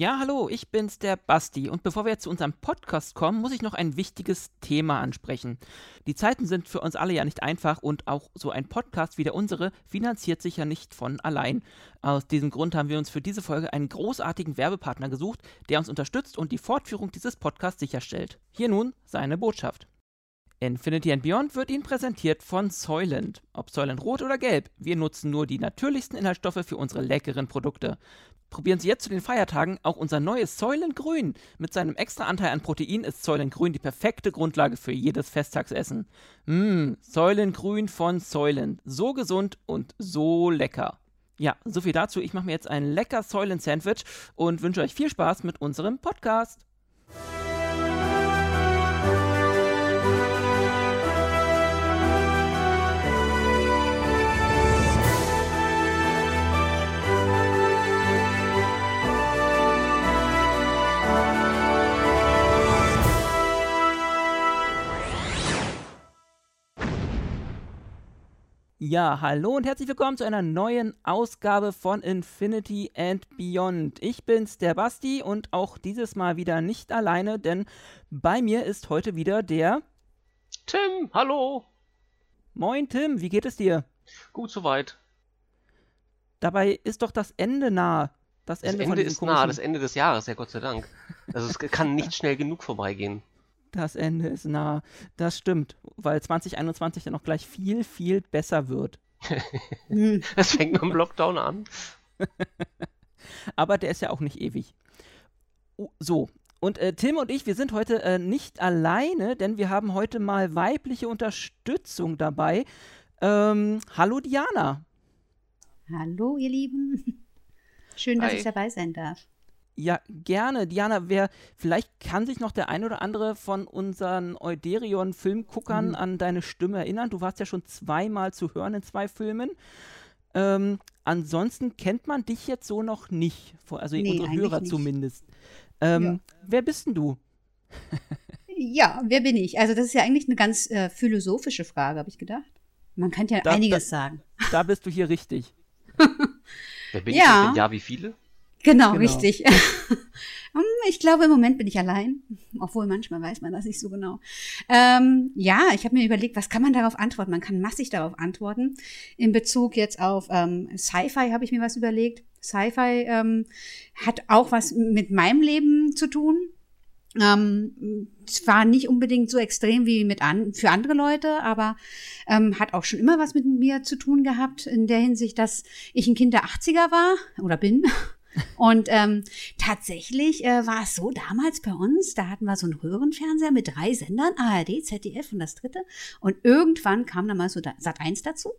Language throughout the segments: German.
Ja, hallo, ich bin's, der Basti. Und bevor wir jetzt zu unserem Podcast kommen, muss ich noch ein wichtiges Thema ansprechen. Die Zeiten sind für uns alle ja nicht einfach und auch so ein Podcast wie der unsere finanziert sich ja nicht von allein. Aus diesem Grund haben wir uns für diese Folge einen großartigen Werbepartner gesucht, der uns unterstützt und die Fortführung dieses Podcasts sicherstellt. Hier nun seine Botschaft. Infinity and Beyond wird Ihnen präsentiert von Soylent. Ob Soylent Rot oder Gelb, wir nutzen nur die natürlichsten Inhaltsstoffe für unsere leckeren Produkte. Probieren Sie jetzt zu den Feiertagen auch unser neues Soylent Grün. Mit seinem extra Anteil an Protein ist Soylent Grün die perfekte Grundlage für jedes Festtagsessen. Mmm, Soylent Grün von Soylent. So gesund und so lecker. Ja, so viel dazu. Ich mache mir jetzt ein lecker Soylent Sandwich und wünsche euch viel Spaß mit unserem Podcast. Ja, hallo und herzlich willkommen zu einer neuen Ausgabe von Infinity and Beyond. Ich bin's, der Basti, und auch dieses Mal wieder nicht alleine, denn bei mir ist heute wieder der Tim, hallo. Moin Tim, wie geht es dir? Gut soweit. Dabei ist doch das Ende nah. Das Ende, das Ende ist nah, das Ende des Jahres, ja Gott sei Dank. Also es kann nicht schnell genug vorbeigehen. Das Ende ist nah. Das stimmt, weil 2021 dann auch gleich viel, viel besser wird. das fängt mit dem Lockdown an. Aber der ist ja auch nicht ewig. So, und äh, Tim und ich, wir sind heute äh, nicht alleine, denn wir haben heute mal weibliche Unterstützung dabei. Ähm, hallo Diana. Hallo ihr Lieben. Schön, dass Hi. ich dabei sein darf. Ja, gerne. Diana, wer, vielleicht kann sich noch der ein oder andere von unseren Euderion-Filmguckern mhm. an deine Stimme erinnern. Du warst ja schon zweimal zu hören in zwei Filmen. Ähm, ansonsten kennt man dich jetzt so noch nicht, also nee, unsere Hörer nicht. zumindest. Ähm, ja. Wer bist denn du? ja, wer bin ich? Also das ist ja eigentlich eine ganz äh, philosophische Frage, habe ich gedacht. Man kann ja da, einiges da, sagen. Da bist du hier richtig. wer bin ja. ich? Denn? Ja, wie viele? Genau, genau. richtig. Hm, ich glaube, im Moment bin ich allein, obwohl manchmal weiß man das nicht so genau. Ähm, ja, ich habe mir überlegt, was kann man darauf antworten? Man kann massig darauf antworten. In Bezug jetzt auf ähm, Sci-Fi habe ich mir was überlegt. Sci-Fi ähm, hat auch was mit meinem Leben zu tun. Ähm, zwar nicht unbedingt so extrem wie mit an, für andere Leute, aber ähm, hat auch schon immer was mit mir zu tun gehabt, in der Hinsicht, dass ich ein Kind der 80er war oder bin und ähm, tatsächlich äh, war es so damals bei uns, da hatten wir so einen Röhrenfernseher mit drei Sendern, ARD, ZDF und das dritte. Und irgendwann kam dann mal so Sat 1 dazu.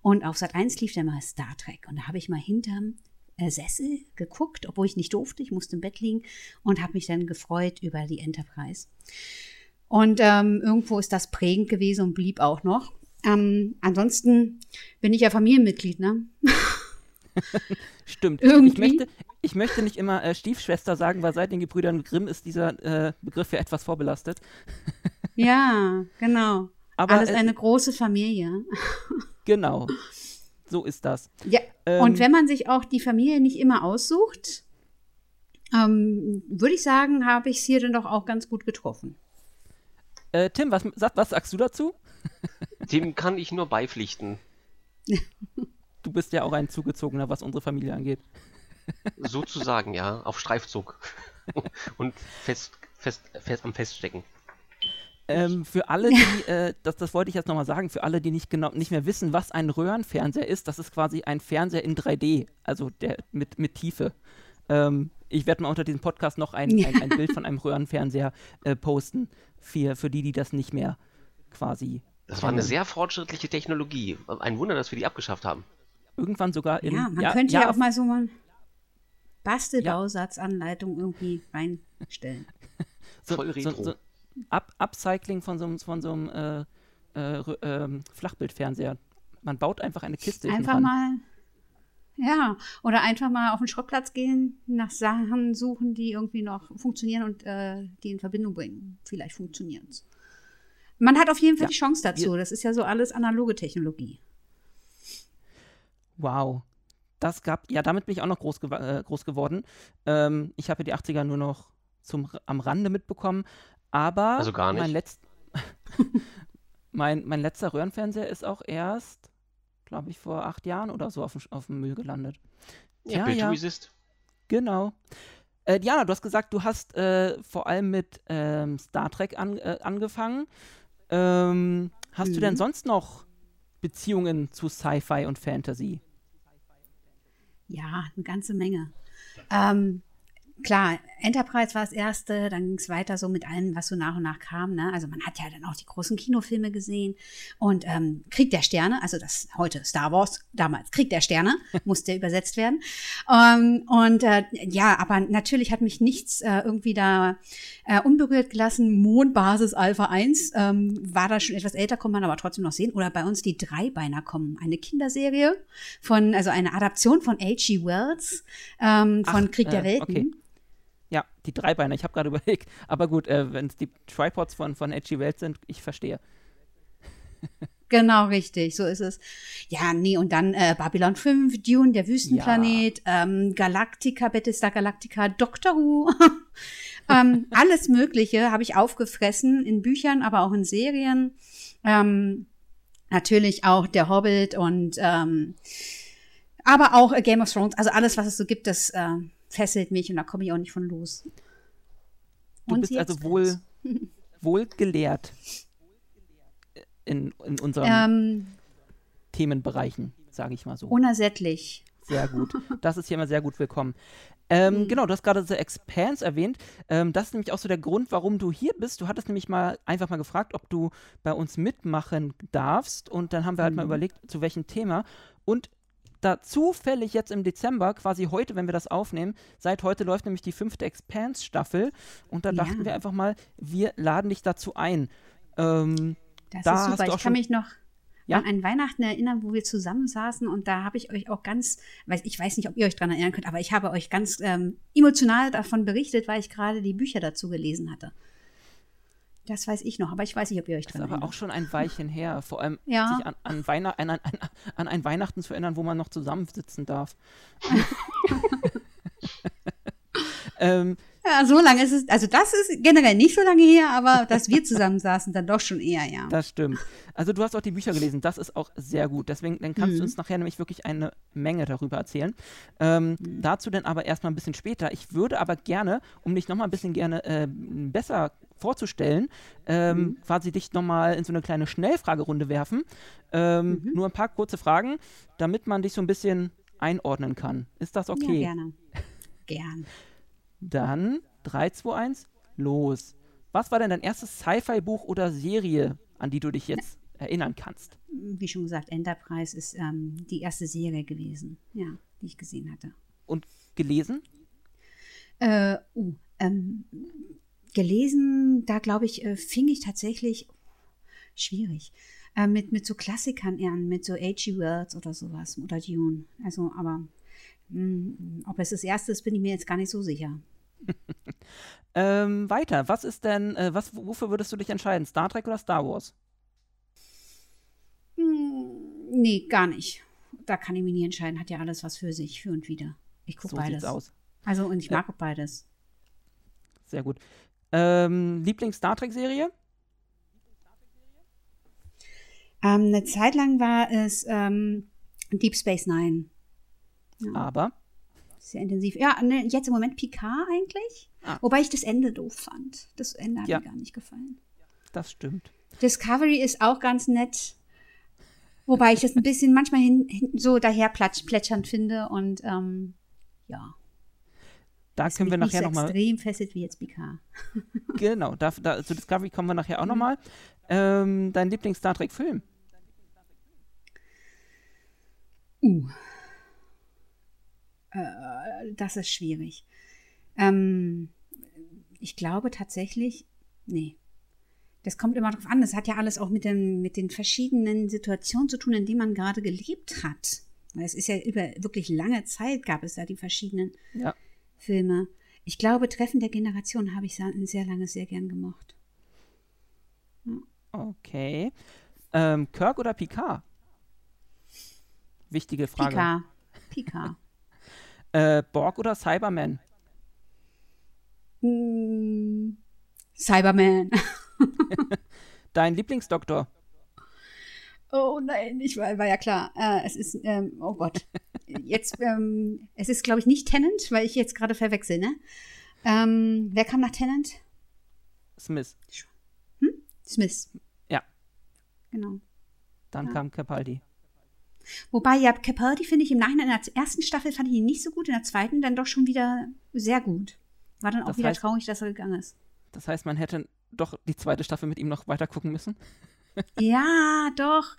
Und auf Sat 1 lief dann mal Star Trek. Und da habe ich mal hinterm äh, Sessel geguckt, obwohl ich nicht durfte, ich musste im Bett liegen und habe mich dann gefreut über die Enterprise. Und ähm, irgendwo ist das prägend gewesen und blieb auch noch. Ähm, ansonsten bin ich ja Familienmitglied, ne? Stimmt. Irgendwie. Ich möchte, ich möchte nicht immer äh, Stiefschwester sagen, weil seit den Gebrüdern Grimm ist dieser äh, Begriff ja etwas vorbelastet. ja, genau. Aber Alles eine große Familie. genau. So ist das. Ja. Ähm, und wenn man sich auch die Familie nicht immer aussucht, ähm, würde ich sagen, habe ich es hier dann doch auch ganz gut getroffen. Äh, Tim, was, was sagst du dazu? Dem kann ich nur beipflichten. Du bist ja auch ein Zugezogener, was unsere Familie angeht. Sozusagen, ja, auf Streifzug. Und fest, fest, fest am Feststecken. Ähm, für alle, die, äh, das, das wollte ich jetzt nochmal sagen, für alle, die nicht genau nicht mehr wissen, was ein Röhrenfernseher ist, das ist quasi ein Fernseher in 3D, also der mit, mit Tiefe. Ähm, ich werde mal unter diesem Podcast noch ein, ein, ein Bild von einem Röhrenfernseher äh, posten, für, für die, die das nicht mehr quasi. Das war eine sehr fortschrittliche Technologie. Ein Wunder, dass wir die abgeschafft haben irgendwann sogar in. Ja, man ja, könnte ja, ja auch mal so mal Bastelbausatzanleitung irgendwie reinstellen. so, Voll so, so Up Upcycling von so, einem, von so einem äh, äh, äh, Flachbildfernseher. Man baut einfach eine Kiste. Einfach mal. Ja, oder einfach mal auf den Schrottplatz gehen, nach Sachen suchen, die irgendwie noch funktionieren und äh, die in Verbindung bringen. Vielleicht funktionieren es. Man hat auf jeden Fall ja. die Chance dazu. Das ist ja so alles analoge Technologie. Wow. das gab, ja, damit bin ich auch noch groß, gew äh, groß geworden. Ähm, ich habe ja die 80er nur noch zum, am Rande mitbekommen, aber Also gar mein, nicht. letzt, mein, mein letzter Röhrenfernseher ist auch erst, glaube ich, vor acht Jahren oder so auf dem, auf dem Müll gelandet. Ja, ja. Resist. Genau. Äh, Diana, du hast gesagt, du hast äh, vor allem mit ähm, Star Trek an, äh, angefangen. Ähm, hast du denn Mhm. sonst noch Beziehungen zu Sci-Fi und Fantasy? Ja, eine ganze Menge. Ähm, klar, Enterprise war das erste, dann ging es weiter so mit allem, was so nach und nach kam. Ne? Also man hat ja dann auch die großen Kinofilme gesehen und ähm, Krieg der Sterne, also das heute Star Wars, damals Krieg der Sterne, musste übersetzt werden. Ähm, und äh, ja, aber natürlich hat mich nichts äh, irgendwie da äh, unberührt gelassen. Mondbasis Alpha 1 ähm, war da schon etwas älter, konnte man aber trotzdem noch sehen. Oder bei uns die Dreibeiner kommen, eine Kinderserie von, also eine Adaption von H.G. Wells ähm, von Ach, Krieg der äh, Welten. okay. Ja, die Dreibeiner, ich habe gerade überlegt. Aber gut, äh, wenn es die Tripods von, von H.G. Wells sind, ich verstehe. Genau, richtig, so ist es. Ja, nee, und dann äh, Babylon 5, Dune, der Wüstenplanet, ähm, Galactica, Battlestar Galactica, Doctor Who. ähm, alles Mögliche habe ich aufgefressen in Büchern, aber auch in Serien. Ähm, natürlich auch Der Hobbit und ähm, aber auch äh, Game of Thrones. Also alles, was es so gibt, das äh, fesselt mich und da komme ich auch nicht von los. Du Und bist also wohl, wohl gelehrt in, in unseren Ähm, Themenbereichen, sage ich mal so. unersättlich. Sehr gut. Das ist hier immer sehr gut willkommen. Ähm, Mhm. Genau, du hast gerade The Expanse erwähnt. Ähm, das ist nämlich auch so der Grund, warum du hier bist. Du hattest nämlich mal einfach mal gefragt, ob du bei uns mitmachen darfst. Und dann haben wir halt mal Mhm. überlegt, zu welchem Thema. Und da zufällig jetzt im Dezember, quasi heute, wenn wir das aufnehmen, seit heute läuft nämlich die fünfte Expanse-Staffel. Und da Ja. dachten wir einfach mal, wir laden dich dazu ein. Ähm, Das Da ist super. Ich kann schon- mich noch Ja? an Weihnachten erinnern, wo wir zusammensaßen und da habe ich euch auch ganz, weiß, ich weiß nicht, ob ihr euch daran erinnern könnt, aber ich habe euch ganz ähm, emotional davon berichtet, weil ich gerade die Bücher dazu gelesen hatte. Das weiß ich noch, aber ich weiß nicht, ob ihr euch das ist aber auch schon ein Weilchen her. Vor allem Ja. sich an, an, Weihn an, an, an ein Weihnachten zu erinnern, wo man noch zusammensitzen darf. ähm, Ja, so lange ist es, also das ist generell nicht so lange her, aber dass wir zusammensaßen, dann doch schon eher, ja. das stimmt. Also du hast auch die Bücher gelesen, das ist auch sehr gut. Deswegen dann kannst du Mhm. uns nachher nämlich wirklich eine Menge darüber erzählen. Ähm, Mhm. Dazu dann aber erstmal ein bisschen später. Ich würde aber gerne, um dich nochmal ein bisschen gerne äh, besser vorzustellen, ähm, Mhm. quasi dich nochmal in so eine kleine Schnellfragerunde werfen. Ähm, Mhm. Nur ein paar kurze Fragen, damit man dich so ein bisschen einordnen kann. Ist das okay? Ja, gerne. Gern. Dann 3, 2, 1, los. Was war denn dein erstes Sci-Fi-Buch oder Serie, an die du dich jetzt erinnern kannst? Wie schon gesagt, Enterprise ist ähm, die erste Serie gewesen, ja, die ich gesehen hatte. Und gelesen? Äh, uh, ähm, gelesen, da glaube ich, äh, fing ich tatsächlich schwierig. Äh, mit, mit so Klassikern an, mit so H.G. Wells oder sowas oder Dune. Also, aber mh, ob es das erste ist, bin ich mir jetzt gar nicht so sicher. Ähm, weiter. Was ist denn, äh, was, wofür würdest du dich entscheiden? Star Trek oder Star Wars? Hm, nee, gar nicht. Da kann ich mich nie entscheiden. Hat ja alles was für sich, für und wieder. Ich gucke so beides. aus. Also, und ich mag auch beides. Sehr gut. Ähm, Lieblings-Star Trek-Serie? Ähm, eine Zeit lang war es ähm, Deep Space Nine. Ja. Aber. Sehr intensiv. Ja, ne, jetzt im Moment Picard eigentlich. Ah. Wobei ich das Ende doof fand. Das Ende hat Ja. mir gar nicht gefallen. Das stimmt. Discovery ist auch ganz nett. Wobei ich das ein bisschen manchmal hin, hin, so daher plätschernd finde. Und ähm, ja, Da ist können wir nachher so nochmal. extrem fesselt wie jetzt Picard. Genau, da, da, zu Discovery kommen wir nachher auch Mhm. nochmal. Ähm, dein Lieblings-Star Trek-Film? Uh. Äh, das ist schwierig. Ähm, ich glaube tatsächlich, nee. Das kommt immer drauf an. Das hat ja alles auch mit, den mit den verschiedenen Situationen zu tun, in denen man gerade gelebt hat. Es ist ja über wirklich lange Zeit gab es da die verschiedenen Ja. Filme. Ich glaube, Treffen der Generation habe ich sehr lange sehr gern gemocht. Okay. Ähm, Kirk oder Picard? Wichtige Frage. Picard. Picard. Äh, Borg oder Cyberman? Hm, Cyberman. Dein Lieblingsdoktor? Oh nein, ich war, war ja klar. Äh, es ist, ähm, oh Gott. Jetzt, ähm, es ist, glaube ich, nicht Tennant, weil ich jetzt gerade verwechsel, ne? Ähm, wer kam nach Tennant? Smith. Hm? Smith. Ja. Genau. Dann Ja. kam Capaldi. Wobei, ja, Capaldi finde ich im Nachhinein in der ersten Staffel fand ich ihn nicht so gut, in der zweiten dann doch schon wieder sehr gut. War dann auch Das wieder heißt- traurig, dass er gegangen ist. Das heißt, man hätte doch die zweite Staffel mit ihm noch weiter gucken müssen. Ja, doch.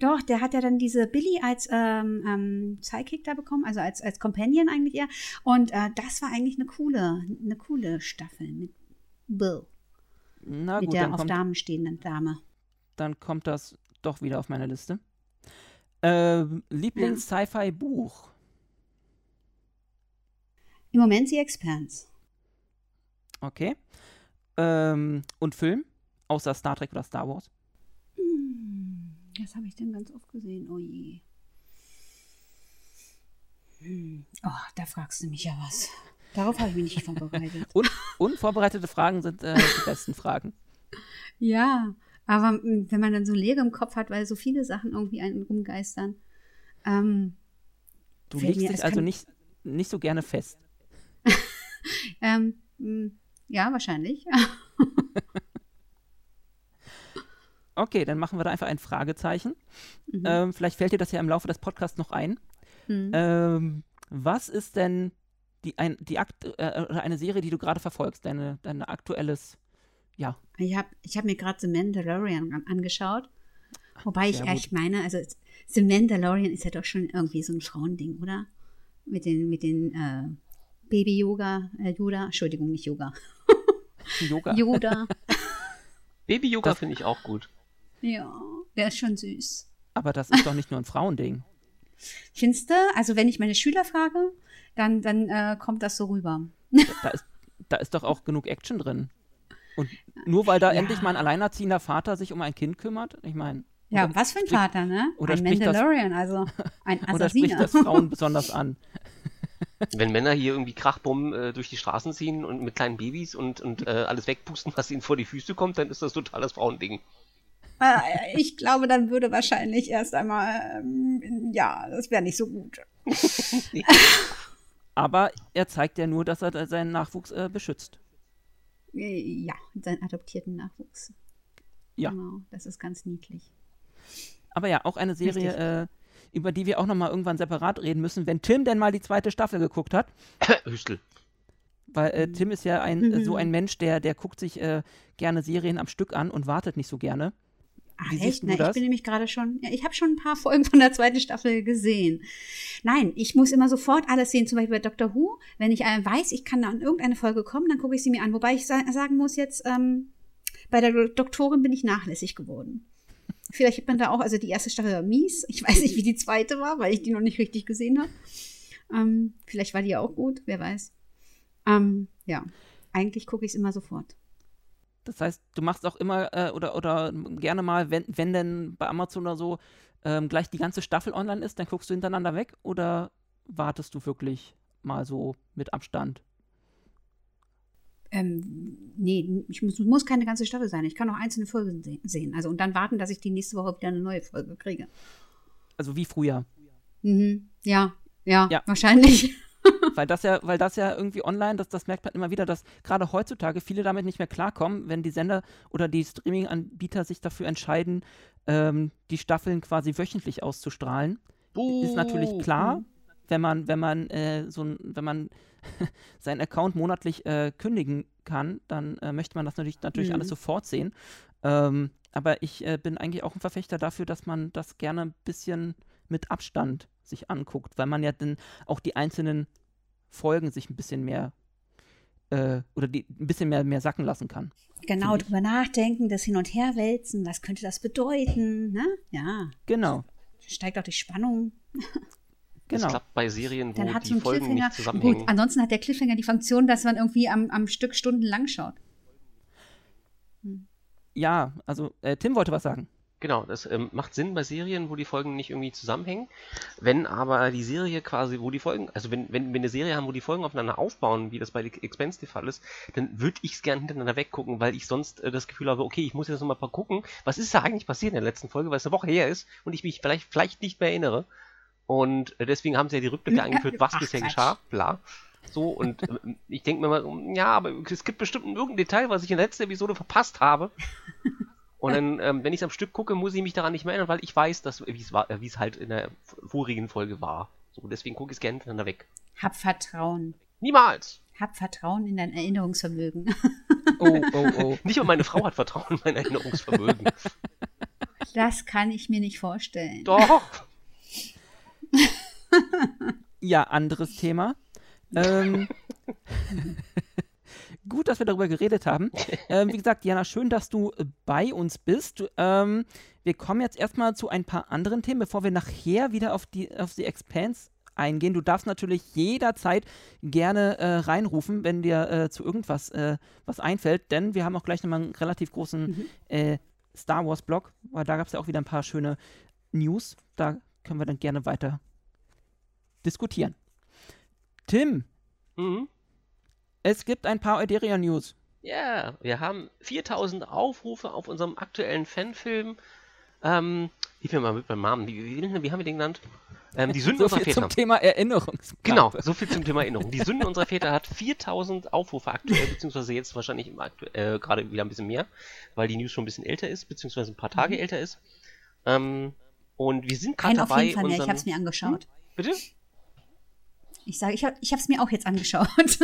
Doch, der hat ja dann diese Billy als ähm, ähm, Sidekick da bekommen, also als, als Companion eigentlich eher. Und äh, das war eigentlich eine coole, eine coole Staffel mit Bill, Na mit gut, der dann auf kommt, Damen stehenden Dame. dann kommt das doch wieder auf meine Liste. Ähm, Lieblings-Sci-Fi-Buch? Im Moment The Expanse. Okay. Ähm, und Film? Außer Star Trek oder Star Wars? Hm, das habe ich denn ganz oft gesehen. Oh je. Hm. Oh, da fragst du mich ja was. Darauf habe ich mich nicht vorbereitet. Un unvorbereitete Fragen sind äh, die besten Fragen. Ja, aber mm, wenn man dann so Leere im Kopf hat, weil so viele Sachen irgendwie einen rumgeistern. Ähm, Du legst mir- dich also nicht, nicht so gerne fest. ähm, mm, ja, wahrscheinlich. Okay, dann machen wir da einfach ein Fragezeichen. Mhm. Ähm, vielleicht fällt dir das ja im Laufe des Podcasts noch ein. Mhm. Was ist denn die, ein, die Akt, äh, oder eine Serie, die du gerade verfolgst? Deine, dein aktuelles, ja, Ich habe ich hab mir gerade The Mandalorian an, angeschaut. Wobei ich echt meine, also The Mandalorian ist ja doch schon irgendwie so ein Frauending, oder? Mit den, mit den äh, Baby-Yoga, äh, Yoda, Entschuldigung, nicht Yoga. Yoga. Yoda. Baby-Yoga finde ich auch gut. ja, der ist schon süß. Aber das ist doch nicht nur ein Frauending. Findest du? Also wenn ich meine Schüler frage, dann, dann äh, kommt das so rüber. Da ist, da ist doch auch genug Action drin. Und nur weil da Ja. endlich mal ein alleinerziehender Vater sich um ein Kind kümmert, ich meine, Ja, was für ein spricht- Vater, ne? oder ein spricht das- Mandalorian, also ein oder spricht Assassiner. das Frauen besonders an? Wenn Männer hier irgendwie Krachbomben äh, durch die Straßen ziehen und mit kleinen Babys und, und äh, alles wegpusten, was ihnen vor die Füße kommt, dann ist das total das Frauending. Äh, ich glaube, dann würde wahrscheinlich erst einmal, ähm, ja, das wäre nicht so gut. Aber er zeigt ja nur, dass er seinen Nachwuchs äh, beschützt. Ja, seinen adoptierten Nachwuchs. Ja. Genau, das ist ganz niedlich. Aber ja, auch eine Serie, äh, über die wir auch nochmal irgendwann separat reden müssen, wenn Tim denn mal die zweite Staffel geguckt hat. Hüstel. Weil äh, Tim ist ja ein, äh, Mhm. so ein Mensch, der, der guckt sich äh, gerne Serien am Stück an und wartet nicht so gerne. Ach, Wie echt? Na, ich bin nämlich gerade schon, ja, ich habe schon ein paar Folgen von der zweiten Staffel gesehen. Nein, ich muss immer sofort alles sehen, zum Beispiel bei Doctor Who. Wenn ich weiß, ich kann an irgendeine Folge kommen, dann gucke ich sie mir an. Wobei ich sa sagen muss jetzt, ähm, bei der Do- Doktorin bin ich nachlässig geworden. Vielleicht hat man da auch, also die erste Staffel war mies. Ich weiß nicht, wie die zweite war, weil ich die noch nicht richtig gesehen habe. Ähm, vielleicht war die ja auch gut, wer weiß. Ähm, ja, eigentlich gucke ich es immer sofort. Das heißt, du machst auch immer äh, oder, oder gerne mal, wenn, wenn denn bei Amazon oder so ähm, gleich die ganze Staffel online ist, dann guckst du hintereinander weg oder wartest du wirklich mal so mit Abstand? Ähm, nee, ich muss, muss keine ganze Staffel sein. Ich kann auch einzelne Folgen se sehen. Also und dann warten, dass ich die nächste Woche wieder eine neue Folge kriege. Also wie früher. Mhm. Ja, ja, Ja. wahrscheinlich. Weil das ja, weil das ja irgendwie online, das, das merkt man immer wieder, dass gerade heutzutage viele damit nicht mehr klarkommen, wenn die Sender oder die Streaming-Anbieter sich dafür entscheiden, ähm, die Staffeln quasi wöchentlich auszustrahlen. Ist natürlich Buh. klar, wenn man, wenn man äh, so ein, wenn man seinen Account monatlich äh, kündigen kann, dann äh, möchte man das natürlich, natürlich Mhm. alles sofort sehen. Ähm, aber ich äh, bin eigentlich auch ein Verfechter dafür, dass man das gerne ein bisschen mit Abstand sich anguckt, weil man ja dann auch die einzelnen Folgen sich ein bisschen mehr äh, oder die ein bisschen mehr, mehr sacken lassen kann. Genau, drüber nachdenken, das hin und her wälzen, was könnte das bedeuten, ne? Ja, Genau, steigt auch die Spannung. Das genau. klappt bei Serien, wo Dann hat die so ein Folgen Cliffhanger. nicht zusammenhängen. Gut, ansonsten hat der Cliffhanger die Funktion, dass man irgendwie am, am Stück stundenlang schaut. Ja, also äh, Tim wollte was sagen. Genau, das ähm, macht Sinn bei Serien, wo die Folgen nicht irgendwie zusammenhängen. Wenn aber die Serie quasi, wo die Folgen, also wenn, wenn wir eine Serie haben, wo die Folgen aufeinander aufbauen, wie das bei Expense der Fall ist, dann würde ich es gerne hintereinander weggucken, weil ich sonst äh, das Gefühl habe, okay, ich muss jetzt nochmal gucken, was ist da eigentlich passiert in der letzten Folge, weil es eine Woche her ist und ich mich vielleicht, vielleicht nicht mehr erinnere. Und äh, deswegen haben sie ja die Rückblicke eingeführt, was Ach, bisher Quatsch. geschah, bla. So, und äh, ich denke mir mal, ja, aber es gibt bestimmt irgendein Detail, was ich in der letzten Episode verpasst habe. Und dann, ähm, wenn ich es am Stück gucke, muss ich mich daran nicht mehr erinnern, weil ich weiß, dass wie es war, äh, wie es halt in der vorigen Folge war. So, deswegen gucke ich es gerne hintereinander weg. Hab Vertrauen. Niemals! Hab Vertrauen in dein Erinnerungsvermögen. Oh, oh, oh. Nicht mal meine Frau hat Vertrauen in mein Erinnerungsvermögen. Das kann ich mir nicht vorstellen. Doch! Ja, anderes Thema. Ähm, gut, dass wir darüber geredet haben. Ähm, wie gesagt, Jana, schön, dass du äh, bei uns bist. Ähm, wir kommen jetzt erstmal zu ein paar anderen Themen, bevor wir nachher wieder auf die, auf die Expanse eingehen. Du darfst natürlich jederzeit gerne äh, reinrufen, wenn dir äh, zu irgendwas äh, was einfällt, denn wir haben auch gleich nochmal einen relativ großen Mhm. äh, Star Wars-Blog, weil da gab es ja auch wieder ein paar schöne News. Da können wir dann gerne weiter diskutieren. Tim, Mhm. Es gibt ein paar Euderia News. Ja, wir haben 4000 Aufrufe auf unserem aktuellen Fanfilm. Ähm, hilf mir mal mit beim Namen. Wie, wie, wie haben wir den genannt? Ähm, die Sünden So unserer viel Väter. zum Thema Erinnerungsgabe. Genau, so viel zum Thema Erinnerung. Die Sünden unserer Väter hat 4000 Aufrufe aktuell, beziehungsweise jetzt wahrscheinlich äh, gerade wieder ein bisschen mehr, weil die News schon ein bisschen älter ist, beziehungsweise ein paar Tage älter ist. Ähm, und wir sind gerade Nein, auf dabei, jeden Fall mehr. Ich habe es mir angeschaut. Bitte? Ich sage, ich habe ich es mir auch jetzt angeschaut.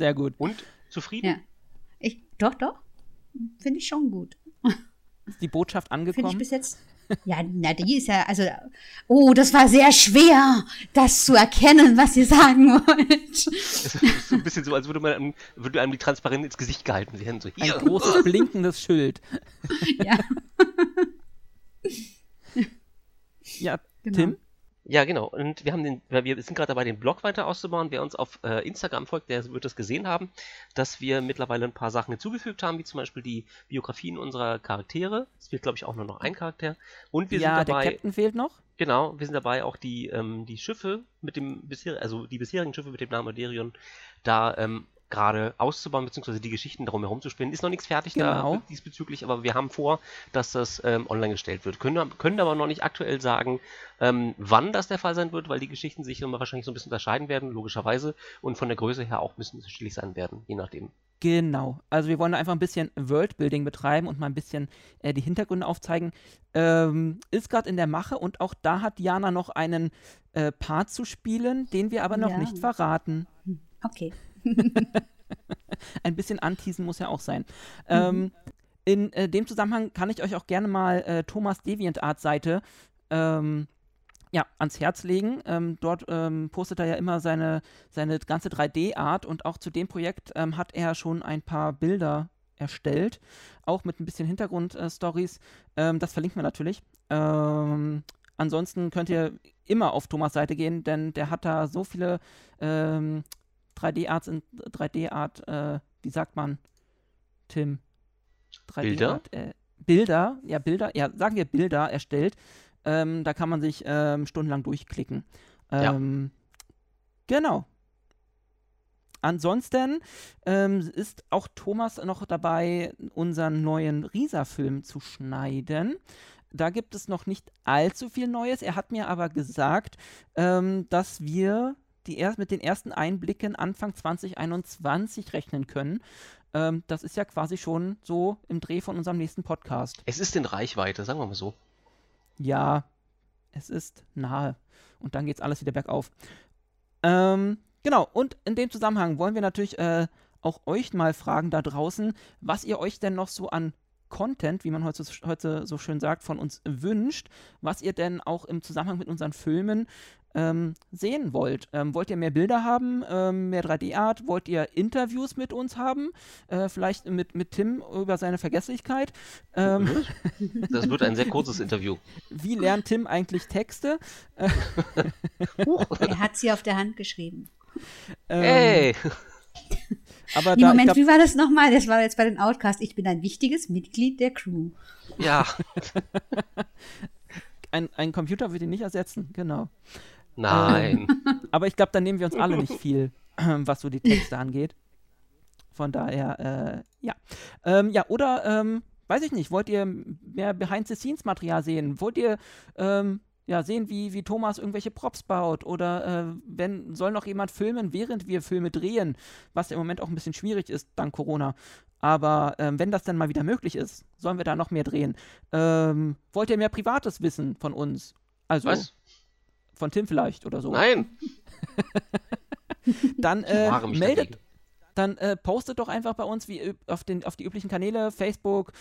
Sehr gut. Und? Zufrieden? ja. Ich, doch, doch. Finde ich schon gut. Ist die Botschaft Finde ich angekommen? bis jetzt. Ja, na, die ist ja, also, oh, das war sehr schwer, das zu erkennen, was ihr sagen wollt. Es ist so ein bisschen so, als würde, man, einem- würde einem die Transparenz ins Gesicht gehalten werden. So, Ein hier. großes blinkendes Schild. Ja, Ja, Genau. Tim? Ja, genau. Und wir haben den, wir sind gerade dabei, den Blog weiter auszubauen. Wer uns auf äh, Instagram folgt, der wird das gesehen haben, dass wir mittlerweile ein paar Sachen hinzugefügt haben, wie zum Beispiel die Biografien unserer Charaktere. Es fehlt, glaube ich, auch nur noch ein Charakter. Und wir ja, sind der dabei, Captain fehlt noch. genau, wir sind dabei, auch die, ähm, die Schiffe mit dem bisher, also die bisherigen Schiffe mit dem Namen Aderion da ähm, gerade auszubauen, beziehungsweise die Geschichten darum herum zu spinnen. Ist noch nichts fertig Genau. da diesbezüglich, aber wir haben vor, dass das ähm, online gestellt wird. Können, können aber noch nicht aktuell sagen, ähm, wann das der Fall sein wird, weil die Geschichten sich immer wahrscheinlich so ein bisschen unterscheiden werden, logischerweise, und von der Größe her auch ein bisschen unterschiedlich sein werden, je nachdem. Genau. Also wir wollen da einfach ein bisschen Worldbuilding betreiben und mal ein bisschen äh, die Hintergründe aufzeigen. Ähm, ist gerade in der Mache und auch da hat Jana noch einen äh, Part zu spielen, den wir aber noch Ja. nicht verraten. okay. Ein bisschen anteasen muss ja auch sein. Ähm, in äh, dem Zusammenhang kann ich euch auch gerne mal äh, Thomas DeviantArt Seite ähm, ja, ans Herz legen. Ähm, dort ähm, postet er ja immer seine, seine ganze 3D-Art und auch zu dem Projekt ähm, hat er schon ein paar Bilder erstellt, auch mit ein bisschen Hintergrundstories. ähm, das verlinken wir natürlich. Ähm, ansonsten könnt ihr immer auf Thomas Seite gehen, denn der hat da so viele ähm, 3D-Arts in 3D-Art, äh, wie sagt man, Tim? 3D Bilder? Äh, Bilder, ja, Bilder, ja, sagen wir Bilder erstellt. Ähm, da kann man sich ähm, stundenlang durchklicken. Ja. Ähm, Genau. Ansonsten ähm, ist auch Thomas noch dabei, unseren neuen Risa-Film zu schneiden. Da gibt es noch nicht allzu viel Neues. Er hat mir aber gesagt, ähm, dass wir die erst mit den ersten Einblicken Anfang 2021 rechnen können. Ähm, das ist ja quasi schon so im Dreh von unserem nächsten Podcast. Es ist in Reichweite, sagen wir mal so. Ja, es ist nahe. Und dann geht's alles wieder bergauf. Ähm, genau, und in dem Zusammenhang wollen wir natürlich äh, auch euch mal fragen da draußen, was ihr euch denn noch so an Content, wie man heute, heute so schön sagt, von uns wünscht, was ihr denn auch im Zusammenhang mit unseren Filmen ähm, sehen wollt. Ähm, wollt ihr mehr Bilder haben, ähm, mehr 3D-Art? Wollt ihr Interviews mit uns haben? Äh, vielleicht mit, mit Tim über seine Vergesslichkeit? Ähm, Das wird ein sehr kurzes Interview. wie lernt Tim eigentlich Texte? Er hat sie auf der Hand geschrieben. Ähm, Hey! Aber Nee, da, Moment, ich glaub, wie war das nochmal? Das war jetzt bei den Outcasts. Ich bin ein wichtiges Mitglied der Crew. Ja, ein, ein Computer wird ihn nicht ersetzen, genau. nein. Aber ich glaube, da nehmen wir uns alle nicht viel, was so die Texte angeht. Von daher, äh, ja. Ähm, ja, oder, ähm, weiß ich nicht, wollt ihr mehr Behind-the-Scenes-Material sehen? Wollt ihr ähm, ja, sehen, wie, wie Thomas irgendwelche Props baut? Oder äh, wenn, soll noch jemand filmen, während wir Filme drehen? Was im Moment auch ein bisschen schwierig ist, dank Corona. Aber ähm, wenn das dann mal wieder möglich ist, sollen wir da noch mehr drehen. Ähm, wollt ihr mehr Privates wissen von uns? Also Was? von Tim vielleicht oder so. Nein. Dann äh, meldet, dann äh, postet doch einfach bei uns wie auf, den, auf die üblichen Kanäle, Facebook,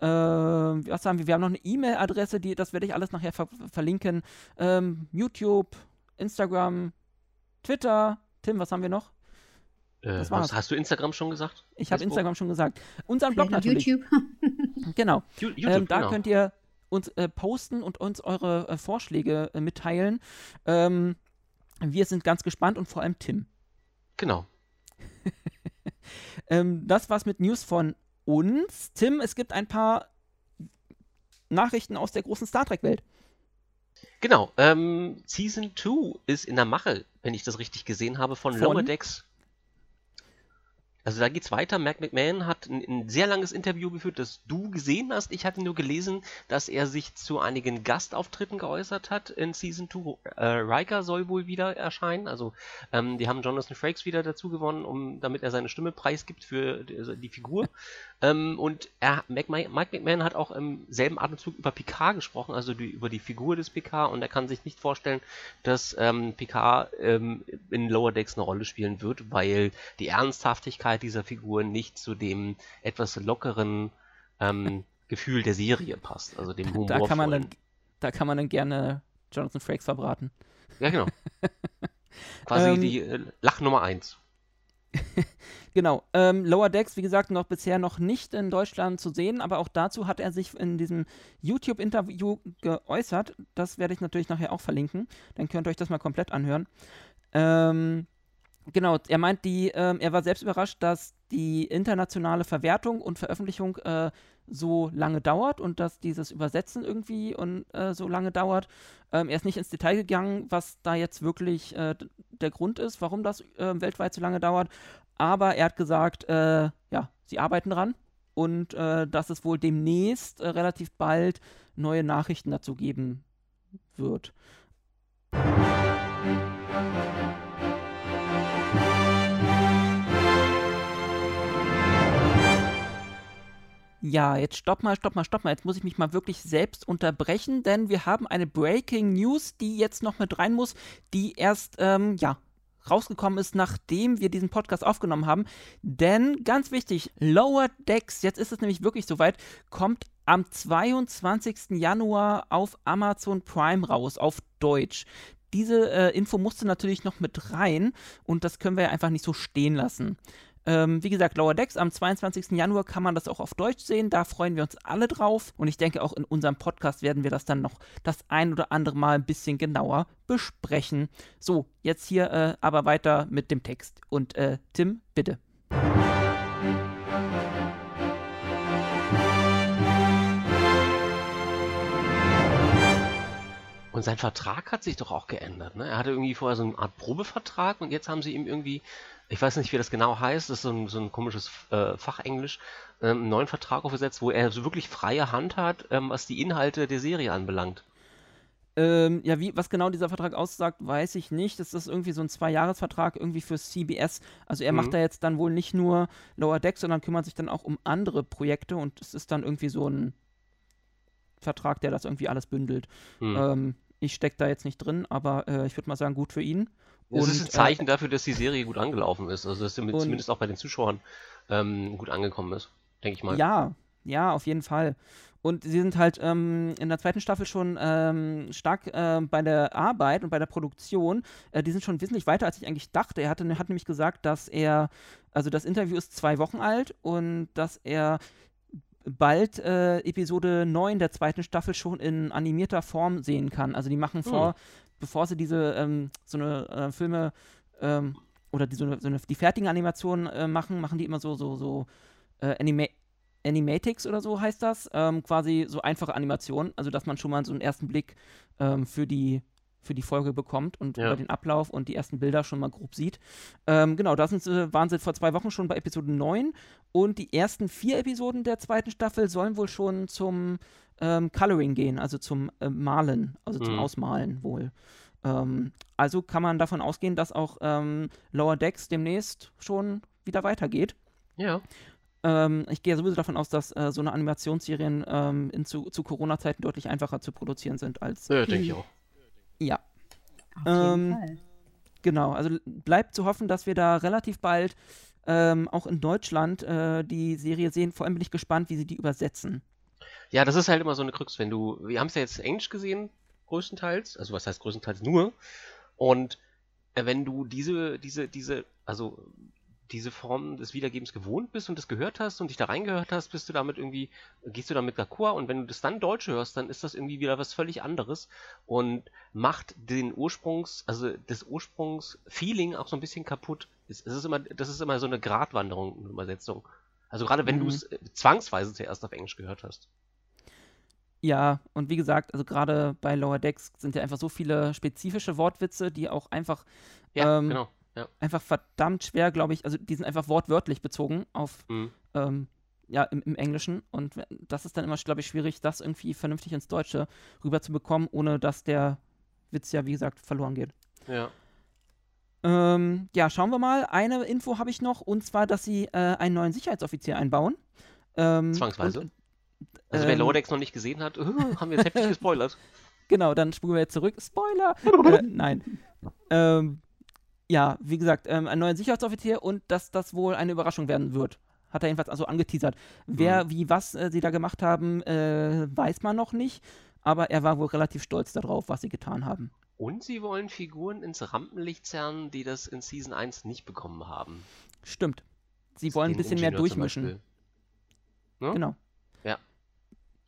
äh, was haben wir? Wir haben noch eine E-Mail-Adresse, die, das werde ich alles nachher ver verlinken. Ähm, YouTube, Instagram, Twitter. Tim, was haben wir noch? Äh, das war's. was, hast du Instagram schon gesagt? Ich habe? Instagram schon gesagt. Unseren Blog natürlich. YouTube. Genau. Ju- YouTube, ähm, da genau. könnt ihr uns äh, posten und uns eure äh, Vorschläge äh, mitteilen. Ähm, wir sind ganz gespannt und vor allem Tim. Genau. Ähm, das war's mit News von uns. Tim, es gibt ein paar Nachrichten aus der großen Star Trek-Welt. Genau. Ähm, Season 2 ist in der Mache, wenn ich das richtig gesehen habe, von, Von? Lower Decks. Also da geht's weiter. Mac McMahon hat ein, ein sehr langes Interview geführt, das du gesehen hast. Ich hatte nur gelesen, dass er sich zu einigen Gastauftritten geäußert hat in Season 2. Äh, Riker soll wohl wieder erscheinen. Also ähm, die haben Jonathan Frakes wieder dazu gewonnen, um, damit er seine Stimme preisgibt für die, die Figur. Ähm, und er, Mac, Mike McMahon hat auch im selben Atemzug über Picard gesprochen, also die, über die Figur des Picard. Und er kann sich nicht vorstellen, dass ähm, Picard ähm, in Lower Decks eine Rolle spielen wird, weil die Ernsthaftigkeit dieser Figur nicht zu dem etwas lockeren ähm, Gefühl der Serie passt, also dem Da kann man dann, da kann man dann gerne Jonathan Frakes verbraten. Ja, genau. Quasi Ähm, die äh, Lach Nummer 1. Genau. Ähm, Lower Decks, wie gesagt, noch bisher noch nicht in Deutschland zu sehen, aber auch dazu hat er sich in diesem YouTube-Interview geäußert. Das werde ich natürlich nachher auch verlinken. Dann könnt ihr euch das mal komplett anhören. Ähm, genau, er meint, die, ähm, er war selbst überrascht, dass die internationale Verwertung und Veröffentlichung äh, so lange dauert und dass dieses Übersetzen irgendwie und äh, so lange dauert. Ähm, er ist nicht ins Detail gegangen, was da jetzt wirklich äh, der Grund ist, warum das äh, weltweit so lange dauert. Aber er hat gesagt, äh, ja, sie arbeiten dran und äh, dass es wohl demnächst äh, relativ bald neue Nachrichten dazu geben wird. Ja, jetzt stopp mal, stopp mal, stopp mal. Jetzt muss ich mich mal wirklich selbst unterbrechen, denn wir haben eine Breaking News, die jetzt noch mit rein muss, die erst, ähm, ja, rausgekommen ist, nachdem wir diesen Podcast aufgenommen haben. Denn ganz wichtig, Lower Decks, jetzt ist es nämlich wirklich soweit, kommt am 22. Januar auf Amazon Prime raus, auf Deutsch. Diese äh, Info musste natürlich noch mit rein und das können wir ja einfach nicht so stehen lassen. Ähm, wie gesagt, Lower Decks am 22. Januar kann man das auch auf Deutsch sehen. Da freuen wir uns alle drauf. Und ich denke, auch in unserem Podcast werden wir das dann noch das ein oder andere Mal ein bisschen genauer besprechen. So, jetzt hier äh, aber weiter mit dem Text. Und äh, Tim, bitte. Und sein Vertrag hat sich doch auch geändert. Ne? Er hatte irgendwie vorher so eine Art Probevertrag und jetzt haben sie ihm irgendwie, ich weiß nicht, wie das genau heißt, das ist so ein, so ein komisches äh, Fachenglisch, ähm, einen neuen Vertrag aufgesetzt, wo er so wirklich freie Hand hat, ähm, was die Inhalte der Serie anbelangt. Ähm, ja, wie, was genau dieser Vertrag aussagt, weiß ich nicht. Das ist irgendwie so ein Zwei-Jahres-Vertrag irgendwie für CBS. Also er Mhm. macht da jetzt dann wohl nicht nur Lower Decks, sondern kümmert sich dann auch um andere Projekte und es ist dann irgendwie so ein Vertrag, der das irgendwie alles bündelt. Hm. Ähm, ich stecke da jetzt nicht drin, aber äh, ich würde mal sagen, gut für ihn. Es ist ein äh, Zeichen dafür, dass die Serie gut angelaufen ist. Also dass sie und- zumindest auch bei den Zuschauern ähm, gut angekommen ist, denke ich mal. Ja, ja, auf jeden Fall. Und sie sind halt ähm, in der zweiten Staffel schon ähm, stark ähm, bei der Arbeit und bei der Produktion. Äh, die sind schon wesentlich weiter, als ich eigentlich dachte. Er hatte, hat nämlich gesagt, dass er, also das Interview ist zwei Wochen alt und dass er bald äh, Episode 9 der zweiten Staffel schon in animierter Form sehen kann. Also die machen vor, bevor sie diese ähm, so eine äh, Filme ähm, oder die, so eine, so eine, die fertigen Animationen äh, machen, machen die immer so, so, so äh, Anima Animatics oder so heißt das. Ähm, quasi so einfache Animationen, also dass man schon mal so einen ersten Blick ähm, für die für die Folge bekommt und ja. über den Ablauf und die ersten Bilder schon mal grob sieht. Ähm, genau, da sind sie, waren sie vor zwei Wochen schon bei Episode 9 und die ersten vier Episoden der zweiten Staffel sollen wohl schon zum ähm, Coloring gehen, also zum äh, Malen, also zum mhm. Ausmalen wohl. Ähm, also kann man davon ausgehen, dass auch ähm, Lower Decks demnächst schon wieder weitergeht. Ja. Ähm, ich gehe sowieso davon aus, dass äh, so eine Animationsserien ähm, in zu, zu Corona-Zeiten deutlich einfacher zu produzieren sind als. Ja, denke ich auch. Ja. Auf jeden ähm, Fall. Genau, also bleibt zu hoffen, dass wir da relativ bald ähm, auch in Deutschland äh, die Serie sehen. Vor allem bin ich gespannt, wie sie die übersetzen. Ja, das ist halt immer so eine Krux, wenn du, wir haben es ja jetzt Englisch gesehen, größtenteils, also was heißt größtenteils nur, und äh, wenn du diese, diese, diese, also diese Form des Wiedergebens gewohnt bist und das gehört hast und dich da reingehört hast, bist du damit irgendwie, gehst du damit d'accord und wenn du das dann Deutsch hörst, dann ist das irgendwie wieder was völlig anderes und macht den Ursprungs, also das Ursprungsfeeling auch so ein bisschen kaputt. Es, ist immer, das ist immer so eine Gratwanderung in Übersetzung. Also gerade wenn mhm. du es äh, zwangsweise zuerst auf Englisch gehört hast. Ja, und wie gesagt, also gerade bei Lower Decks sind ja einfach so viele spezifische Wortwitze, die auch einfach ja, ähm, genau ja. einfach verdammt schwer, glaube ich. Also die sind einfach wortwörtlich bezogen auf mhm. ähm, ja, im, im, Englischen. Und das ist dann immer, glaube ich, schwierig, das irgendwie vernünftig ins Deutsche rüberzubekommen, ohne dass der Witz ja, wie gesagt, verloren geht. Ja. Ähm, ja, schauen wir mal. Eine Info habe ich noch, und zwar, dass sie äh, einen neuen Sicherheitsoffizier einbauen. Ähm, Zwangsweise. Und, also wer ähm, Lodex noch nicht gesehen hat, haben wir jetzt heftig gespoilert. Genau, dann spulen wir jetzt zurück. Spoiler! äh, nein. Ähm, ja, wie gesagt, ähm, ein neuer Sicherheitsoffizier und dass das wohl eine Überraschung werden wird. Hat er jedenfalls also angeteasert. Wer, mhm. wie, was äh, sie da gemacht haben, äh, weiß man noch nicht. Aber er war wohl relativ stolz darauf, was sie getan haben. Und sie wollen Figuren ins Rampenlicht zerren, die das in Season 1 nicht bekommen haben. Stimmt. Sie wollen ein bisschen mehr durchmischen. Ne? Genau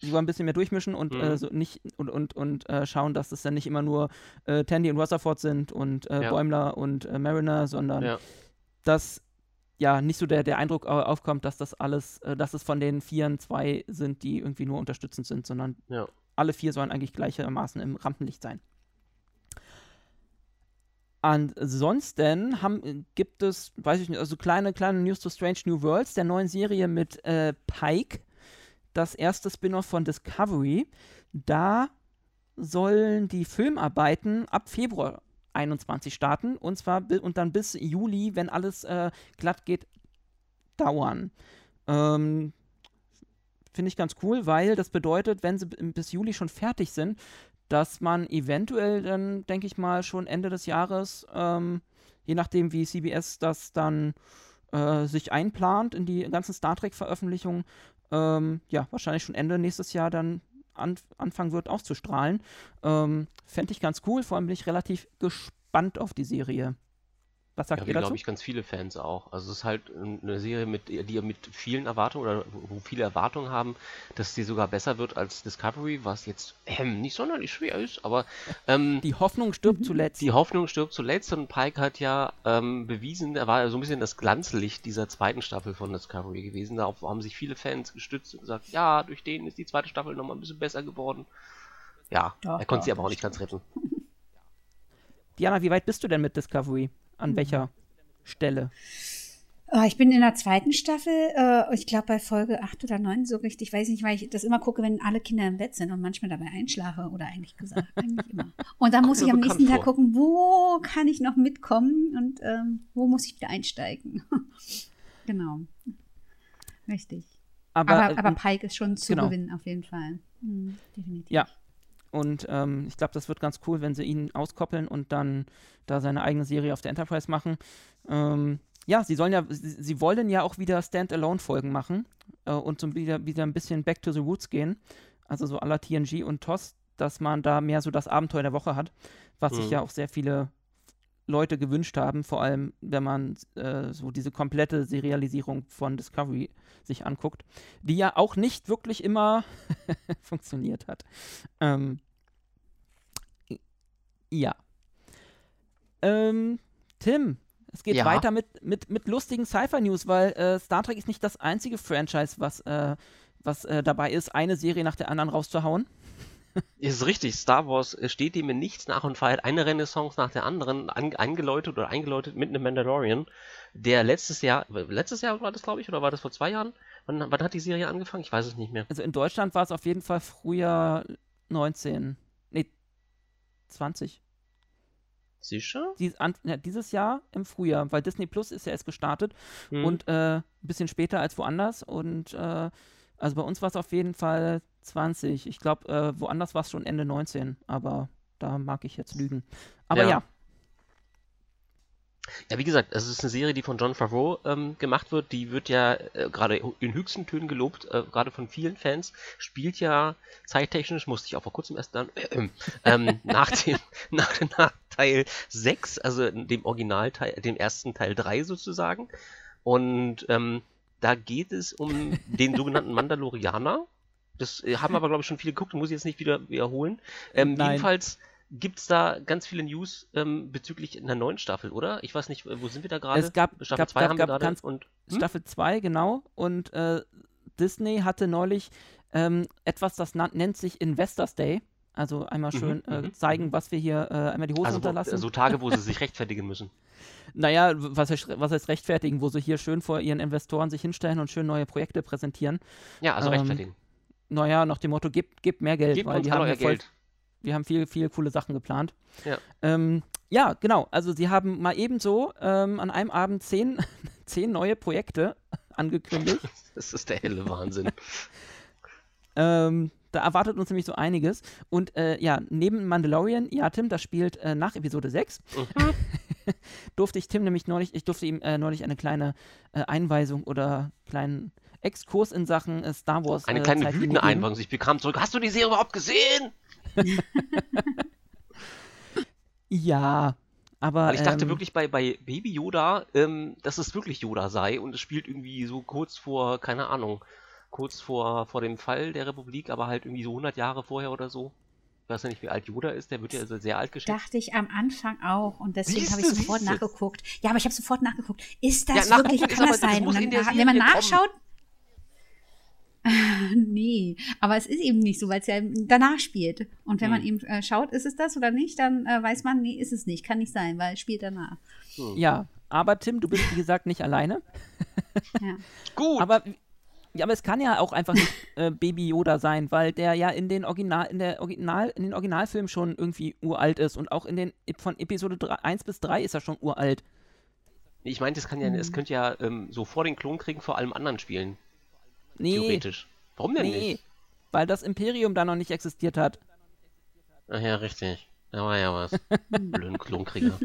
wollen ein bisschen mehr durchmischen und mhm. äh, so nicht und, und, und äh, schauen, dass es dann nicht immer nur äh, Tandy und Rutherford sind und äh, ja. Bäumler und äh, Mariner, sondern ja. dass ja nicht so der, der Eindruck aufkommt, dass das alles, äh, dass es von den Vieren zwei sind, die irgendwie nur unterstützend sind, sondern ja. alle vier sollen eigentlich gleichermaßen im Rampenlicht sein. Ansonsten haben, gibt es, weiß ich nicht, also kleine, kleine News to Strange New Worlds, der neuen Serie mit Pike das erste Spin-off von Discovery. Da sollen die Filmarbeiten ab Februar 21 starten und zwar und dann bis Juli, wenn alles äh, glatt geht, dauern. Ähm, Finde ich ganz cool, weil das bedeutet, wenn sie bis Juli schon fertig sind, dass man eventuell dann, denke ich mal, schon Ende des Jahres, ähm, je nachdem wie CBS das dann äh, sich einplant in die ganzen Star Trek-Veröffentlichungen, ähm, ja, wahrscheinlich schon Ende nächstes Jahr dann an, anfangen wird auszustrahlen. Ähm, Fände ich ganz cool, vor allem bin ich relativ gespannt auf die Serie. Was sagt ja, ihr dazu? glaube ich, ganz viele Fans auch. Also es ist halt eine Serie, mit, die mit vielen Erwartungen oder wo viele Erwartungen haben, dass sie sogar besser wird als Discovery, was jetzt ähm, nicht sonderlich schwer ist, aber ähm, die Hoffnung stirbt zuletzt. Die Hoffnung stirbt zuletzt und Pike hat ja ähm, bewiesen, er war so ein bisschen das Glanzlicht dieser zweiten Staffel von Discovery gewesen. Darauf haben sich viele Fans gestützt und gesagt, ja, durch den ist die zweite Staffel nochmal ein bisschen besser geworden. Ja, doch, er konnte doch, sie aber auch nicht ganz retten. Diana, wie weit bist du denn mit Discovery? An mhm. welcher Stelle? Oh, ich bin in der zweiten Staffel, äh, ich glaube bei Folge 8 oder 9 so richtig, weiß nicht, weil ich das immer gucke, wenn alle Kinder im Bett sind und manchmal dabei einschlafe oder eigentlich gesagt, eigentlich immer. Und dann muss ich am nächsten Tag gucken, wo kann ich noch mitkommen und ähm, wo muss ich wieder einsteigen. genau. Richtig. Aber, aber, aber, äh, Pike ist schon zu genau. gewinnen, auf jeden Fall. Mhm, definitiv. Ja, und ähm, ich glaube, das wird ganz cool, wenn sie ihn auskoppeln und dann da seine eigene Serie auf der Enterprise machen. Ähm, ja, sie sollen ja, sie, sie, wollen ja auch wieder Standalone-Folgen machen äh, und so wieder, wieder ein bisschen back to the roots gehen. Also so aller TNG und TOS, dass man da mehr so das Abenteuer der Woche hat, was mhm. sich ja auch sehr viele Leute gewünscht haben, vor allem wenn man äh, so diese komplette Serialisierung von Discovery sich anguckt, die ja auch nicht wirklich immer funktioniert hat. Ähm, ja. Ähm, Tim, Es geht Ja. weiter mit, mit, mit lustigen Sci-Fi-News, weil äh, Star Trek ist nicht das einzige Franchise, was, äh, was äh, dabei ist, eine Serie nach der anderen rauszuhauen. Ist richtig, Star Wars äh, steht dem in nichts nach und feiert eine Renaissance nach der anderen, an, eingeläutet oder eingeläutet mit einem Mandalorian, der letztes Jahr, letztes Jahr war das glaube ich, oder war das vor zwei Jahren? Wann, wann hat die Serie angefangen? Ich weiß es nicht mehr. Also in Deutschland war es auf jeden Fall Frühjahr 19. Nee, 20. Sicher? Dies, an, ja, dieses Jahr im Frühjahr, weil Disney Plus ist ja erst gestartet Hm. und äh, ein bisschen später als woanders. Und äh, also bei uns war es auf jeden Fall 20. Ich glaube, äh, woanders war es schon Ende 19, aber da mag ich jetzt lügen. Aber Ja. ja, Ja, wie gesagt, es ist eine Serie, die von John Favreau ähm, gemacht wird. Die wird ja äh, gerade in höchsten Tönen gelobt, äh, gerade von vielen Fans. Spielt ja zeittechnisch, musste ich auch vor kurzem erst dann, äh, ähm, nach, dem, nach, nach Teil 6, also dem Originalteil, dem ersten Teil 3 sozusagen. Und ähm, da geht es um den sogenannten Mandalorianer. Das äh, haben aber, glaube ich, schon viele geguckt, muss ich jetzt nicht wieder wiederholen. Ähm, jedenfalls gibt es da ganz viele News ähm, bezüglich einer neuen Staffel, oder? Ich weiß nicht, wo sind wir da gerade? Es gab- Staffel gab- 2 gab- haben wir gab gerade ganz- und hm? Staffel 2, genau. Und äh, Disney hatte neulich ähm, etwas, das nennt sich Investors Day. Also einmal Mhm, schön äh, mhm, zeigen, mhm. was wir hier, äh, einmal die Hose also unterlassen. so Tage, wo sie sich rechtfertigen müssen. Naja, was heißt, was heißt rechtfertigen, wo sie hier schön vor ihren Investoren sich hinstellen und schön neue Projekte präsentieren. Ja, also Ähm, rechtfertigen. Naja, nach dem Motto, gebt, gebt mehr Geld, Gebt weil die haben voll, Geld. wir haben viel, viel coole Sachen geplant. Ja. Ähm, ja, genau. Also sie haben mal ebenso ähm, an einem Abend zehn, zehn neue Projekte angekündigt. Das ist der helle Wahnsinn. ähm, da erwartet uns nämlich so einiges. Und äh, ja, neben Mandalorian, ja, Tim, das spielt äh, nach Episode 6, Mhm. durfte ich Tim nämlich neulich, ich durfte ihm äh, neulich eine kleine äh, Einweisung oder kleinen Exkurs in Sachen äh, Star Wars. Eine äh, kleine wütende. Einwandlung. Ich bekam zurück. Hast du die Serie überhaupt gesehen? Ja, aber. Weil ich dachte ähm, wirklich bei, bei Baby Yoda, ähm, dass es wirklich Yoda sei und es spielt irgendwie so kurz vor, keine Ahnung, kurz vor, vor dem Fall der Republik, aber halt irgendwie so 100 Jahre vorher oder so. Ich weiß ja nicht, wie alt Yoda ist, der wird ja also sehr alt geschätzt. Dachte ich am Anfang auch und deswegen habe ich sofort nachgeguckt. Ja, aber ich habe sofort nachgeguckt. Ist Ja, das nachgucken wirklich, kann das das sein? in dann, wenn man nachschaut, nee, aber es ist eben nicht so, weil es ja danach spielt. Und wenn man Hm. eben äh, schaut, ist es das oder nicht, dann äh, weiß man, nee, ist es nicht, kann nicht sein, weil es spielt danach. Hm. Ja, aber Tim, du bist wie gesagt nicht alleine. Ja. Gut. Aber, ja, aber es kann ja auch einfach nicht äh, Baby Yoda sein, weil der ja in den Original, in der Original, in den Originalfilmen schon irgendwie uralt ist und auch in den von Episode 3, 1 bis 3 ist er schon uralt. ich meinte, es kann ja, es könnte ja ähm, so vor den Klonkriegen vor allem anderen spielen, Nee, theoretisch. Warum denn nee, nicht? weil das Imperium da noch nicht existiert hat. Ach ja, richtig. Da war ja was. Blöden Klonkrieger.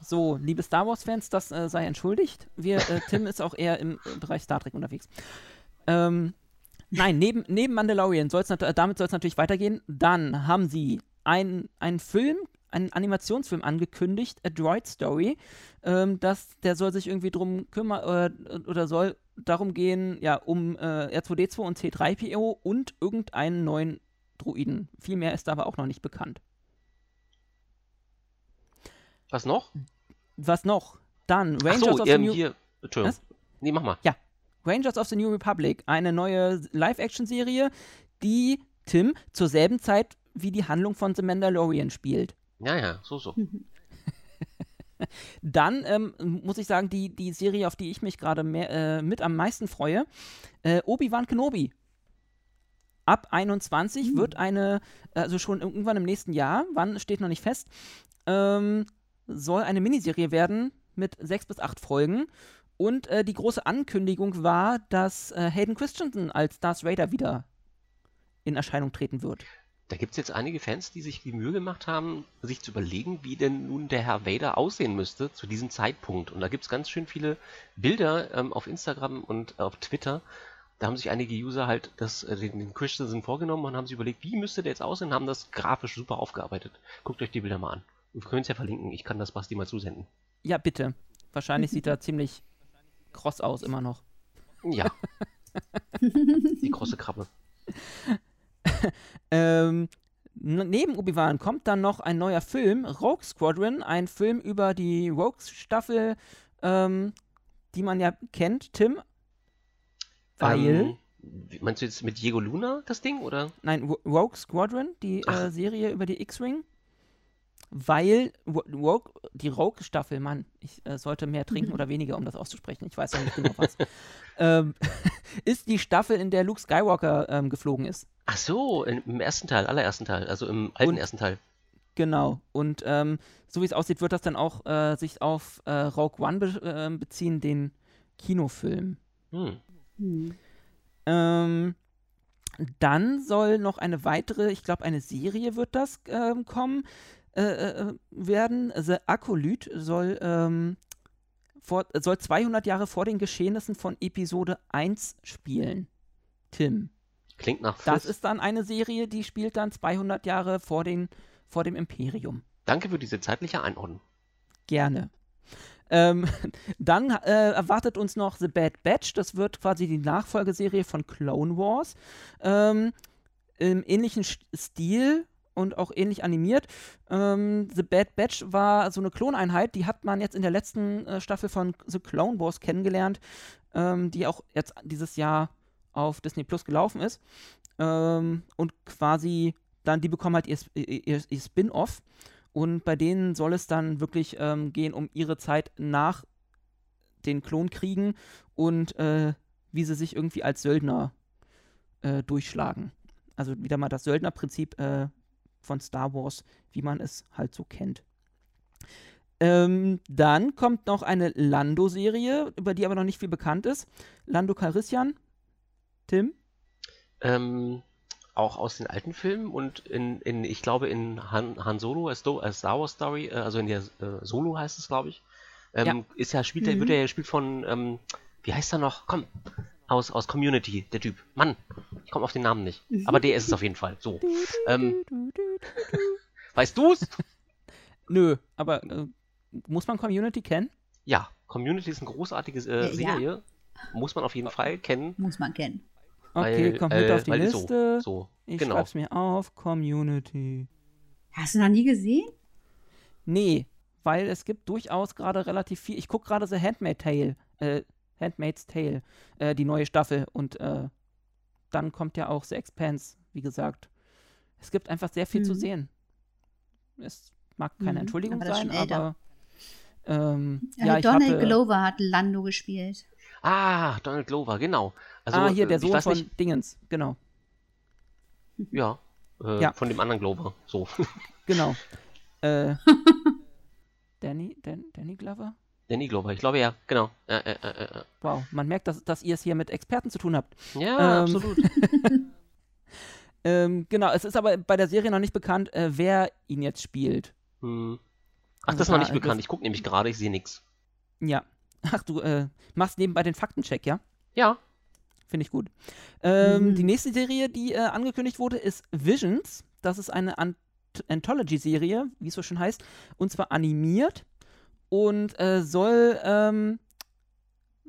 So, liebe Star Wars-Fans, das äh, sei entschuldigt. Wir, äh, Tim ist auch eher im äh, Bereich Star Trek unterwegs. Ähm, nein, neben, neben Mandalorian soll's äh, damit soll es natürlich weitergehen. Dann haben sie ein- einen Film, einen Animationsfilm angekündigt, A Droid Story. Ähm, das, der soll sich irgendwie drum kümmern äh, oder soll darum gehen, ja, um äh, R2D2 und C3PO und irgendeinen neuen Droiden. Viel mehr ist aber auch noch nicht bekannt. Was noch? Was noch? Dann Rangers so, of the ähm, New hier. Entschuldigung. Nee, mach mal. Rangers of the New Republic, eine neue Live-Action-Serie, die Tim zur selben Zeit wie die Handlung von The Mandalorian spielt. Ja, ja, so, so. Dann ähm, muss ich sagen, die, die Serie, auf die ich mich gerade mehr- äh, mit am meisten freue, äh, Obi-Wan Kenobi. Ab 21 wird eine, also schon irgendwann im nächsten Jahr, wann steht noch nicht fest, ähm, soll eine Miniserie werden mit sechs bis acht Folgen. Und äh, die große Ankündigung war, dass äh, Hayden Christensen als Darth Vader wieder in Erscheinung treten wird. Da gibt es jetzt einige Fans, die sich die Mühe gemacht haben, sich zu überlegen, wie denn nun der Herr Vader aussehen müsste zu diesem Zeitpunkt. Und da gibt es ganz schön viele Bilder ähm, auf Instagram und auf Twitter. Da haben sich einige User halt das, äh, den, den Christensen vorgenommen und haben sich überlegt, wie müsste der jetzt aussehen, haben das grafisch super aufgearbeitet. Guckt euch die Bilder mal an. Wir können es ja verlinken. Ich kann das Basti mal zusenden. Ja, bitte. Wahrscheinlich sieht er ziemlich kross aus immer noch. Ja. die große Krabbe. Ähm, neben Obi-Wan kommt dann noch ein neuer Film, Rogue Squadron, ein Film über die Rogue-Staffel, ähm, die man ja kennt, Tim. Weil. Ähm, meinst du jetzt mit Diego Luna das Ding, oder? Nein, Rogue Squadron, die äh, Serie über die X-Wing. Weil Rogue, die Rogue-Staffel, Mann, ich äh, sollte mehr trinken oder weniger, um das auszusprechen. Ich weiß noch nicht genau was. ähm, ist die Staffel, in der Luke Skywalker ähm, geflogen ist. Ach so, im ersten Teil, allerersten Teil, also im alten Und, ersten Teil. Genau. Und ähm, so wie es aussieht, wird das dann auch äh, sich auf äh, Rogue One be äh, beziehen, den Kinofilm. Hm. Hm. Ähm, dann soll noch eine weitere, ich glaube, eine Serie wird das ähm, kommen, äh, äh, werden. The Acolyte soll, ähm, vor, soll 200 Jahre vor den Geschehnissen von Episode 1 spielen. Tim. Klingt nach Fluss. Das ist dann eine Serie, die spielt dann 200 Jahre vor, den, vor dem Imperium. Danke für diese zeitliche Einordnung. Gerne. Ähm, dann äh, erwartet uns noch The Bad Batch. Das wird quasi die Nachfolgeserie von Clone Wars. Ähm, Im ähnlichen Stil und auch ähnlich animiert. Ähm, The Bad Batch war so eine Kloneinheit, die hat man jetzt in der letzten äh, Staffel von The Clone Wars kennengelernt, ähm, die auch jetzt dieses Jahr auf Disney Plus gelaufen ist. Ähm, und quasi dann, die bekommen halt ihr, ihr, ihr Spin-off. Und bei denen soll es dann wirklich ähm, gehen um ihre Zeit nach den Klonkriegen und äh, wie sie sich irgendwie als Söldner äh, durchschlagen. Also wieder mal das Söldnerprinzip äh, von Star Wars, wie man es halt so kennt. Ähm, dann kommt noch eine Lando-Serie, über die aber noch nicht viel bekannt ist. Lando Calrissian. Tim? Ähm, auch aus den alten Filmen und in, in ich glaube, in Han, Han Solo, a, Star Wars Story, äh, also in der äh, Solo heißt es, glaube ich, ähm, ja. ist ja, spielt, mhm. wird er ja gespielt von, ähm, wie heißt er noch? Komm, aus, aus Community, der Typ. Mann, ich komme auf den Namen nicht. Aber der ist es auf jeden Fall. So. Ähm, weißt du's? Nö, aber äh, muss man Community kennen? Ja, Community ist eine großartige äh, Serie. Ja. Muss man auf jeden Fall kennen. Muss man kennen. Okay, weil, kommt mit äh, auf die Liste. So, so, ich genau. schreib's mir auf. Community. Hast du noch nie gesehen? Nee, weil es gibt durchaus gerade relativ viel. Ich gucke gerade The Handmaid's Tale, äh, Handmaid's Tale, äh, die neue Staffel. Und äh, dann kommt ja auch The Expanse, wie gesagt. Es gibt einfach sehr viel mhm. zu sehen. Es mag keine mhm, Entschuldigung aber sein, aber. Ähm, ja, Donald hatte, Glover hat Lando gespielt. Ah, Donald Glover, genau. Also, ah, hier, der Sohn von nicht. Dingens, genau. Ja, äh, ja, von dem anderen Glover, so. Genau. Äh, Danny, Dan, Danny Glover? Danny Glover, ich glaube ja, genau. Äh, äh, äh, wow, man merkt, dass, dass ihr es hier mit Experten zu tun habt. Ja, ähm, absolut. ähm, genau, es ist aber bei der Serie noch nicht bekannt, äh, wer ihn jetzt spielt. Hm. Ach, das ist noch nicht bekannt. Ich gucke nämlich gerade, ich sehe nichts. Ja. Ach, du äh, machst nebenbei den Faktencheck, ja? Ja. Finde ich gut. Ähm, mhm. Die nächste Serie, die äh, angekündigt wurde, ist Visions. Das ist eine Ant Anthology-Serie, wie es so schön heißt, und zwar animiert und äh, soll ähm,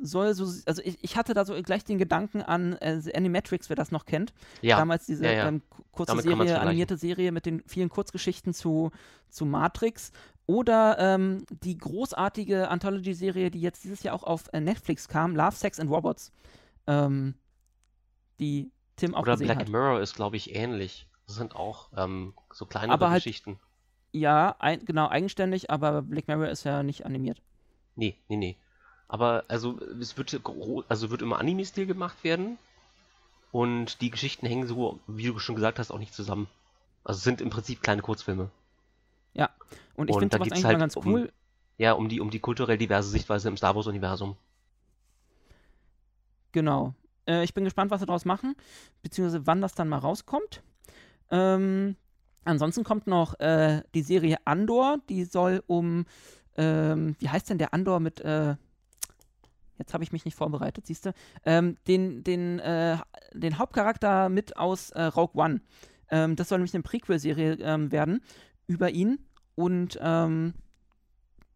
soll so, also ich, ich, hatte da so gleich den Gedanken an äh, Animatrix, wer das noch kennt. Ja. Damals diese ja, ja. Ähm, kurze Damit Serie, animierte Serie mit den vielen Kurzgeschichten zu, zu Matrix. Oder ähm, die großartige Anthology-Serie, die jetzt dieses Jahr auch auf äh, Netflix kam, Love, Sex and Robots. Ähm, die Tim auch Oder gesehen Black hat. Mirror ist, glaube ich, ähnlich. Das sind auch ähm, so kleinere halt, Geschichten. Ja, ein, genau, eigenständig, aber Black Mirror ist ja nicht animiert. Nee, nee, nee. Aber also es wird also wird immer Anime-Stil gemacht werden. Und die Geschichten hängen so, wie du schon gesagt hast, auch nicht zusammen. Also es sind im Prinzip kleine Kurzfilme. Ja, und ich finde sowas eigentlich halt mal ganz cool. Um, ja, um die, um die kulturell diverse Sichtweise im Star Wars-Universum. Genau. Äh, ich bin gespannt, was sie daraus machen, beziehungsweise wann das dann mal rauskommt. Ähm, ansonsten kommt noch äh, die Serie Andor, die soll um, ähm, wie heißt denn der Andor mit, äh, jetzt habe ich mich nicht vorbereitet, siehst du, ähm, den, den, äh, den Hauptcharakter mit aus äh, Rogue One. Ähm, das soll nämlich eine Prequel-Serie ähm, werden über ihn und ähm,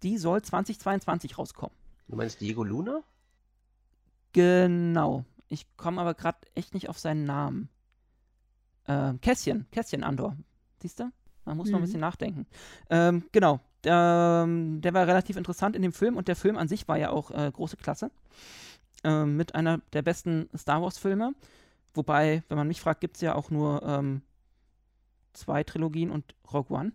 die soll 2022 rauskommen. Du meinst Diego Luna? Genau. Ich komme aber gerade echt nicht auf seinen Namen. Äh, Kässchen, Kässchen Andor. Siehst du? Man muss mhm. noch ein mhm. bisschen nachdenken. Ähm, genau. Der, ähm, der, war relativ interessant in dem Film und der Film an sich war ja auch äh, große Klasse. Ähm, mit einer der besten Star Wars-Filme. Wobei, wenn man mich fragt, gibt es ja auch nur ähm, zwei Trilogien und Rogue One.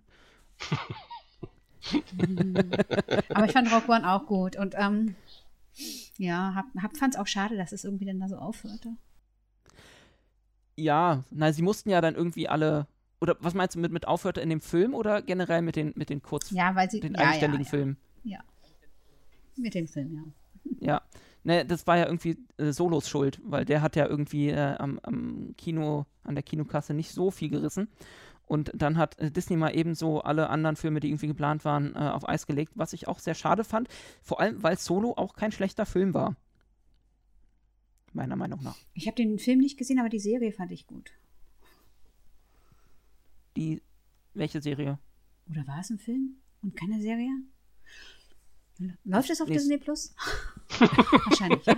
Aber ich fand Rogue One auch gut und ähm, ja, hab, hab, fand es auch schade, dass es irgendwie dann da so aufhörte. Ja, na, sie mussten ja dann irgendwie alle. Oder was meinst du mit, mit aufhörte in dem Film oder generell mit den, mit den Kurz, ja, weil sie, den ja, eigenständigen ja, Filmen? Ja. Mit dem Film, ja. Ja. Ne, das war ja irgendwie äh, Solos Schuld, weil der hat ja irgendwie äh, am, am Kino, an der Kinokasse nicht so viel gerissen. Und dann hat äh, Disney mal ebenso alle anderen Filme, die irgendwie geplant waren, äh, auf Eis gelegt, was ich auch sehr schade fand. Vor allem, weil Solo auch kein schlechter Film war. Meiner Meinung nach. Ich habe den Film nicht gesehen, aber die Serie fand ich gut. Die. Welche Serie? Oder war es ein Film und keine Serie? Läuft es auf nee. Disney Plus? Wahrscheinlich, ja?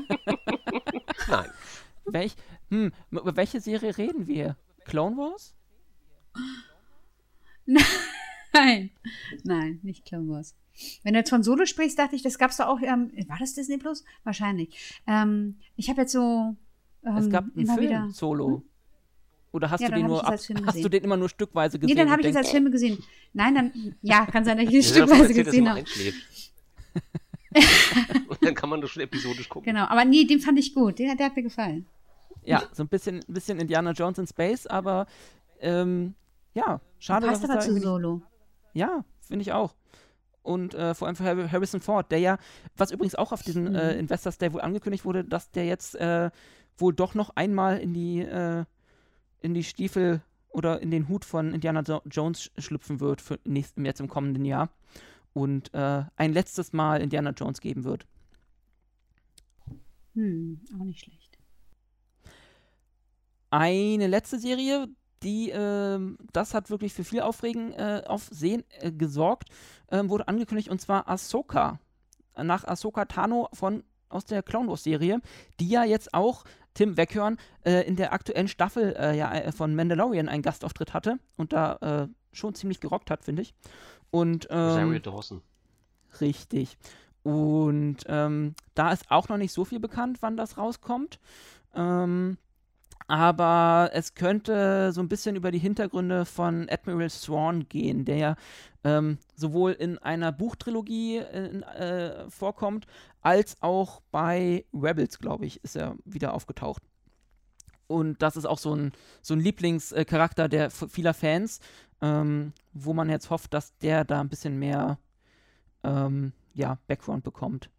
Nein. Welch, hm, über welche Serie reden wir? Clone Wars? Nein, nein, nicht Clone Wars. Wenn du jetzt von Solo sprichst, dachte ich, das gab es doch auch. Ähm, war das Disney Plus? Wahrscheinlich. Ähm, ich habe jetzt so. Ähm, es gab einen Film wieder, Solo. Hm? Oder hast ja, du den nur ab, hast du den immer nur stückweise gesehen? Nee, dann habe ich das als Filme gesehen. Nein, dann ja, kann sein, dass ich den stückweise gesehen habe. Und dann kann man das schon episodisch gucken. Genau, aber nee, den fand ich gut. Der, der hat mir gefallen. Ja, so ein bisschen, bisschen Indiana Jones in Space, aber ähm, ja, schade. Passt aber zu Solo. Ja, finde ich auch. Und äh, vor allem für Harrison Ford, der ja, was übrigens auch auf diesen mhm. äh, Investors Day wohl angekündigt wurde, dass der jetzt äh, wohl doch noch einmal in die, äh, in die Stiefel oder in den Hut von Indiana Jones schlüpfen wird für nächst, jetzt im kommenden Jahr und äh, ein letztes Mal Indiana Jones geben wird. Hm, auch nicht schlecht. Eine letzte Serie, die, äh, das hat wirklich für viel Aufregen, äh, Aufsehen äh, gesorgt, ähm, wurde angekündigt und zwar Ahsoka. Nach Ahsoka Tano von aus der Clone Wars Serie, die ja jetzt auch Tim Weckhörn äh, in der aktuellen Staffel äh, ja, äh, von Mandalorian einen Gastauftritt hatte und da schon ziemlich gerockt hat, finde ich. Und ähm, Dawson. Richtig. Und ähm, da ist auch noch nicht so viel bekannt, wann das rauskommt. Ähm, aber es könnte so ein bisschen über die Hintergründe von Admiral Thrawn gehen, der ja ähm, sowohl in einer Buchtrilogie äh, äh, vorkommt, als auch bei Rebels, glaube ich, ist er wieder aufgetaucht. Und das ist auch so ein, so ein Lieblingscharakter der vieler Fans, ähm, wo man jetzt hofft, dass der da ein bisschen mehr ähm, ja, Background bekommt.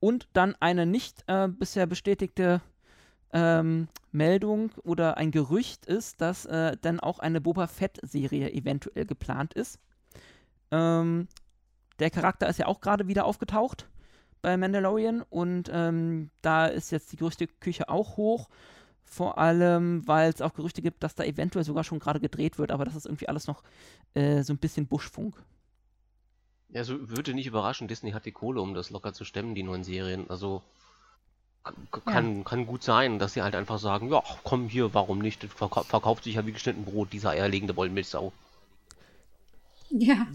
Und dann eine nicht äh, bisher bestätigte ähm, Meldung oder ein Gerücht ist, dass äh, dann auch eine Boba Fett-Serie eventuell geplant ist. Ähm, der Charakter ist ja auch gerade wieder aufgetaucht bei Mandalorian und ähm, da ist jetzt die Gerüchteküche auch hoch. Vor allem, weil es auch Gerüchte gibt, dass da eventuell sogar schon gerade gedreht wird, aber das ist irgendwie alles noch äh, so ein bisschen Buschfunk. Ja, so würde nicht überraschen. Disney hat die Kohle, um das locker zu stemmen, die neuen Serien. Also kann, ja. kann gut sein, dass sie halt einfach sagen, ja, komm hier, warum nicht? Das verkau verkauft sich ja wie geschnitten Brot, dieser eierlegende Wollmilchsau. Ja.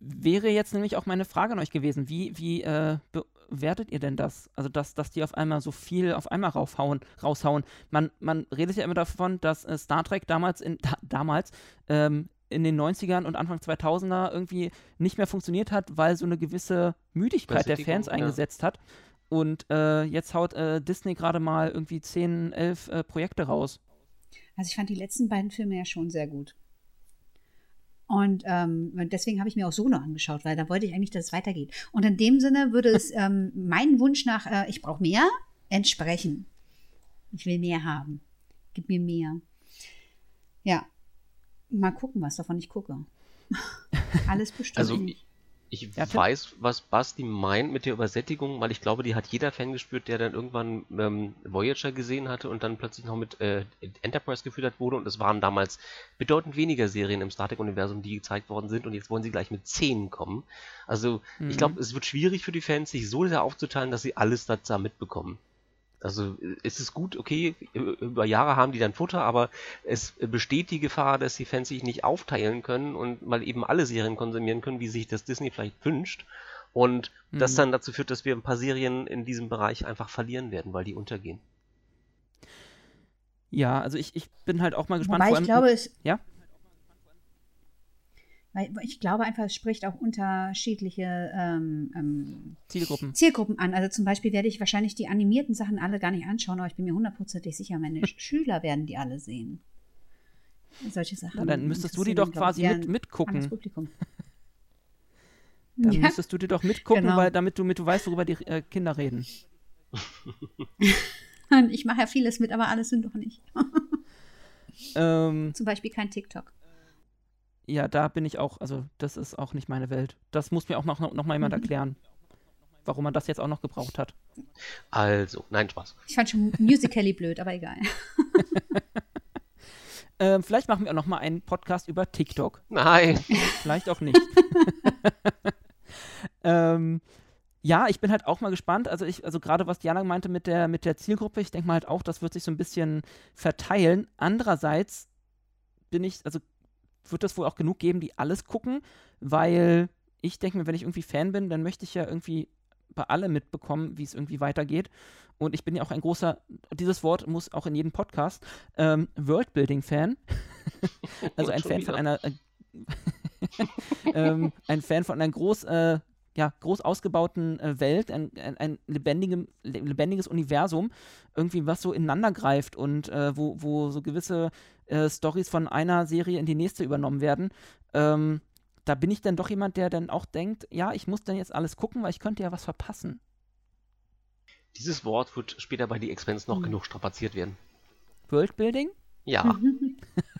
Wäre jetzt nämlich auch meine Frage an euch gewesen, wie, wie äh, bewertet ihr denn das? Also, dass, dass die auf einmal so viel auf einmal raufhauen, raushauen. Man, man redet ja immer davon, dass äh, Star Trek damals, in, da, damals ähm, in den 90ern und Anfang 2000er irgendwie nicht mehr funktioniert hat, weil so eine gewisse Müdigkeit der Fans ja. eingesetzt hat. Und äh, jetzt haut äh, Disney gerade mal irgendwie 10, 11 äh, Projekte raus. Also ich fand die letzten beiden Filme ja schon sehr gut. Und ähm, deswegen habe ich mir auch Solo angeschaut, weil da wollte ich eigentlich, dass es weitergeht. Und in dem Sinne würde es ähm, meinen Wunsch nach, äh, ich brauche mehr, entsprechen. Ich will mehr haben. Gib mir mehr. Ja. Mal gucken, was davon ich gucke. Alles bestimmt. Also nicht. Ich ja, weiß, was Basti meint mit der Übersättigung, weil ich glaube, die hat jeder Fan gespürt, der dann irgendwann ähm, Voyager gesehen hatte und dann plötzlich noch mit äh, Enterprise gefüttert wurde. Und es waren damals bedeutend weniger Serien im Star Trek-Universum, die gezeigt worden sind. Und jetzt wollen sie gleich mit zehn kommen. Also mhm. ich glaube, es wird schwierig für die Fans, sich so sehr aufzuteilen, dass sie alles da mitbekommen. Also es ist gut, okay, über Jahre haben die dann Futter, aber es besteht die Gefahr, dass die Fans sich nicht aufteilen können und mal eben alle Serien konsumieren können, wie sich das Disney vielleicht wünscht. Und mhm. das dann dazu führt, dass wir ein paar Serien in diesem Bereich einfach verlieren werden, weil die untergehen. Ja, also ich, ich bin halt auch mal gespannt. Wobei ich glaube, es, ja? Weil ich glaube einfach, es spricht auch unterschiedliche ähm, ähm, Zielgruppen. Zielgruppen an. Also zum Beispiel werde ich wahrscheinlich die animierten Sachen alle gar nicht anschauen, aber ich bin mir hundertprozentig sicher, meine Schüler werden die alle sehen. Solche Sachen. Ja, dann müsstest du die doch quasi mit, mitgucken. Publikum. Dann ja. müsstest du dir doch mitgucken, genau. weil, damit, du, damit du weißt, worüber die äh, Kinder reden. ich mache ja vieles mit, aber alles sind doch nicht. ähm, Zum Beispiel kein TikTok ja, da bin ich auch, also das ist auch nicht meine Welt. Das muss mir auch noch, noch mal jemand mhm. erklären, warum man das jetzt auch noch gebraucht hat. Also, nein, Spaß. Ich fand schon Musically blöd, aber egal. ähm, vielleicht machen wir auch noch mal einen Podcast über TikTok. Nein. Vielleicht auch nicht. ähm, ja, ich bin halt auch mal gespannt. Also ich, also gerade was Diana meinte mit der, mit der Zielgruppe, ich denke mal halt auch, das wird sich so ein bisschen verteilen. Andererseits bin ich, also wird es wohl auch genug geben, die alles gucken, weil ich denke mir, wenn ich irgendwie Fan bin, dann möchte ich ja irgendwie bei allem mitbekommen, wie es irgendwie weitergeht. Und ich bin ja auch ein großer, dieses Wort muss auch in jedem Podcast, ähm, Worldbuilding-Fan. also ein Fan von einer, äh, ähm, ein Fan von einer groß, äh, ja, groß ausgebauten äh, Welt, ein, ein, ein lebendigem, lebendiges Universum, irgendwie was so ineinander greift und äh, wo, wo so gewisse äh, Stories von einer Serie in die nächste übernommen werden. Ähm, da bin ich dann doch jemand, der dann auch denkt, ja, ich muss dann jetzt alles gucken, weil ich könnte ja was verpassen. Dieses Wort wird später bei The Expense noch hm. genug strapaziert werden. Worldbuilding? Ja.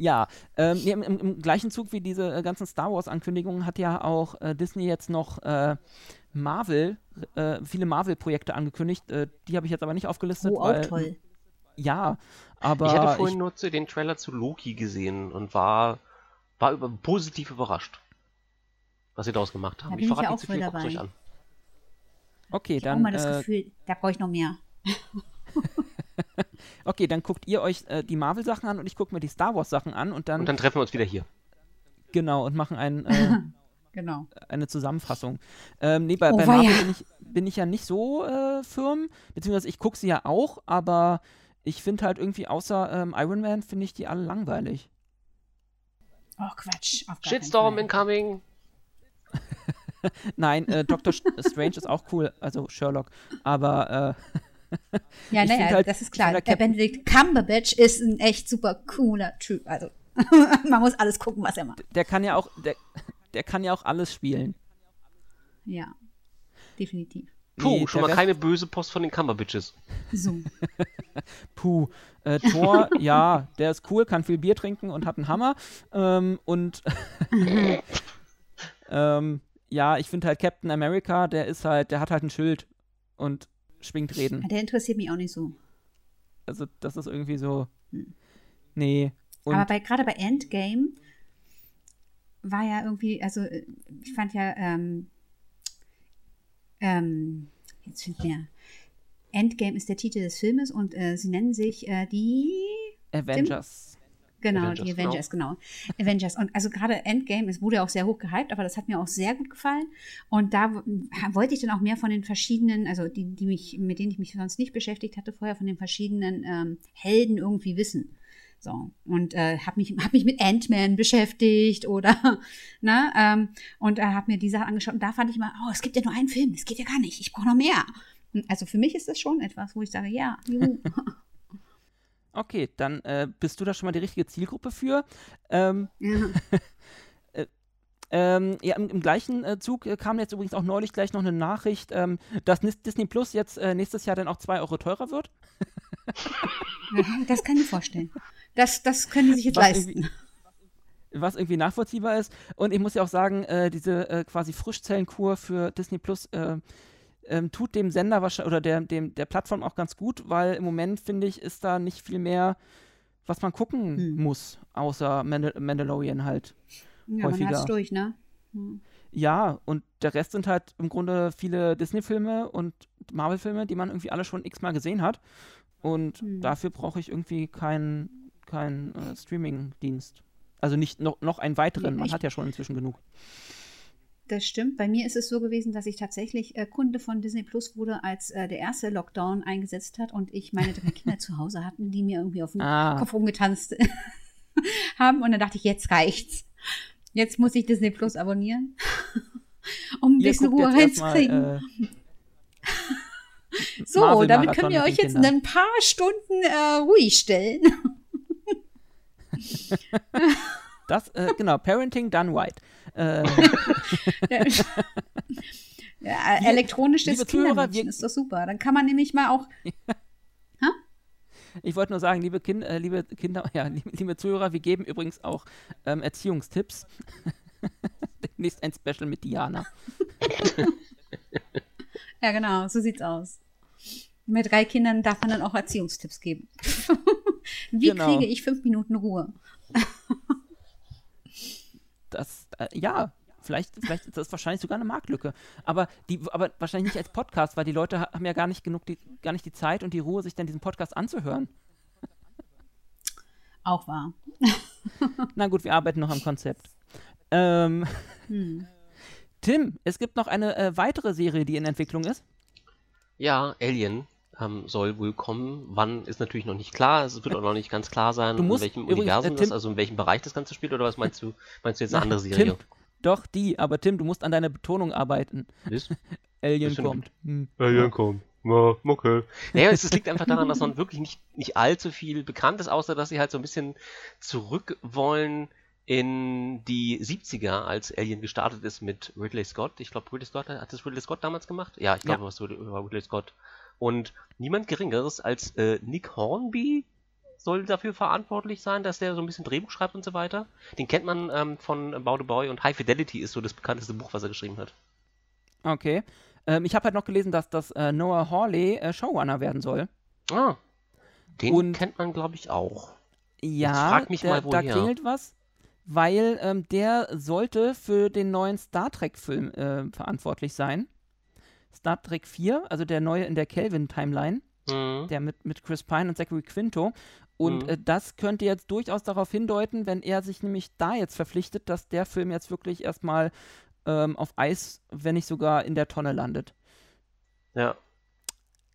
ja, ähm, im, im, gleichen Zug wie diese äh, ganzen Star Wars-Ankündigungen hat ja auch äh, Disney jetzt noch äh, Marvel, äh, viele Marvel-Projekte angekündigt. Äh, die habe ich jetzt aber nicht aufgelistet. Oh, weil, auch toll. Ja, aber. Ich hatte vorhin ich, nur zu den Trailer zu Loki gesehen und war, war über, positiv überrascht, was sie daraus gemacht haben. Da ich verrate nicht zu viel, guckt euch an. Okay, ich dann. Ich mal das äh, Gefühl, da brauche ich noch mehr. okay, dann guckt ihr euch äh, die Marvel-Sachen an und ich gucke mir die Star Wars-Sachen an und dann. Und dann treffen wir uns wieder hier. Genau, und machen ein. Äh, genau. eine Zusammenfassung. Ähm, nee, bei, oh, bei Marvel ja. bin, ich, bin ich ja nicht so äh, firm, beziehungsweise ich gucke sie ja auch, aber ich finde halt irgendwie außer ähm, Iron Man finde ich die alle langweilig. Oh Quatsch. Shitstorm incoming. Nein, äh, Doctor Strange ist auch cool, also Sherlock. Aber äh, ja, naja, halt, das ist klar. Halt der Benedict Cumberbatch ist ein echt super cooler Typ. Also man muss alles gucken, was er macht. Der kann ja auch, der, der kann ja auch alles spielen. Ja, definitiv. Puh, schon mal Rest... keine böse Post von den Cumberbitches. So. Puh. Äh, Thor, ja, der ist cool, kann viel Bier trinken und hat einen Hammer. Ähm, und ähm, ja, ich finde halt Captain America, der ist halt, der hat halt ein Schild und schwingt Reden. Der interessiert mich auch nicht so. Also, das ist irgendwie so. Hm. Nee. Und Aber gerade bei Endgame war ja irgendwie, also ich fand ja, ähm, ähm, jetzt findet mir Endgame ist der Titel des Filmes und äh, sie nennen sich äh, die Avengers. Genau, Avengers, die Avengers, genau. genau. Avengers. Und also gerade Endgame, es wurde ja auch sehr hoch gehypt, aber das hat mir auch sehr gut gefallen. Und da wollte ich dann auch mehr von den verschiedenen, also die, die mich, mit denen ich mich sonst nicht beschäftigt hatte, vorher von den verschiedenen ähm, Helden irgendwie wissen. So, und äh, habe mich, hab mich mit Ant-Man beschäftigt oder, ne, ähm, und äh, habe mir die Sachen angeschaut und da fand ich mal, oh, es gibt ja nur einen Film, das geht ja gar nicht, ich brauche noch mehr. Also für mich ist das schon etwas, wo ich sage, ja, juhu. Okay, dann äh, bist du da schon mal die richtige Zielgruppe für. Ähm, ja. äh, ähm, ja, im, im gleichen äh, Zug äh, kam jetzt übrigens auch neulich gleich noch eine Nachricht, ähm, dass Disney Plus jetzt äh, nächstes Jahr dann auch 2 Euro teurer wird. das kann ich mir vorstellen. Das, das können sie sich jetzt was leisten. Irgendwie, was irgendwie nachvollziehbar ist. Und ich muss ja auch sagen, äh, diese quasi Frischzellenkur für Disney Plus ähm, tut dem Sender wahrscheinlich oder der, dem, der Plattform auch ganz gut, weil im Moment, finde ich, ist da nicht viel mehr, was man gucken hm. muss, außer Mandal Mandalorian halt. Ja, häufiger. man hat's durch, ne? Hm. Ja, und der Rest sind halt im Grunde viele Disney-Filme und Marvel-Filme, die man irgendwie alle schon x-mal gesehen hat. Und mhm. dafür brauche ich irgendwie keinen kein, äh, Streaming-Dienst. Also nicht noch, noch einen weiteren, man hat ja schon inzwischen genug. Das stimmt. Bei mir ist es so gewesen, dass ich tatsächlich äh, Kunde von Disney Plus wurde, als äh, der erste Lockdown eingesetzt hat und ich meine drei Kinder zu Hause hatten, die mir irgendwie auf den ah. Kopf rumgetanzt haben. Und dann dachte ich, jetzt reicht's. Jetzt muss ich Disney Plus abonnieren, um ein bisschen Ruhe reinzukriegen. Äh, so, damit können wir euch jetzt in ein paar Stunden äh, ruhig stellen. Das, äh, genau, Parenting Done White. Äh, ja, elektronisches Kindermädchen ist doch super. Dann kann man nämlich mal auch. Ich wollte nur sagen, liebe, kind, äh, liebe Kinder, ja, liebe, liebe, Zuhörer, wir geben übrigens auch ähm, Erziehungstipps. Demnächst ein Special mit Diana. ja, genau, so sieht's aus. Mit drei Kindern darf man dann auch Erziehungstipps geben. Wie genau. kriege ich fünf Minuten Ruhe? Das, äh, ja, vielleicht, vielleicht ist das wahrscheinlich sogar eine Marktlücke. Aber, die, aber wahrscheinlich nicht als Podcast, weil die Leute haben ja gar nicht genug, die, gar nicht die Zeit und die Ruhe, sich dann diesen Podcast anzuhören. Auch wahr. Na gut, wir arbeiten noch am Konzept. Ähm, hm. Tim, es gibt noch eine äh, weitere Serie, die in Entwicklung ist. Ja, Alien ähm, soll wohl kommen. Wann ist natürlich noch nicht klar. Es wird auch noch nicht ganz klar sein, in welchem übrigens, Universum äh, Tim, das, also in welchem Bereich das Ganze spielt. Oder was meinst du? Meinst du jetzt eine andere Serie? Tim, doch, die. Aber Tim, du musst an deiner Betonung arbeiten. Ist? Alien kommt. Hm. Alien kommt. Ja, okay. Naja, es, es, liegt einfach daran, dass noch wirklich nicht, nicht allzu viel bekannt ist, außer dass sie halt so ein bisschen zurück wollen in die 70er, als Alien gestartet ist mit Ridley Scott. Ich glaube, Ridley Scott hat das Ridley Scott damals gemacht? Ja, ich glaube, ja. was war Ridley Scott und niemand Geringeres als äh, Nick Hornby soll dafür verantwortlich sein, dass der so ein bisschen Drehbuch schreibt und so weiter. Den kennt man ähm, von About the Boy und High Fidelity ist so das bekannteste Buch, was er geschrieben hat. Okay. Ähm, ich habe halt noch gelesen, dass das äh, Noah Hawley äh, Showrunner werden soll. Ah. Den und kennt man, glaube ich, auch. Ja, frag mich der, mal, woher. da klingelt was, weil ähm, der sollte für den neuen Star Trek-Film äh, verantwortlich sein. Star Trek 4, also der neue in der Kelvin-Timeline, mhm. der mit, mit Chris Pine und Zachary Quinto. Und mhm. äh, das könnte jetzt durchaus darauf hindeuten, wenn er sich nämlich da jetzt verpflichtet, dass der Film jetzt wirklich erstmal ähm, auf Eis, wenn nicht sogar in der Tonne landet. Ja.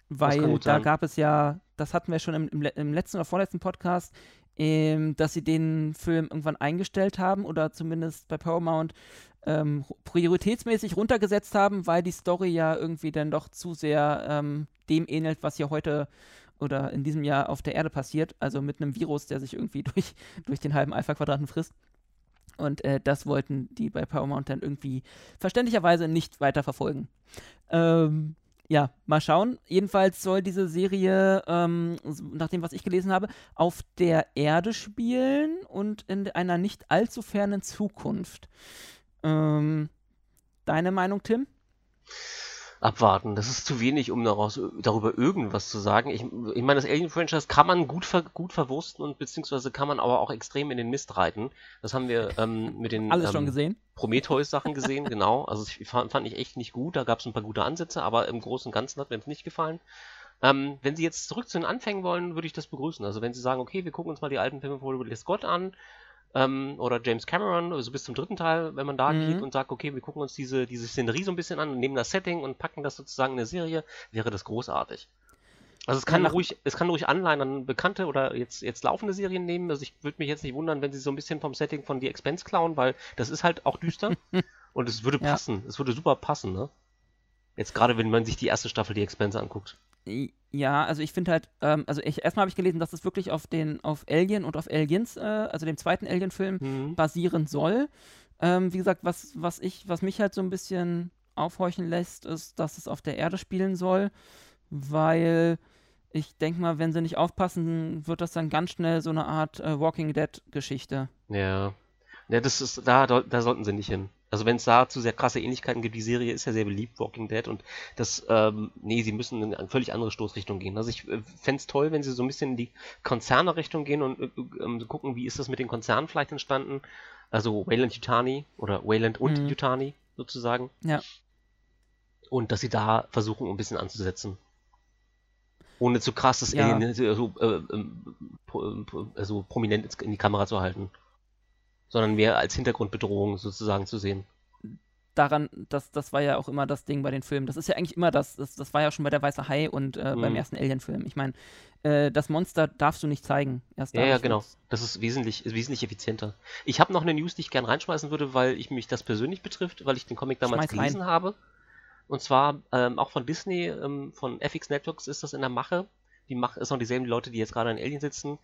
Weil da gab es ja, das hatten wir schon im, im, im letzten oder vorletzten Podcast, ähm, dass sie den Film irgendwann eingestellt haben oder zumindest bei Paramount ähm, prioritätsmäßig runtergesetzt haben, weil die Story ja irgendwie dann doch zu sehr ähm, dem ähnelt, was hier heute oder in diesem Jahr auf der Erde passiert, also mit einem Virus, der sich irgendwie durch, durch den halben Alpha-Quadranten frisst. Und äh, das wollten die bei Paramount dann irgendwie verständlicherweise nicht weiter verfolgen. Ähm, ja, mal schauen. Jedenfalls soll diese Serie, ähm, nach dem, was ich gelesen habe, auf der Erde spielen und in einer nicht allzu fernen Zukunft. Ähm, deine Meinung, Tim? abwarten. Das ist zu wenig, um daraus, darüber irgendwas zu sagen. Ich, ich meine, das Alien-Franchise kann man gut, ver, gut verwursten und beziehungsweise kann man aber auch extrem in den Mist reiten. Das haben wir ähm, mit den Alles ähm, schon gesehen? Prometheus-Sachen gesehen, genau. Also ich fand, fand, ich echt nicht gut. Da gab es ein paar gute Ansätze, aber im Großen und Ganzen hat mir das nicht gefallen. Ähm, wenn Sie jetzt zurück zu den Anfängen wollen, würde ich das begrüßen. Also wenn Sie sagen, okay, wir gucken uns mal die alten Filme von Ridley Scott an, ähm, oder James Cameron, also bis zum dritten Teil, wenn man da mhm. geht und sagt, okay, wir gucken uns diese, diese Szenerie so ein bisschen an und nehmen das Setting und packen das sozusagen in eine Serie, wäre das großartig. Also es kann ja, ruhig, es kann ruhig Anleihen an bekannte oder jetzt, jetzt laufende Serien nehmen. Also ich würde mich jetzt nicht wundern, wenn sie so ein bisschen vom Setting von The Expense klauen, weil das ist halt auch düster. und es würde passen. Ja. Es würde super passen, ne? Jetzt gerade, wenn man sich die erste Staffel The Expense anguckt. Ja, also ich finde halt, ähm, also ich, erstmal habe ich gelesen, dass es wirklich auf den, auf Alien und auf Aliens, äh, also dem zweiten Alien-Film, mhm. basieren soll. Ähm, wie gesagt, was, was ich, was mich halt so ein bisschen aufhorchen lässt, ist, dass es auf der Erde spielen soll, weil ich denke mal, wenn sie nicht aufpassen, wird das dann ganz schnell so eine Art äh, Walking Dead-Geschichte. Ja. Ja, das ist, da, da sollten sie nicht hin. Also wenn es da zu sehr krasse Ähnlichkeiten gibt, die Serie ist ja sehr beliebt, Walking Dead, und das, ähm, nee, sie müssen in eine völlig andere Stoßrichtung gehen. Also ich äh, fände es toll, wenn sie so ein bisschen in die Konzerne-Richtung gehen und äh, äh, gucken, wie ist das mit den Konzernen vielleicht entstanden. Also Wayland Yutani oder Wayland und mhm. Yutani sozusagen. Ja. Und dass sie da versuchen, ein bisschen anzusetzen. Ohne zu krasses Ja. Alien so, äh, ähm, pro- äh, pro- also prominent in die Kamera zu halten. Sondern mehr als Hintergrundbedrohung sozusagen zu sehen. Daran, das, das war ja auch immer das Ding bei den Filmen. Das ist ja eigentlich immer das, das, das war ja schon bei der Weiße Hai und äh, beim Mhm. ersten Alien-Film. Ich meine, äh, das Monster darfst du nicht zeigen. Erst Ja, ja, genau. Das ist wesentlich, ist wesentlich effizienter. Ich habe noch eine News, die ich gern reinschmeißen würde, weil ich mich das persönlich betrifft, weil ich den Comic damals Schmeiß rein. gelesen habe. Und zwar ähm, auch von Disney, ähm, von FX Networks ist das in der Mache. Die Mache ist noch dieselben Leute, die jetzt gerade an Alien sitzen.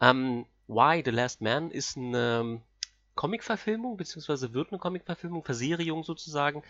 Ähm, Why the Last Man ist eine Comic-Verfilmung, beziehungsweise wird eine Comic-Verfilmung, Verserierung sozusagen.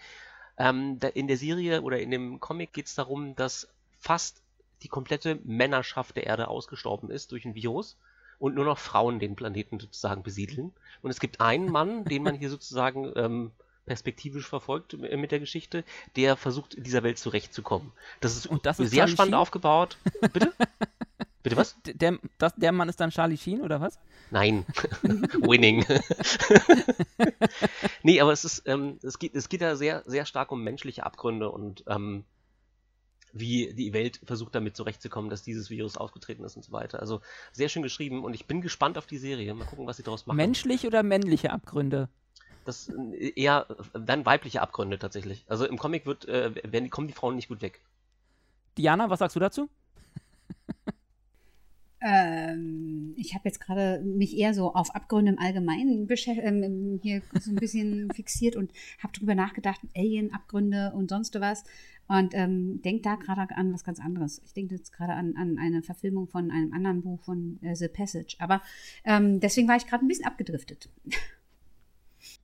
Ähm, in der Serie oder in dem Comic geht es darum, dass fast die komplette Männerschaft der Erde ausgestorben ist durch ein Virus und nur noch Frauen den Planeten sozusagen besiedeln. Und es gibt einen Mann, den man hier sozusagen ähm, perspektivisch verfolgt mit der Geschichte, der versucht, in dieser Welt zurechtzukommen. Das ist, Und das ist sehr spannend aufgebaut. Bitte? Bitte was? Der, das, der Mann ist dann Charlie Sheen, oder was? Nein. Winning. nee, aber es ist, ähm, es geht, es geht da sehr, sehr stark um menschliche Abgründe und ähm, wie die Welt versucht damit zurechtzukommen, dass dieses Virus ausgetreten ist und so weiter. Also sehr schön geschrieben und ich bin gespannt auf die Serie. Mal gucken, was sie daraus machen. Menschlich oder männliche Abgründe? Das äh, eher dann weibliche Abgründe tatsächlich. Also im Comic wird, äh, werden kommen die Frauen nicht gut weg. Diana, was sagst du dazu? Ähm, ich habe jetzt gerade mich eher so auf Abgründe im Allgemeinen ähm, hier so ein bisschen fixiert und habe drüber nachgedacht, Alien-Abgründe und sonst was. Und ähm, denke da gerade an was ganz anderes. Ich denke jetzt gerade an, an eine Verfilmung von einem anderen Buch von äh, The Passage. Aber ähm, deswegen war ich gerade ein bisschen abgedriftet.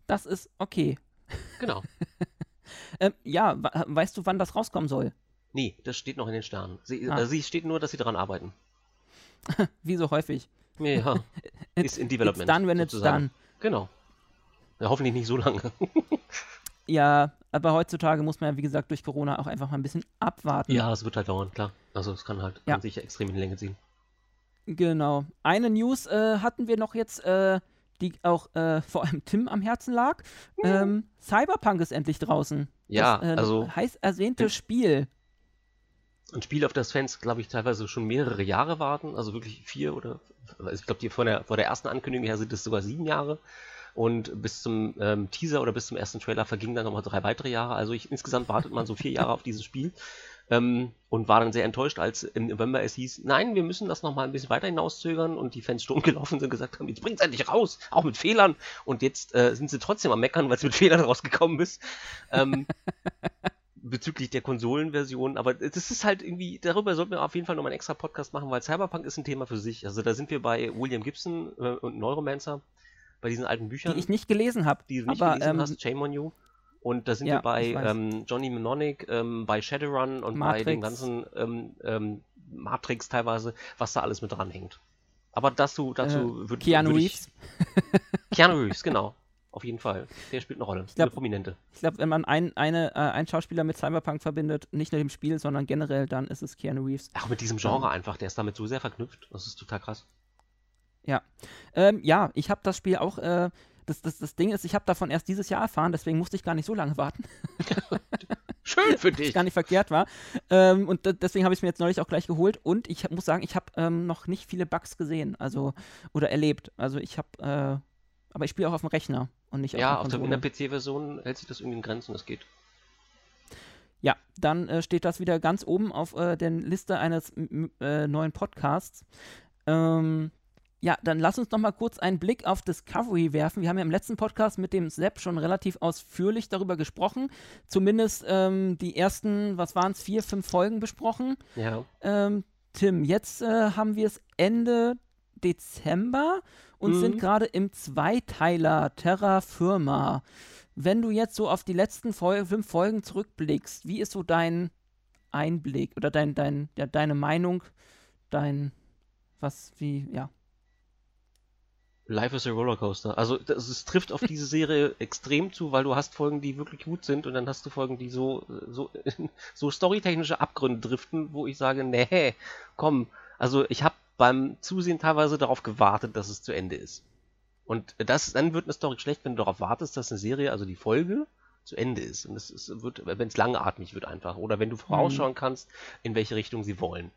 Das ist okay. Genau. Ähm, ja, weißt du, wann das rauskommen soll? Nee, das steht noch in den Sternen. Sie, Ah. äh, sie steht nur, dass sie daran arbeiten. Wie so häufig. Ja, ist in Development. It's done when it's sozusagen. done. Genau. Ja, hoffentlich nicht so lange. Ja, aber heutzutage muss man ja, wie gesagt, durch Corona auch einfach mal ein bisschen abwarten. ja, es wird halt dauern, klar. Also es kann halt Ja. kann sich extrem in die Länge ziehen. Genau. Eine News äh, hatten wir noch jetzt, äh, die auch äh, vor allem Tim am Herzen lag. Ähm, Cyberpunk ist endlich draußen. Ja, das, äh, also- heiß ersehnte. Spiel. Ein Spiel, auf das Fans, glaube ich, teilweise schon mehrere Jahre warten. Also wirklich vier oder also ich glaube, von der, vor der ersten Ankündigung her sind es sogar sieben Jahre. Und bis zum ähm, Teaser oder bis zum ersten Trailer vergingen dann nochmal drei weitere Jahre. Also ich, insgesamt wartet man so vier Jahre auf dieses Spiel. Ähm, und war dann sehr enttäuscht, als im November es hieß, nein, wir müssen das nochmal ein bisschen weiter hinauszögern und die Fans sturm gelaufen sind und gesagt haben, jetzt bringt es endlich raus, auch mit Fehlern. Und jetzt äh, sind sie trotzdem am Meckern, weil es mit Fehlern rausgekommen ist. Ähm, bezüglich der Konsolenversion, aber das ist halt irgendwie, darüber sollten wir auf jeden Fall nochmal einen extra Podcast machen, weil Cyberpunk ist ein Thema für sich. Also da sind wir bei William Gibson äh, und Neuromancer, bei diesen alten Büchern, Die ich nicht gelesen habe. die du nicht aber gelesen ähm, hast, Shame on You. Und da sind Ja, wir bei ähm, Johnny Mnemonic, ähm, bei Shadowrun und bei den Matrix. ganzen ähm, ähm, Matrix teilweise, was da alles mit dranhängt. Aber dazu, dazu äh, wird Keanu würd Reeves. Ich, Keanu Reeves, genau. Auf jeden Fall. Der spielt eine Rolle. Ich glaub- eine prominente. Ich glaube, wenn man ein, eine, äh, einen Schauspieler mit Cyberpunk verbindet, nicht nur dem Spiel, sondern generell, dann ist es Keanu Reeves. Auch mit diesem Genre einfach, der ist damit so sehr verknüpft. Das ist total krass. Ähm, ja, ich habe das Spiel auch. Äh, das, das, das Ding ist, ich habe davon erst dieses Jahr erfahren, deswegen musste ich gar nicht so lange warten, Schön für dich. gar nicht verkehrt war. Ähm, und de- deswegen habe ich es mir jetzt neulich auch gleich geholt. Und ich hab- muss sagen, ich habe ähm, noch nicht viele Bugs gesehen, also oder erlebt. Also ich habe, äh, aber ich spiele auch auf dem Rechner und nicht Ja, auf auf der der, in der Konsole. PC-Version hält sich das irgendwie in Grenzen, das geht. Ja, dann äh, steht das wieder ganz oben auf äh, der Liste eines äh, neuen Podcasts. Ähm, ja, dann lass uns noch mal kurz einen Blick auf Discovery werfen. Wir haben ja im letzten Podcast mit dem Sepp schon relativ ausführlich darüber gesprochen. Zumindest ähm, die ersten, was waren es, vier, fünf Folgen besprochen. Ja. Ähm, Tim, jetzt äh, haben wir es Ende Dezember und Mhm. sind gerade im Zweiteiler Terra Firma. Wenn du jetzt so auf die letzten Fol fünf Folgen zurückblickst, wie ist so dein Einblick oder dein, dein, ja, deine Meinung, dein, was, wie, ja. Life is a Rollercoaster. Also das, es trifft auf diese Serie extrem zu, weil du hast Folgen, die wirklich gut sind und dann hast du Folgen, die so, so, so storytechnische Abgründe driften, wo ich sage, nee, komm. Also ich habe beim Zusehen teilweise darauf gewartet, dass es zu Ende ist. Und das, dann wird eine Story schlecht, wenn du darauf wartest, dass eine Serie, also die Folge, zu Ende ist. Und es wird, wenn es langatmig wird einfach. Oder wenn du vorausschauen mhm. kannst, in welche Richtung sie wollen.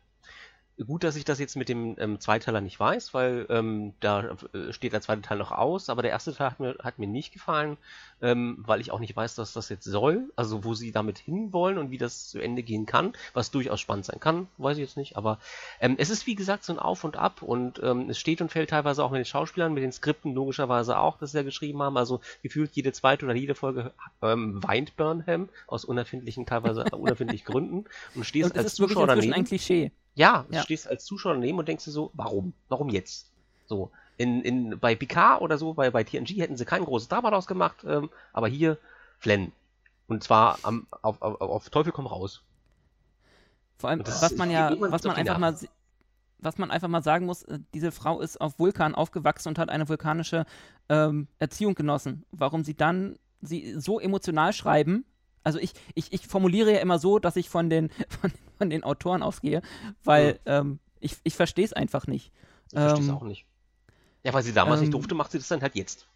Gut, dass ich das jetzt mit dem ähm, Zweiteiler nicht weiß, weil ähm, da äh, steht der zweite Teil noch aus, aber der erste Teil hat mir, hat mir nicht gefallen, ähm, weil ich auch nicht weiß, was das jetzt soll, also wo sie damit hinwollen und wie das zu Ende gehen kann, was durchaus spannend sein kann, weiß ich jetzt nicht, aber ähm, es ist wie gesagt so ein Auf und Ab und ähm, es steht und fällt teilweise auch mit den Schauspielern, mit den Skripten logischerweise auch, dass sie ja geschrieben haben, also gefühlt jede zweite oder jede Folge ähm, weint Burnham aus unerfindlichen, teilweise unerfindlichen Gründen und stehst und als Zuschauer daneben. ein Klischee. Ja, ja. du stehst als Zuschauer daneben und denkst dir so, warum? Warum jetzt? So, in, in, bei Picard oder so, bei, bei TNG hätten sie kein großes Drama daraus gemacht, ähm, aber hier Flenn. Und zwar am, auf, auf, auf Teufel komm raus. Vor allem, was man ja, was man einfach mal, was man einfach mal sagen muss, äh, diese Frau ist auf Vulkan aufgewachsen und hat eine vulkanische ähm, Erziehung genossen. Warum sie dann sie so emotional schreiben, also ich, ich, ich formuliere ja immer so, dass ich von den, von, von den Autoren ausgehe, weil ja. ähm, ich, ich verstehe es einfach nicht. Ich verstehe es ähm, auch nicht. Ja, weil sie damals ähm, nicht durfte, macht sie das dann halt jetzt.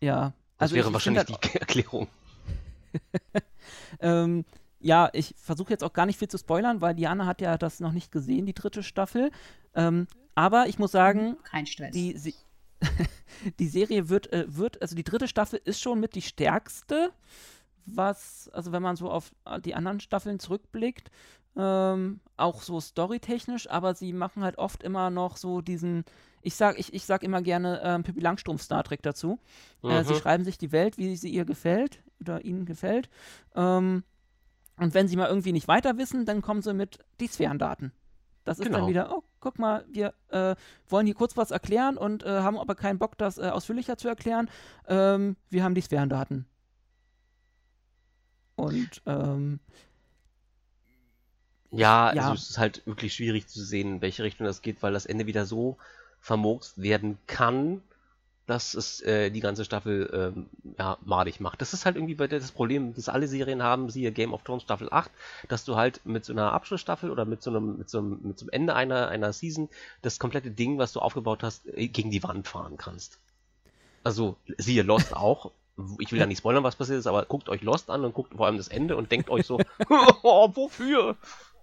Ja. Das also wäre ich, wahrscheinlich ich die Erklärung. ähm, ja, ich versuche jetzt auch gar nicht viel zu spoilern, weil Diana hat ja das noch nicht gesehen, die dritte Staffel. Ähm, aber ich muss sagen, kein Stress. Die, sie, die Serie wird, äh, wird, also die dritte Staffel ist schon mit die stärkste was, also wenn man so auf äh, die anderen Staffeln zurückblickt, ähm, auch so storytechnisch, aber sie machen halt oft immer noch so diesen, ich sag, ich, ich sag immer gerne ähm, Pippi Langstrumpf Star Trek dazu. Mhm. Äh, sie mhm. schreiben sich die Welt, wie sie ihr gefällt oder ihnen gefällt. Ähm, und wenn sie mal irgendwie nicht weiter wissen, dann kommen sie mit die Sphärendaten. Das ist genau. dann wieder, oh, guck mal, wir äh, wollen hier kurz was erklären und äh, haben aber keinen Bock, das äh, ausführlicher zu erklären. Ähm, wir haben die Sphärendaten. Und ähm, ja, ja, also es ist halt wirklich schwierig zu sehen, in welche Richtung das geht, weil das Ende wieder so vermurkst werden kann, dass es äh, die ganze Staffel ähm, ja, madig macht. Das ist halt irgendwie bei das Problem, das alle Serien haben, siehe Game of Thrones Staffel 8, dass du halt mit so einer Abschlussstaffel oder mit so einem, mit so einem, mit so einem Ende einer, einer Season das komplette Ding, was du aufgebaut hast, äh, gegen die Wand fahren kannst. Also siehe Lost auch, ich will ja nicht spoilern, was passiert ist, aber guckt euch Lost an und guckt vor allem das Ende und denkt euch so, oh, wofür?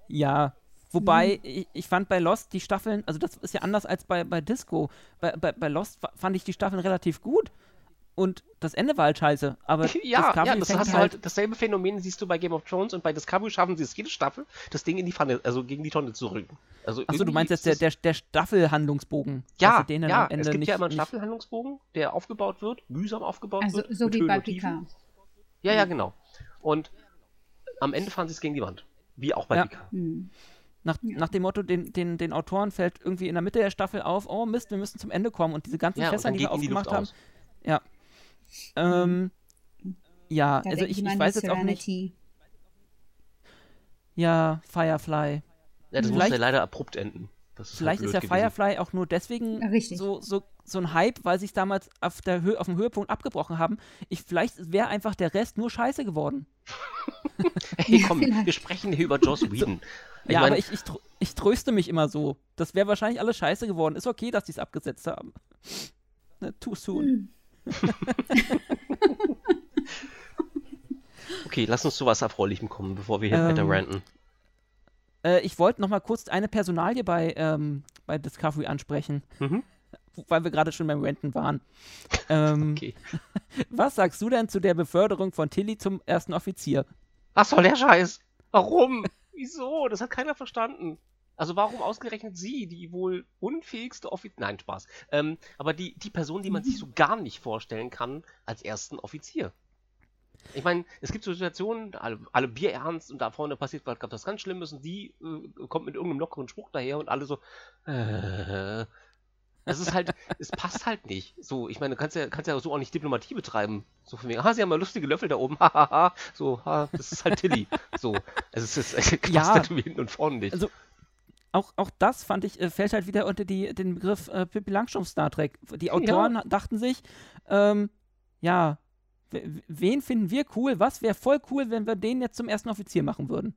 Ja, Wobei, mhm. ich, ich, fand bei Lost die Staffeln, also das ist ja anders als bei, bei Disco. Bei, bei, bei Lost fand ich die Staffeln relativ gut. Und das Ende war halt scheiße. Aber ja, Discovery ja, das hast halt, halt dasselbe Phänomen siehst du bei Game of Thrones und bei Discovery schaffen sie es jede Staffel, das Ding in die Pfanne, also gegen die Tonne zu rücken. Also Achso, du meinst jetzt der, der, der Staffelhandlungsbogen? Ja, den ja, es gibt nicht, ja immer einen Staffelhandlungsbogen, der aufgebaut wird, mühsam aufgebaut also, wird. So wie bei Picard. Ja, ja, genau. Und am Ende fahren sie es gegen die Wand. Wie auch bei ja. Picard. Hm. Nach, ja. nach, dem Motto, den, den, den Autoren fällt irgendwie in der Mitte der Staffel auf, oh Mist, wir müssen zum Ende kommen und diese ganzen ja, Fässer, die wir aufgemacht haben. Aus. Ja, ähm, ja, da also ich, ich weiß jetzt auch nicht. Ja, Firefly. Ja, das muss ja leider abrupt enden. Ist vielleicht halt ist ja gewesen. Firefly auch nur deswegen ja, so, so, so ein Hype, weil sie es damals auf, der Hö auf dem Höhepunkt abgebrochen haben. Ich, vielleicht wäre einfach der Rest nur scheiße geworden. hey, komm, ja, wir sprechen hier über Joss Whedon. Ich ja, mein, aber ich, ich, ich, tröste mich immer so. Das wäre wahrscheinlich alles scheiße geworden. Ist okay, dass die es abgesetzt haben. Ne, too soon. Hm. okay, lass uns zu was Erfreulichem kommen, bevor wir hier ähm, weiter ranten. Äh, ich wollte noch mal kurz eine Personalie bei, ähm, bei Discovery ansprechen. Mhm. Weil wir gerade schon beim Ranten waren. Ähm, okay. Was sagst du denn zu der Beförderung von Tilly zum ersten Offizier? Was soll der Scheiß? Warum? Wieso? Das hat keiner verstanden. Also warum ausgerechnet sie, die wohl unfähigste Offizier... Nein, Spaß. Ähm, aber die, die Person, die man sich so gar nicht vorstellen kann als ersten Offizier. Ich meine, es gibt so Situationen, alle, alle Bier ernst und da vorne passiert gerade was ganz Schlimmes und die äh, kommt mit irgendeinem lockeren Spruch daher und alle so... Äh, es ist halt, es passt halt nicht. So, ich meine, du kannst ja, kannst ja so auch nicht Diplomatie betreiben. So von mir, ah, sie haben mal lustige Löffel da oben, hahaha. so, ha, das ist halt Tilly. So, es ist, es ist ja, hinten und vorne nicht. Also, auch, auch das fand ich, äh, fällt halt wieder unter die, den Begriff äh, Pippi Langstrumpf Star Trek. Die Autoren ja. dachten sich, ähm, ja, wen finden wir cool? Was wäre voll cool, wenn wir den jetzt zum ersten Offizier machen würden?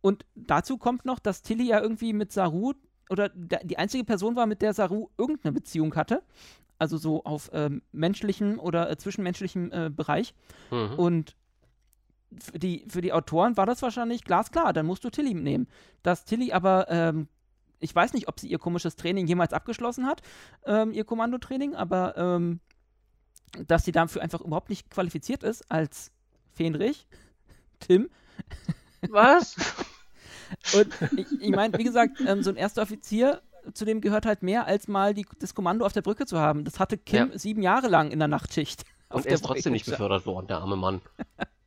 Und dazu kommt noch, dass Tilly ja irgendwie mit Saru oder die einzige Person war, mit der Saru irgendeine Beziehung hatte. Also so auf ähm, menschlichem oder äh, zwischenmenschlichem äh, Bereich. Mhm. Und für die, für die Autoren war das wahrscheinlich glasklar, dann musst du Tilly nehmen. Dass Tilly aber, ähm, ich weiß nicht, ob sie ihr komisches Training jemals abgeschlossen hat, ähm, ihr Kommandotraining, aber ähm, dass sie dafür einfach überhaupt nicht qualifiziert ist als Fenrich, Tim. Was? Und ich, ich meine, wie gesagt, ähm, so ein erster Offizier, zu dem gehört halt mehr, als mal die, das Kommando auf der Brücke zu haben. Das hatte Kim Ja. sieben Jahre lang in der Nachtschicht. auf Und der er ist trotzdem nicht Brücke. befördert worden, der arme Mann.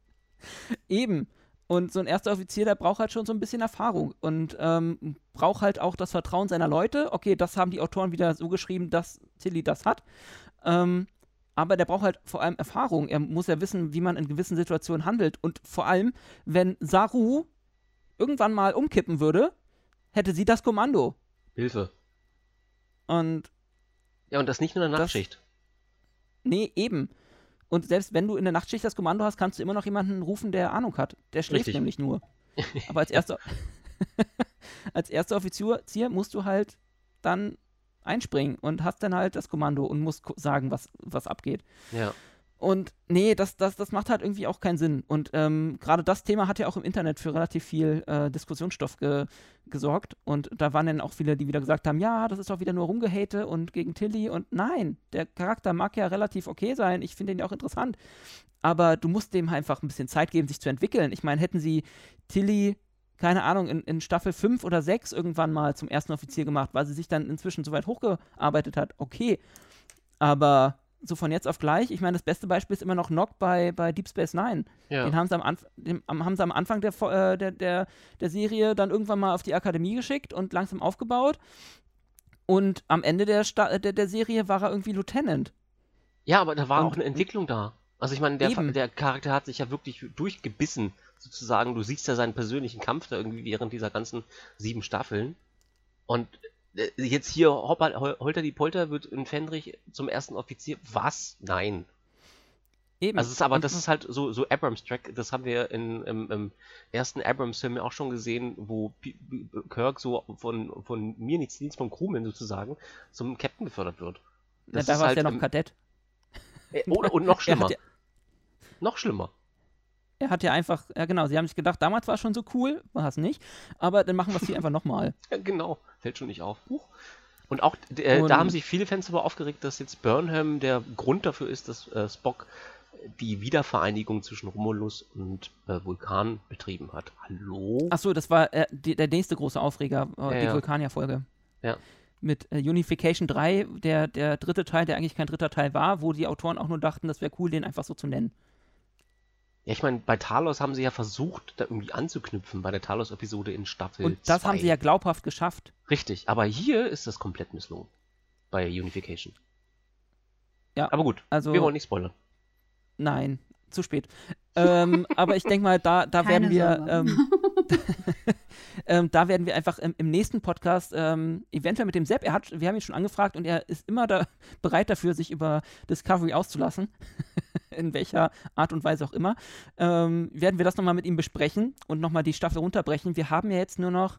Eben. Und so ein erster Offizier, der braucht halt schon so ein bisschen Erfahrung und ähm, braucht halt auch das Vertrauen seiner Leute. Okay, das haben die Autoren wieder so geschrieben, dass Tilly das hat. Ähm, aber der braucht halt vor allem Erfahrung. Er muss ja wissen, wie man in gewissen Situationen handelt. Und vor allem, wenn Saru irgendwann mal umkippen würde, hätte sie das Kommando. Hilfe. Und Ja, und das nicht nur in der Das- Nachtschicht. nee, eben. Und selbst wenn du in der Nachtschicht das Kommando hast, kannst du immer noch jemanden rufen, der Ahnung hat. Der schläft Richtig. nämlich nur. Aber als erster, als erster Offizier musst du halt dann einspringen und hast dann halt das Kommando und musst sagen, was, was abgeht. Ja. Und nee, das, das, das macht halt irgendwie auch keinen Sinn. Und ähm, gerade das Thema hat ja auch im Internet für relativ viel äh, Diskussionsstoff ge gesorgt. Und da waren dann auch viele, die wieder gesagt haben, ja, das ist doch wieder nur Rumgehate und gegen Tilly. Und nein, der Charakter mag ja relativ okay sein. Ich finde ihn ja auch interessant. Aber du musst dem einfach ein bisschen Zeit geben, sich zu entwickeln. Ich meine, hätten sie Tilly, keine Ahnung, in, in Staffel 5 oder 6 irgendwann mal zum ersten Offizier gemacht, weil sie sich dann inzwischen so weit hochgearbeitet hat, okay. Aber so von jetzt auf gleich, ich meine, das beste Beispiel ist immer noch Nock bei, bei Deep Space Nine. Ja. Den haben sie am, Anf den, haben sie am Anfang der, äh, der, der, der Serie dann irgendwann mal auf die Akademie geschickt und langsam aufgebaut. Und am Ende der, Sta der, der Serie war er irgendwie Lieutenant. ja, aber da war Und- auch eine Entwicklung da. Also ich meine, der, der Charakter hat sich ja wirklich durchgebissen, sozusagen. Du siehst ja seinen persönlichen Kampf da irgendwie während dieser ganzen sieben Staffeln. Und äh, jetzt hier Hopper, Hol- Holter die Polter wird in Fendrich zum ersten Offizier. Was? Nein. Eben. Also ist aber, das ist halt so, so Abrams-Track, das haben wir in, im, im ersten Abrams-Film ja auch schon gesehen, wo P P Kirk so von, von mir nichts Dienst vom Crewman sozusagen zum Captain befördert wird. Na, Das da ist war es halt ja noch im- Kadett. Äh, Oder, und noch Er schlimmer. ja, Noch schlimmer. er hat ja einfach, ja genau, sie haben sich gedacht, damals war es schon so cool, war es nicht, aber dann machen wir es hier einfach nochmal. Ja, genau. Fällt schon nicht auf. Huch. Und auch, äh, Und- da haben sich viele Fans aber aufgeregt, dass jetzt Burnham der Grund dafür ist, dass äh, Spock die Wiedervereinigung zwischen Romulus und äh, Vulkan betrieben hat. Hallo? Achso, das war äh, die, der nächste große Aufreger, äh, Ja, die ja. Vulkanier-Folge. Ja. Mit äh, Unification 3, der, der dritte Teil, der eigentlich kein dritter Teil war, wo die Autoren auch nur dachten, das wäre cool, den einfach so zu nennen. Ja, ich meine, bei Talos haben sie ja versucht, da irgendwie anzuknüpfen, bei der Talos-Episode in Staffel Und das haben zwei. sie ja glaubhaft geschafft. Richtig, aber hier ist das komplett misslungen. Bei Unification. Ja, Aber gut, also- wir wollen nicht spoilern. Nein, zu spät. ähm, aber ich denke mal, da, da Keine werden wir, ähm, ähm, da werden wir einfach im, im nächsten Podcast ähm, eventuell mit dem Sepp, er hat, wir haben ihn schon angefragt und er ist immer da bereit dafür, sich über Discovery auszulassen, in welcher Art und Weise auch immer, ähm, werden wir das nochmal mit ihm besprechen und nochmal die Staffel runterbrechen. Wir haben ja jetzt nur noch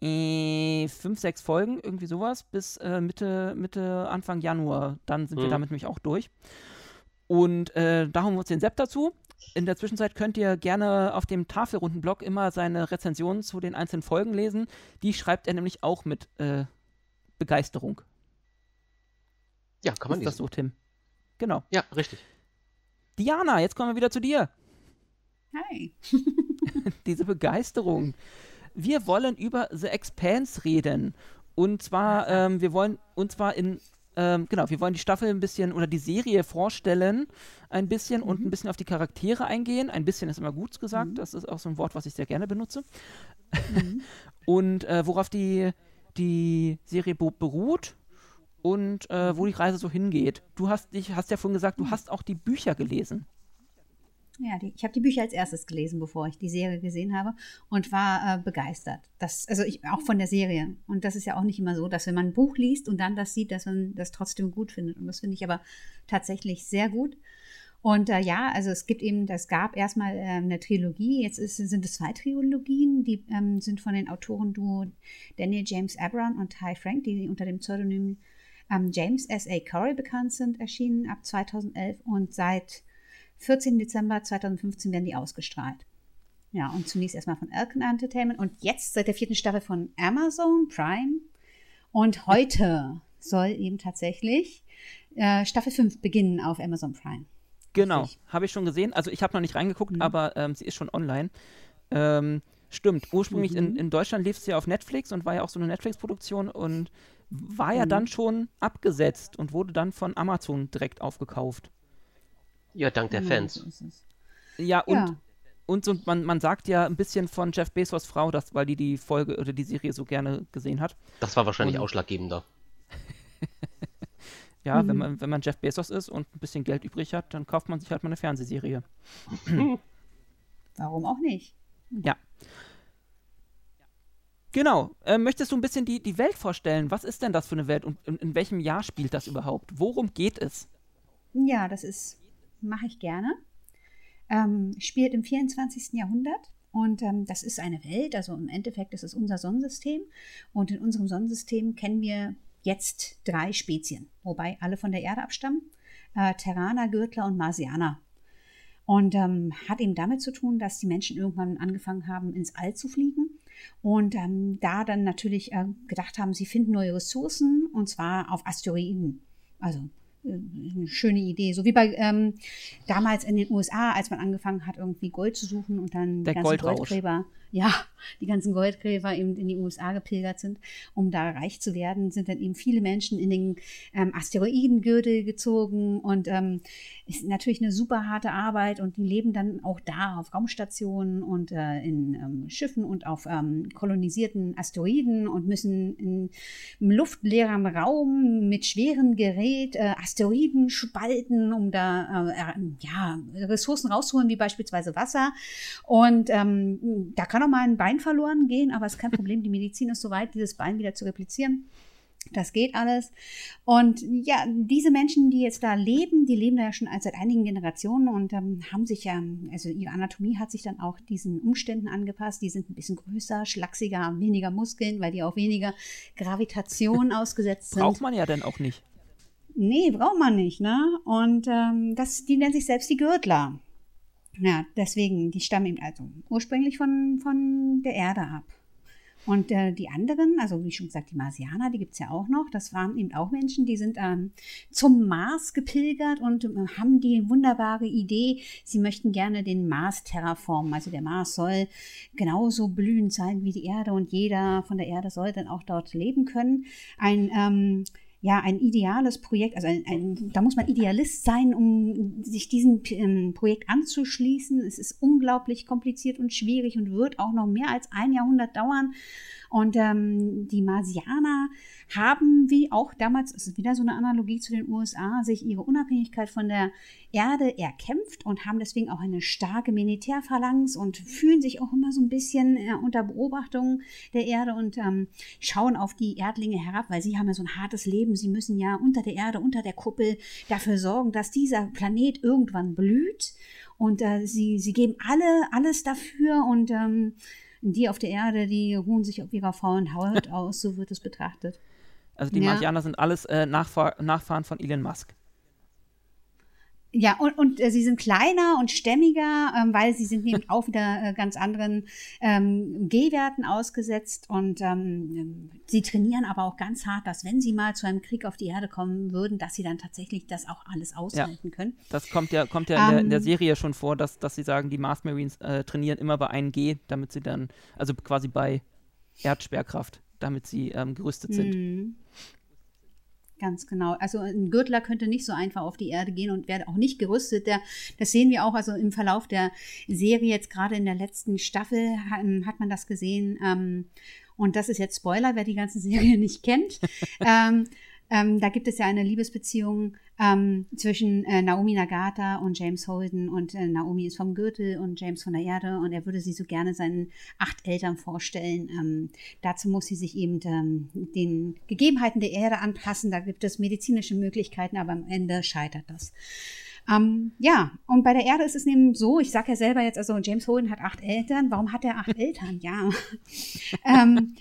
äh, fünf, sechs Folgen, irgendwie sowas, bis äh, Mitte, Mitte, Anfang Januar. Dann sind wir Mhm. damit nämlich auch durch. Und äh, da holen wir uns den Sepp dazu. In der Zwischenzeit könnt ihr gerne auf dem Tafelrundenblog immer seine Rezensionen zu den einzelnen Folgen lesen. Die schreibt er nämlich auch mit äh, Begeisterung. Ja, kann man Ist das lesen. so, Tim? Genau. Ja, richtig. Diana, jetzt kommen wir wieder zu dir. Hi. Diese Begeisterung. Wir wollen über The Expanse reden. Und zwar, ähm, wir wollen, und zwar in, ähm, genau, wir wollen die Staffel ein bisschen oder die Serie vorstellen, ein bisschen und ein bisschen auf die Charaktere eingehen. Ein bisschen ist immer gut gesagt, das ist auch so ein Wort, was ich sehr gerne benutze. und äh, worauf die, die Serie be beruht und äh, wo die Reise so hingeht. Du hast dich, hast ja vorhin gesagt, du hast auch die Bücher gelesen. Ja, die, ich habe die Bücher als erstes gelesen, bevor ich die Serie gesehen habe und war äh, begeistert. Das, also ich, auch von der Serie. Und das ist ja auch nicht immer so, dass wenn man ein Buch liest und dann das sieht, dass man das trotzdem gut findet. Und das finde ich aber tatsächlich sehr gut. Und äh, ja, also es gibt eben, das gab erstmal äh, eine Trilogie, jetzt ist, sind es zwei Trilogien, die ähm, sind von den Autoren-Duo Daniel James Abram und Ty Frank, die unter dem Pseudonym ähm, James S.A. Corey bekannt sind, erschienen ab 2011 und seit 14. Dezember 2015 werden die ausgestrahlt. Ja, und zunächst erstmal von Elkin Entertainment und jetzt seit der vierten Staffel von Amazon Prime. Und heute soll eben tatsächlich äh, Staffel 5 beginnen auf Amazon Prime. Genau, habe ich schon gesehen. Also ich habe noch nicht reingeguckt, mhm. aber ähm, sie ist schon online. Ähm, stimmt, ursprünglich mhm. in, in Deutschland lief es ja auf Netflix und war ja auch so eine Netflix-Produktion und war ja mhm. dann schon abgesetzt und wurde dann von Amazon direkt aufgekauft. Ja, dank der Fans. Ja, und, ja. und so, man, man sagt ja ein bisschen von Jeff Bezos Frau, dass, weil die die Folge oder die Serie so gerne gesehen hat. Das war wahrscheinlich und, ausschlaggebender. ja, mhm. wenn, man, wenn man Jeff Bezos ist und ein bisschen Geld übrig hat, dann kauft man sich halt mal eine Fernsehserie. Warum auch nicht? Ja. Genau. Äh, möchtest du ein bisschen die, die Welt vorstellen? Was ist denn das für eine Welt und in, in welchem Jahr spielt das überhaupt? Worum geht es? Ja, das ist, mache ich gerne. Ähm, spielt im 24. Jahrhundert und ähm, das ist eine Welt, also im Endeffekt ist es unser Sonnensystem und in unserem Sonnensystem kennen wir jetzt drei Spezien, wobei alle von der Erde abstammen. Äh, Terraner, Gürtler und Marsianer. Und ähm, hat eben damit zu tun, dass die Menschen irgendwann angefangen haben, ins All zu fliegen und ähm, da dann natürlich äh, gedacht haben, sie finden neue Ressourcen und zwar auf Asteroiden. Also äh, eine schöne Idee. So wie bei ähm, damals in den USA, als man angefangen hat, irgendwie Gold zu suchen und dann Der ganzen Goldgräber ja, die ganzen Goldgräber eben in die USA gepilgert sind, um da reich zu werden, sind dann eben viele Menschen in den ähm, Asteroidengürtel gezogen und ähm, ist natürlich eine super harte Arbeit und die leben dann auch da auf Raumstationen und äh, in ähm, Schiffen und auf ähm, kolonisierten Asteroiden und müssen in, im luftleeren Raum mit schwerem Gerät äh, Asteroiden spalten, um da äh, ja, Ressourcen rauszuholen, wie beispielsweise Wasser. Und ähm, da kann kann auch mal ein Bein verloren gehen, aber es ist kein Problem. Die Medizin ist soweit, dieses Bein wieder zu replizieren. Das geht alles. Und ja, diese Menschen, die jetzt da leben, die leben da ja schon seit einigen Generationen und ähm, haben sich ja, also ihre Anatomie hat sich dann auch diesen Umständen angepasst. Die sind ein bisschen größer, schlachsiger, weniger Muskeln, weil die auch weniger Gravitation ausgesetzt sind. Braucht man ja dann auch nicht. Nee, braucht man nicht, ne? Und ähm, das, die nennen sich selbst die Gürtler. Ja, deswegen, die stammen eben also ursprünglich von, von der Erde ab. Und äh, die anderen, also wie schon gesagt, die Marsianer, die gibt es ja auch noch, das waren eben auch Menschen, die sind ähm, zum Mars gepilgert und äh, haben die wunderbare Idee, sie möchten gerne den Mars terraformen. Also der Mars soll genauso blühend sein wie die Erde und jeder von der Erde soll dann auch dort leben können. Ein ähm, ja, ein ideales Projekt, also ein, ein, da muss man Idealist sein, um sich diesem ähm, Projekt anzuschließen. Es ist unglaublich kompliziert und schwierig und wird auch noch mehr als ein Jahrhundert dauern. Und ähm, die Marsianer haben, wie auch damals, es ist wieder so eine Analogie zu den USA, sich ihre Unabhängigkeit von der Erde erkämpft und haben deswegen auch eine starke Militärphalanx und fühlen sich auch immer so ein bisschen äh, unter Beobachtung der Erde und ähm, schauen auf die Erdlinge herab, weil sie haben ja so ein hartes Leben. Sie müssen ja unter der Erde, unter der Kuppel dafür sorgen, dass dieser Planet irgendwann blüht. Und äh, sie, sie geben alle alles dafür und ähm, die auf der Erde, die ruhen sich auf ihrer faulen Haut aus, so wird es betrachtet. Also die ja. Marsianer sind alles äh, Nachfahr Nachfahren von Elon Musk. Ja, und, und äh, sie sind kleiner und stämmiger, ähm, weil sie sind eben auch wieder äh, ganz anderen ähm, G-Werten ausgesetzt und ähm, sie trainieren aber auch ganz hart, dass wenn sie mal zu einem Krieg auf die Erde kommen würden, dass sie dann tatsächlich das auch alles aushalten ja, können. Das kommt ja, kommt ja in, der, in der ähm, Serie schon vor, dass, dass sie sagen, die Mars Marines äh, trainieren immer bei 1 G, damit sie dann, also quasi bei Erdsperrkraft, damit sie ähm, gerüstet sind. Mhm. Ganz genau. Also ein Gürtler könnte nicht so einfach auf die Erde gehen und wäre auch nicht gerüstet. Der, das sehen wir auch also im Verlauf der Serie, jetzt gerade in der letzten Staffel hat man das gesehen. Ähm, und das ist jetzt Spoiler, wer die ganze Serie nicht kennt. ähm, ähm, da gibt es ja eine Liebesbeziehung ähm, zwischen äh, Naomi Nagata und James Holden. Und äh, Naomi ist vom Gürtel und James von der Erde. Und er würde sie so gerne seinen acht Eltern vorstellen. Ähm, dazu muss sie sich eben ähm, den Gegebenheiten der Erde anpassen. Da gibt es medizinische Möglichkeiten, aber am Ende scheitert das. Ähm, ja, und bei der Erde ist es eben so, ich sage ja selber jetzt, also James Holden hat acht Eltern. Warum hat er acht Eltern? Ja. ähm,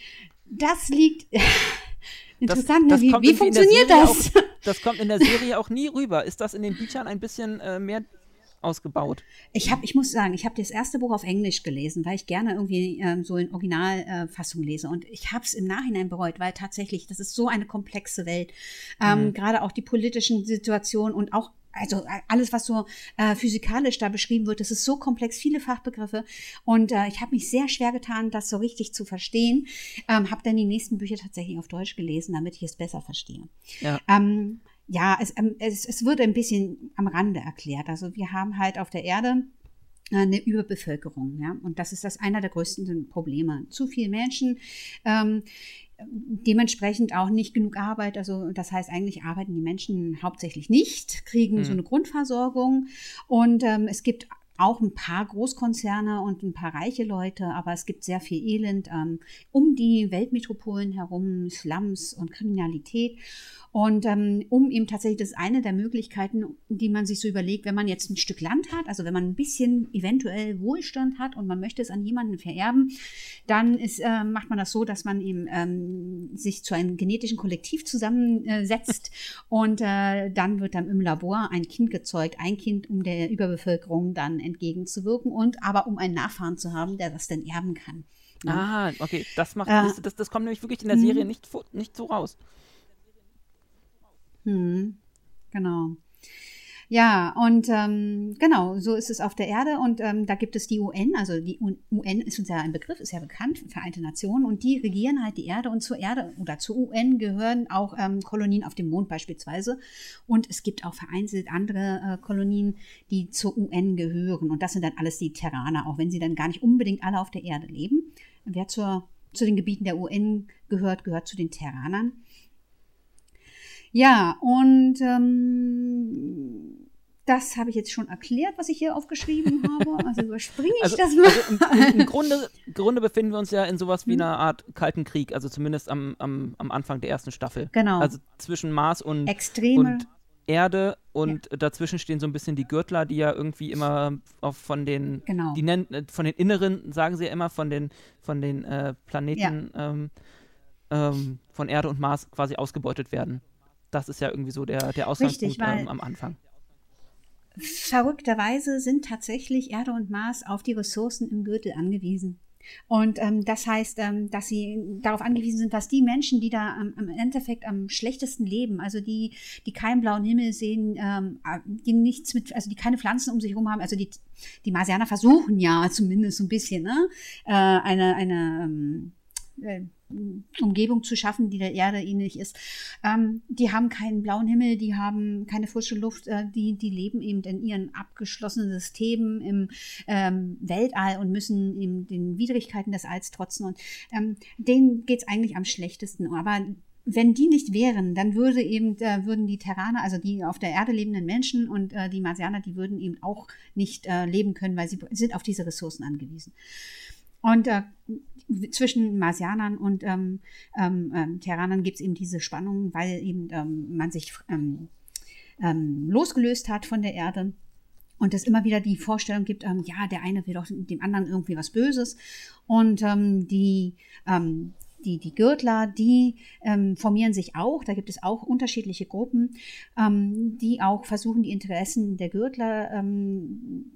das liegt. Interessant, das, das wie, wie funktioniert das? Auch, das kommt in der Serie auch nie rüber. Ist das in den Büchern ein bisschen äh, mehr ausgebaut? Ich habe, ich muss sagen, ich habe das erste Buch auf Englisch gelesen, weil ich gerne irgendwie ähm, so in Originalfassung äh, lese. Und ich habe es im Nachhinein bereut, weil tatsächlich, das ist so eine komplexe Welt. Ähm, mhm. Gerade auch die politischen Situationen und auch also alles, was so äh, physikalisch da beschrieben wird, das ist so komplex, viele Fachbegriffe. Und äh, ich habe mich sehr schwer getan, das so richtig zu verstehen. Ähm, habe dann die nächsten Bücher tatsächlich auf Deutsch gelesen, damit ich es besser verstehe. Ja. Ähm, ja, es, ähm, es, es wird ein bisschen am Rande erklärt. Also wir haben halt auf der Erde äh, eine Überbevölkerung, ja, und das ist das einer der größten Probleme. Zu viele Menschen, ähm, dementsprechend auch nicht genug Arbeit. Also das heißt, eigentlich arbeiten die Menschen hauptsächlich nicht, kriegen mhm. so eine Grundversorgung und ähm, es gibt auch ein paar Großkonzerne und ein paar reiche Leute, aber es gibt sehr viel Elend ähm, um die Weltmetropolen herum, Slums und Kriminalität. Und ähm, um eben tatsächlich, das ist eine der Möglichkeiten, die man sich so überlegt, wenn man jetzt ein Stück Land hat, also wenn man ein bisschen eventuell Wohlstand hat und man möchte es an jemanden vererben, dann ist, äh, macht man das so, dass man eben ähm, sich zu einem genetischen Kollektiv zusammensetzt und äh, dann wird dann im Labor ein Kind gezeugt, ein Kind, um der Überbevölkerung dann entgegenzuwirken und aber um einen Nachfahren zu haben, der das dann erben kann. Ja. Ah, okay, das macht äh, das, das kommt nämlich wirklich in der Serie mhm. nicht, nicht so raus. Hm, genau. Ja, und ähm, genau, so ist es auf der Erde und ähm, da gibt es die UN, also die UN ist uns ja ein Begriff, ist ja bekannt, Vereinte Nationen und die regieren halt die Erde und zur Erde oder zur UN gehören auch ähm, Kolonien auf dem Mond beispielsweise und es gibt auch vereinzelt andere äh, Kolonien, die zur UN gehören und das sind dann alles die Terraner, auch wenn sie dann gar nicht unbedingt alle auf der Erde leben. Wer zur, zu den Gebieten der UN gehört, gehört zu den Terranern. Ja, und ähm, das habe ich jetzt schon erklärt, was ich hier aufgeschrieben habe. Also überspringe ich also, das mal. Also im, im, Grunde, Grunde, befinden wir uns ja in sowas wie hm. einer Art Kalten Krieg, also zumindest am, am, am Anfang der ersten Staffel. Genau. Also zwischen Mars und, Extreme. und Erde und ja. dazwischen stehen so ein bisschen die Gürtler, die ja irgendwie immer von den, genau. die nennen, äh, von den Inneren, sagen sie ja immer, von den, von den äh, Planeten ja. ähm, ähm, von Erde und Mars quasi ausgebeutet werden. Das ist ja irgendwie so der, der Ausgangspunkt Richtig, ähm, am Anfang. Verrückterweise sind tatsächlich Erde und Mars auf die Ressourcen im Gürtel angewiesen. Und ähm, das heißt, ähm, dass sie darauf angewiesen sind, dass die Menschen, die da ähm, im Endeffekt am schlechtesten leben, also die, die keinen blauen Himmel sehen, ähm, die nichts mit, also die keine Pflanzen um sich herum haben, also die, die Marsianer versuchen ja zumindest so ein bisschen, ne, äh, eine, eine ähm, äh, Umgebung zu schaffen, die der Erde ähnlich ist. Ähm, die haben keinen blauen Himmel, die haben keine frische Luft, äh, die, die leben eben in ihren abgeschlossenen Systemen im ähm, Weltall und müssen eben den Widrigkeiten des Alls trotzen. Und ähm, denen geht es eigentlich am schlechtesten. Aber wenn die nicht wären, dann würde eben, äh, würden die Terraner, also die auf der Erde lebenden Menschen und äh, die Marsianer, die würden eben auch nicht äh, leben können, weil sie sind auf diese Ressourcen angewiesen. Und äh, zwischen Marsianern und ähm, ähm, ähm Terranern gibt es eben diese Spannung, weil eben ähm, man sich ähm, ähm, losgelöst hat von der Erde. Und es immer wieder die Vorstellung gibt, ja, der eine will doch dem anderen irgendwie was Böses. Und die die, die Gürtler, die ähm, formieren sich auch, da gibt es auch unterschiedliche Gruppen, ähm, die auch versuchen, die Interessen der Gürtler ähm,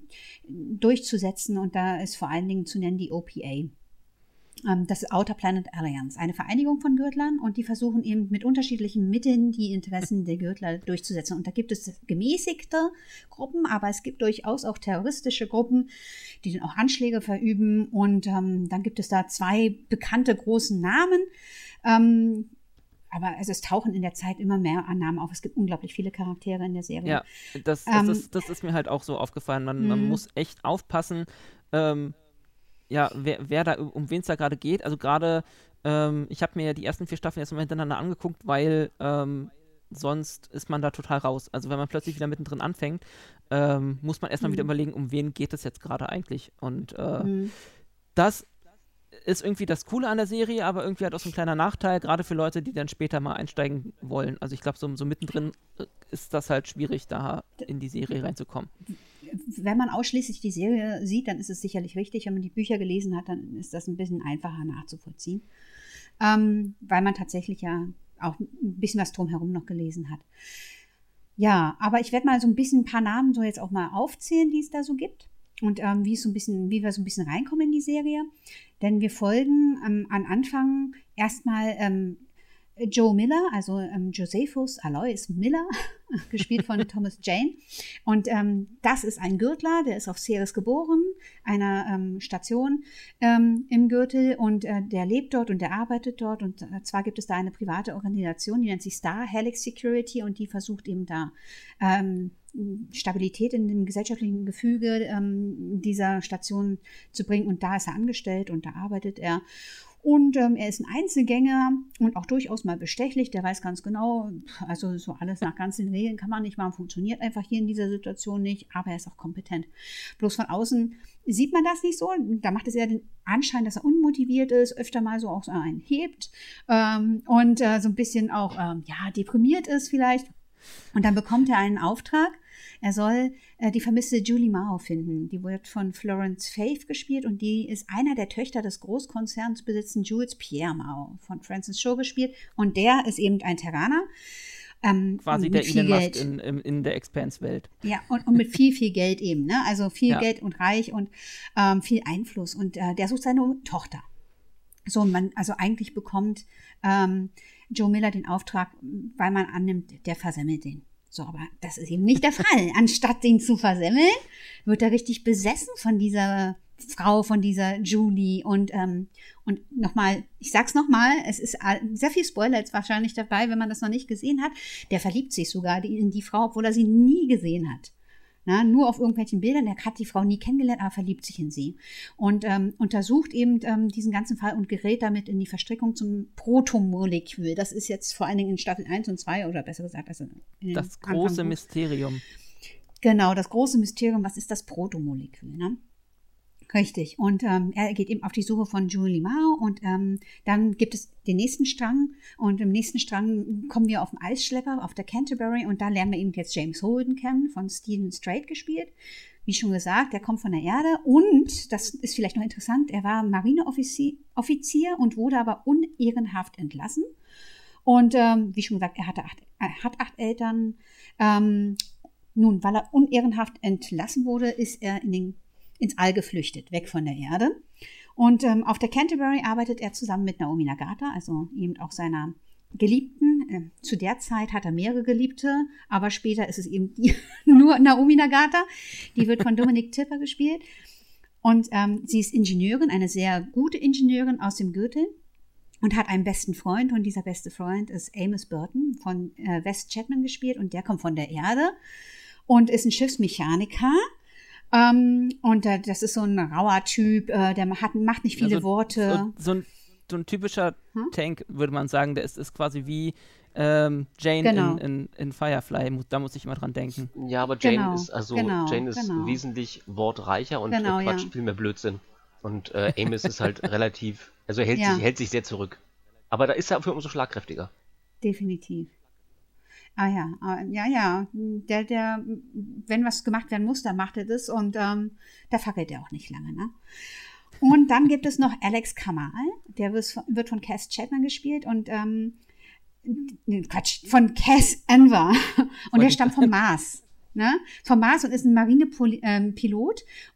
durchzusetzen. Und da ist vor allen Dingen zu nennen die OPA. Ähm, das ist Outer Planet Alliance, eine Vereinigung von Gürtlern und die versuchen eben mit unterschiedlichen Mitteln die Interessen der Gürtler durchzusetzen. Und da gibt es gemäßigte Gruppen, aber es gibt durchaus auch terroristische Gruppen, die dann auch Anschläge verüben. Und ähm, dann gibt es da zwei bekannte großen Namen. Ähm, aber also es tauchen in der Zeit immer mehr Namen auf. Es gibt unglaublich viele Charaktere in der Serie. Ja, das, das, ähm, ist, das ist, mir halt auch so aufgefallen. Man, man mhm. muss echt aufpassen. Ähm, ja, wer, wer da, um wen es da gerade geht. Also gerade, ähm, ich habe mir die ersten vier Staffeln erstmal hintereinander angeguckt, weil ähm, sonst ist man da total raus. Also wenn man plötzlich wieder mittendrin anfängt, ähm, muss man erstmal mhm. wieder überlegen, um wen geht es jetzt gerade eigentlich. Und äh, mhm. das ist irgendwie das Coole an der Serie, aber irgendwie hat auch so ein kleiner Nachteil, gerade für Leute, die dann später mal einsteigen wollen. Also ich glaube, so, so mittendrin äh, ist das halt schwierig, da in die Serie reinzukommen wenn man ausschließlich die Serie sieht, dann ist es sicherlich richtig. Wenn man die Bücher gelesen hat, dann ist das ein bisschen einfacher nachzuvollziehen. Ähm, weil man tatsächlich ja auch ein bisschen was drumherum noch gelesen hat. Ja, aber ich werde mal so ein bisschen ein paar Namen so jetzt auch mal aufzählen, die es da so gibt. Und ähm, wie, es so ein bisschen, wie wir so ein bisschen reinkommen in die Serie. Denn wir folgen ähm, am Anfang erstmal ähm, Joe Miller, also ähm, Josephus Alois Miller, gespielt von Thomas Jane. Und ähm, das ist ein Gürtler, der ist auf Ceres geboren, einer ähm, Station ähm, im Gürtel und äh, der lebt dort und der arbeitet dort. Und äh, zwar gibt es da eine private Organisation, die nennt sich Star Helix Security und die versucht eben da ähm, Stabilität in dem gesellschaftlichen Gefüge ähm, dieser Station zu bringen. Und da ist er angestellt und da arbeitet er. Und ähm, er ist ein Einzelgänger und auch durchaus mal bestechlich. Der weiß ganz genau, also so alles nach ganzen Regeln kann man nicht machen, funktioniert einfach hier in dieser Situation nicht, aber er ist auch kompetent. Bloß von außen sieht man das nicht so. Da macht es eher den Anschein, dass er unmotiviert ist, öfter mal so auch so einen hebt ähm, und äh, so ein bisschen auch ähm, ja, deprimiert ist vielleicht. Und dann bekommt er einen Auftrag er soll äh, die vermisste Julie Mao finden. Die wird von Florence Faith gespielt und die ist einer der Töchter des Großkonzerns besitzen Jules Pierre Mao von Francis Shaw gespielt. Und der ist eben ein Terraner. Ähm, Quasi der Elon Musk in, in, in, der Expanse-Welt. Ja, und, und, mit viel, viel Geld eben. Ne? Also viel ja. Geld und reich und ähm, viel Einfluss. Und äh, der sucht seine Tochter. So, man, also eigentlich bekommt ähm, Joe Miller den Auftrag, weil man annimmt, der versemmelt den. So, aber das ist eben nicht der Fall. Anstatt den zu versemmeln, wird er richtig besessen von dieser Frau, von dieser Julie. Und, ähm, und nochmal, ich sag's nochmal, es ist sehr viel Spoiler jetzt wahrscheinlich dabei, wenn man das noch nicht gesehen hat. Der verliebt sich sogar in die Frau, obwohl er sie nie gesehen hat. Na, nur auf irgendwelchen Bildern. Er hat die Frau nie kennengelernt, aber verliebt sich in sie. Und ähm, untersucht eben ähm, diesen ganzen Fall und gerät damit in die Verstrickung zum Protomolekül. Das ist jetzt vor allen Dingen in Staffel 1 und 2 oder besser gesagt, also das große Anfang Mysterium. Genau, das große Mysterium, was ist das Protomolekül? Ne? Richtig. Und ähm, er geht eben auf die Suche von Julie Mao und ähm, dann gibt es den nächsten Strang und im nächsten Strang kommen wir auf den Eisschlepper auf der Canterbury und da lernen wir eben jetzt James Holden kennen, von Stephen Strait gespielt. Wie schon gesagt, er kommt von der Erde und, das ist vielleicht noch interessant, er war Marineoffizier und wurde aber unehrenhaft entlassen. Und ähm, wie schon gesagt, er, hatte acht, er hat acht Eltern. Ähm, nun, weil er unehrenhaft entlassen wurde, ist er in den ins All geflüchtet, weg von der Erde. Und ähm, auf der Canterbury arbeitet er zusammen mit Naomi Nagata, also eben auch seiner Geliebten. Ähm, zu der Zeit hat er mehrere Geliebte, aber später ist es eben die, nur Naomi Nagata. Die wird von Dominic Tipper gespielt. Und ähm, sie ist Ingenieurin, eine sehr gute Ingenieurin aus dem Gürtel und hat einen besten Freund. Und dieser beste Freund ist Amos Burton von äh, West Chatman gespielt und der kommt von der Erde und ist ein Schiffsmechaniker ähm, und äh, das ist so ein rauer Typ, äh, der hat, macht nicht viele also, Worte. So, so, ein, so, ein, typischer hm? Tank, würde man sagen. Der ist, ist quasi wie ähm, Jane genau. in, in, in, Firefly. Da muss ich immer dran denken. Ja, aber Jane genau, ist also genau, Jane ist genau. wesentlich wortreicher und genau, quatscht ja. viel mehr Blödsinn. Und äh, Amos ist halt relativ, also hält, ja. sich, hält sich sehr zurück. Aber da ist er für umso schlagkräftiger. Definitiv. Ah ja, ah, ja, ja. Der, der, wenn was gemacht werden muss, dann macht er das und ähm, da fackelt er auch nicht lange, ne? Und dann gibt es noch Alex Kamal, der wird von Cass Chapman gespielt und ähm, Quatsch, von Cass Enver. Und der stammt vom Mars. Ne? Vom Mars und ist ein Marinepilot ähm,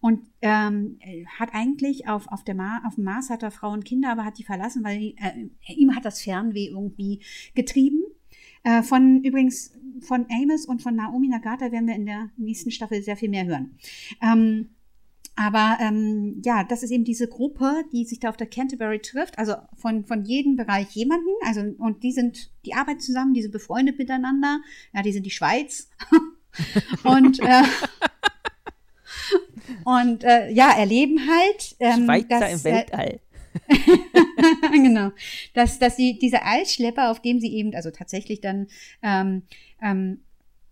und ähm, hat eigentlich auf, auf, der Mar auf dem Mars hat er Frauen und Kinder, aber hat die verlassen, weil äh, ihm hat das Fernweh irgendwie getrieben. Äh, von übrigens von Amos und von Naomi Nagata werden wir in der nächsten Staffel sehr viel mehr hören. Ähm, aber ähm, ja, das ist eben diese Gruppe, die sich da auf der Canterbury trifft, also von, von jedem Bereich jemanden. Also, und die sind, die arbeiten zusammen, die sind befreundet miteinander. Ja, die sind die Schweiz. und äh, und äh, ja, erleben halt. Ähm, Schweizer dass, im Weltall. genau. Dass, dass sie, dieser Eisschlepper, auf dem sie eben, also tatsächlich dann ähm, ähm,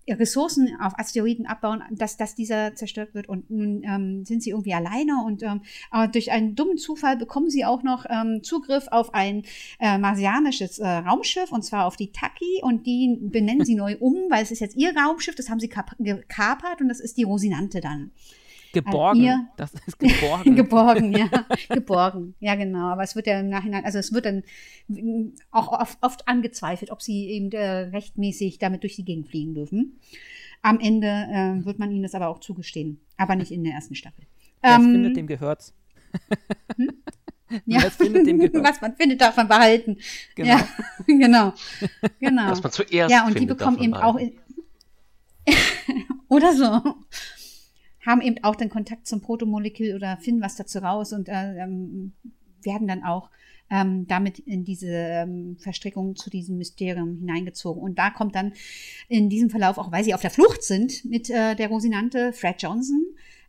Ressourcen auf Asteroiden abbauen, dass, dass dieser zerstört wird und nun ähm, sind sie irgendwie alleine und ähm, aber durch einen dummen Zufall bekommen sie auch noch ähm, Zugriff auf ein äh, marsianisches äh, Raumschiff und zwar auf die Taki und die benennen sie neu um, weil es ist jetzt ihr Raumschiff, das haben sie gekapert und das ist die Rosinante dann. Geborgen. ihr, das ist geborgen. geborgen, ja. geborgen, ja genau. Aber es wird ja im Nachhinein, also es wird dann auch oft, oft angezweifelt, ob sie eben äh, rechtmäßig damit durch die Gegend fliegen dürfen. Am Ende äh, wird man ihnen das aber auch zugestehen, aber nicht in der ersten Staffel. Was Ähm, findet, dem gehört's. ja. Was findet, dem gehört. Was man findet, darf man behalten. Genau. Ja, genau. genau. Was man zuerst Ja, und die bekommen eben auch in, oder so haben eben auch den Kontakt zum Protomolekül oder finden was dazu raus und äh, ähm, werden dann auch ähm, damit in diese ähm, Verstrickung zu diesem Mysterium hineingezogen. Und da kommt dann in diesem Verlauf, auch weil sie auf der Flucht sind, mit äh, der Rosinante Fred Johnson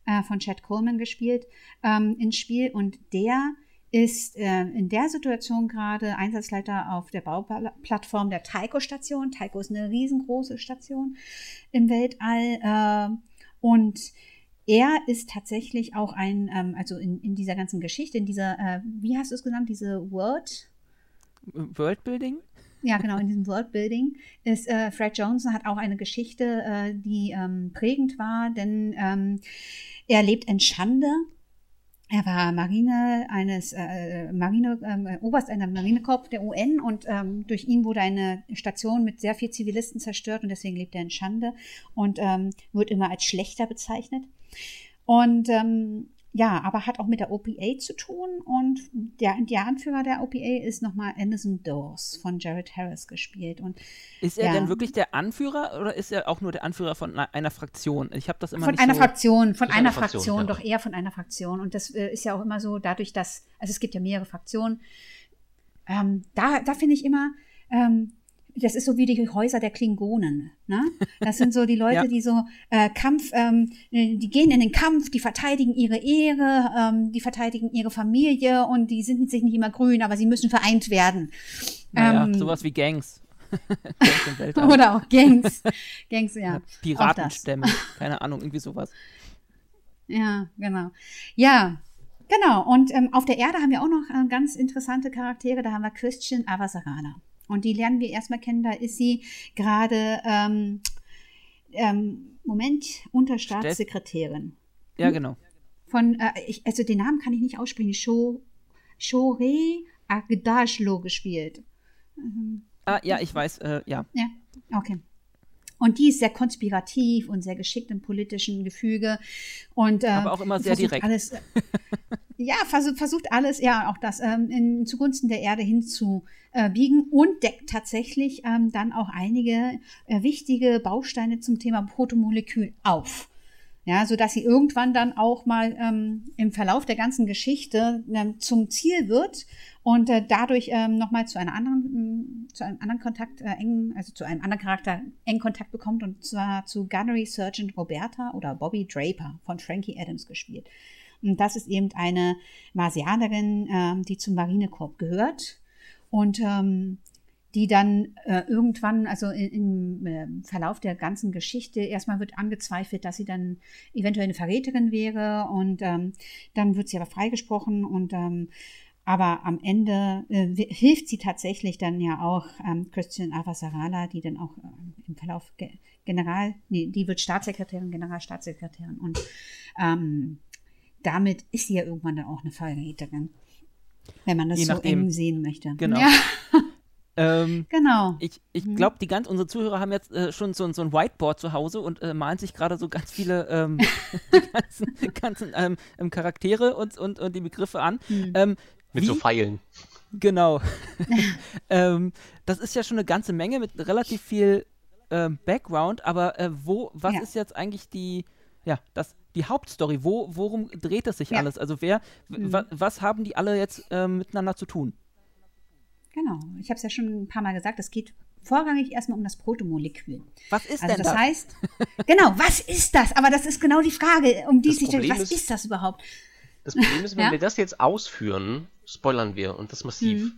äh, von Chad Coleman gespielt, ähm, ins Spiel. Und der ist äh, in der Situation gerade Einsatzleiter auf der Bauplattform der Taiko-Station. Taiko ist eine riesengroße Station im Weltall. Äh, und er ist tatsächlich auch ein, ähm, also in, in dieser ganzen Geschichte, in dieser, äh, wie hast du es genannt, diese World, Worldbuilding? ja, genau, in diesem Worldbuilding ist äh, Fred Johnson hat auch eine Geschichte, äh, die ähm, prägend war, denn ähm, er lebt in Schande. Er war Marine eines äh, Marine ähm, Oberst einer Marinekorps der UN und ähm, durch ihn wurde eine Station mit sehr viel Zivilisten zerstört und deswegen lebt er in Schande und ähm, wird immer als schlechter bezeichnet. Und ähm, ja, aber hat auch mit der OPA zu tun und der, der Anführer der OPA ist nochmal Anderson Dawes von Jared Harris gespielt und Ist er Ja. denn wirklich der Anführer oder ist er auch nur der Anführer von einer, einer Fraktion? Ich habe das immer von einer so. Fraktion, von Ist eine einer Fraktion, Fraktion, doch eher von einer Fraktion. Und das äh, ist ja auch immer so, dadurch, dass, also es gibt ja mehrere Fraktionen. Ähm, da da finde ich immer, ähm, das ist so wie die Häuser der Klingonen. Ne? Das sind so die Leute, Ja. die so äh, Kampf, ähm, äh, die gehen in den Kampf, die verteidigen ihre Ehre, ähm, die verteidigen ihre Familie und die sind sich nicht immer grün, aber sie müssen vereint werden. Naja, Ähm, sowas wie Gangs. Oder auch Gangs. Gangs, ja. Ja, Piratenstämme. Keine Ahnung, irgendwie sowas. Ja, genau. Ja, genau. Und ähm, auf der Erde haben wir auch noch äh, ganz interessante Charaktere. Da haben wir Christian Avasarala. Und die lernen wir erstmal kennen. Da ist sie gerade, ähm, ähm, Moment, Unterstaatssekretärin. Ja, genau. Von, äh, ich, also den Namen kann ich nicht aussprechen. Sho, Shore Agdashlo gespielt. Mhm. Ah, ja, ich weiß, äh, ja. Ja, okay. Und die ist sehr konspirativ und sehr geschickt im politischen Gefüge. Und, äh, Aber auch immer sehr direkt. Alles, äh, ja, versucht, versucht alles, ja, auch das ähm, in, zugunsten der Erde hinzubiegen und deckt tatsächlich ähm, dann auch einige äh, wichtige Bausteine zum Thema Protomolekül auf. Ja, so dass sie irgendwann dann auch mal ähm, im Verlauf der ganzen Geschichte ähm, zum Ziel wird und äh, dadurch ähm, nochmal zu einer anderen, ähm, zu einem anderen Kontakt äh, eng, also zu einem anderen Charakter eng Kontakt bekommt und zwar zu Gunnery Sergeant Roberta oder Bobby Draper von Frankie Adams gespielt. Und das ist eben eine Marsianerin, ähm, die zum Marinekorps gehört und ähm, die dann äh, irgendwann, also in, im äh, Verlauf der ganzen Geschichte, erstmal wird angezweifelt, dass sie dann eventuell eine Verräterin wäre und ähm, dann wird sie aber freigesprochen und ähm, aber am Ende äh, hilft sie tatsächlich dann ja auch ähm, Christian Avasarala, die dann auch ähm, im Verlauf Ge General, nee, die wird Staatssekretärin, Generalstaatssekretärin und ähm, damit ist sie ja irgendwann dann auch eine Verräterin, wenn man das Je so nachdem. eng sehen möchte. Genau. Ja, Ähm, genau. ich ich Mhm. glaube, die ganz, unsere Zuhörer haben jetzt äh, schon so, so ein Whiteboard zu Hause und äh, malen sich gerade so ganz viele ähm, ganzen, ganzen ähm, ähm, Charaktere und, und, und die Begriffe an. Hm. Ähm, Mit wie, so Pfeilen. Genau. ähm, das ist ja schon eine ganze Menge mit relativ viel ähm, Background, aber äh, wo, was Ja. ist jetzt eigentlich die, ja, das, die Hauptstory? Wo, worum dreht es sich Ja. alles? Also wer, Mhm. wa, was haben die alle jetzt ähm, miteinander zu tun? Genau. Ich habe es ja schon ein paar Mal gesagt, es geht vorrangig erstmal um das Protomolekül. Was ist Also denn das das? heißt, genau, was ist das? Aber das ist genau die Frage, um die Das sich Problem was ist- ist das überhaupt? Das Problem ist, wenn Ja. wir das jetzt ausführen, spoilern wir und das massiv. Mhm.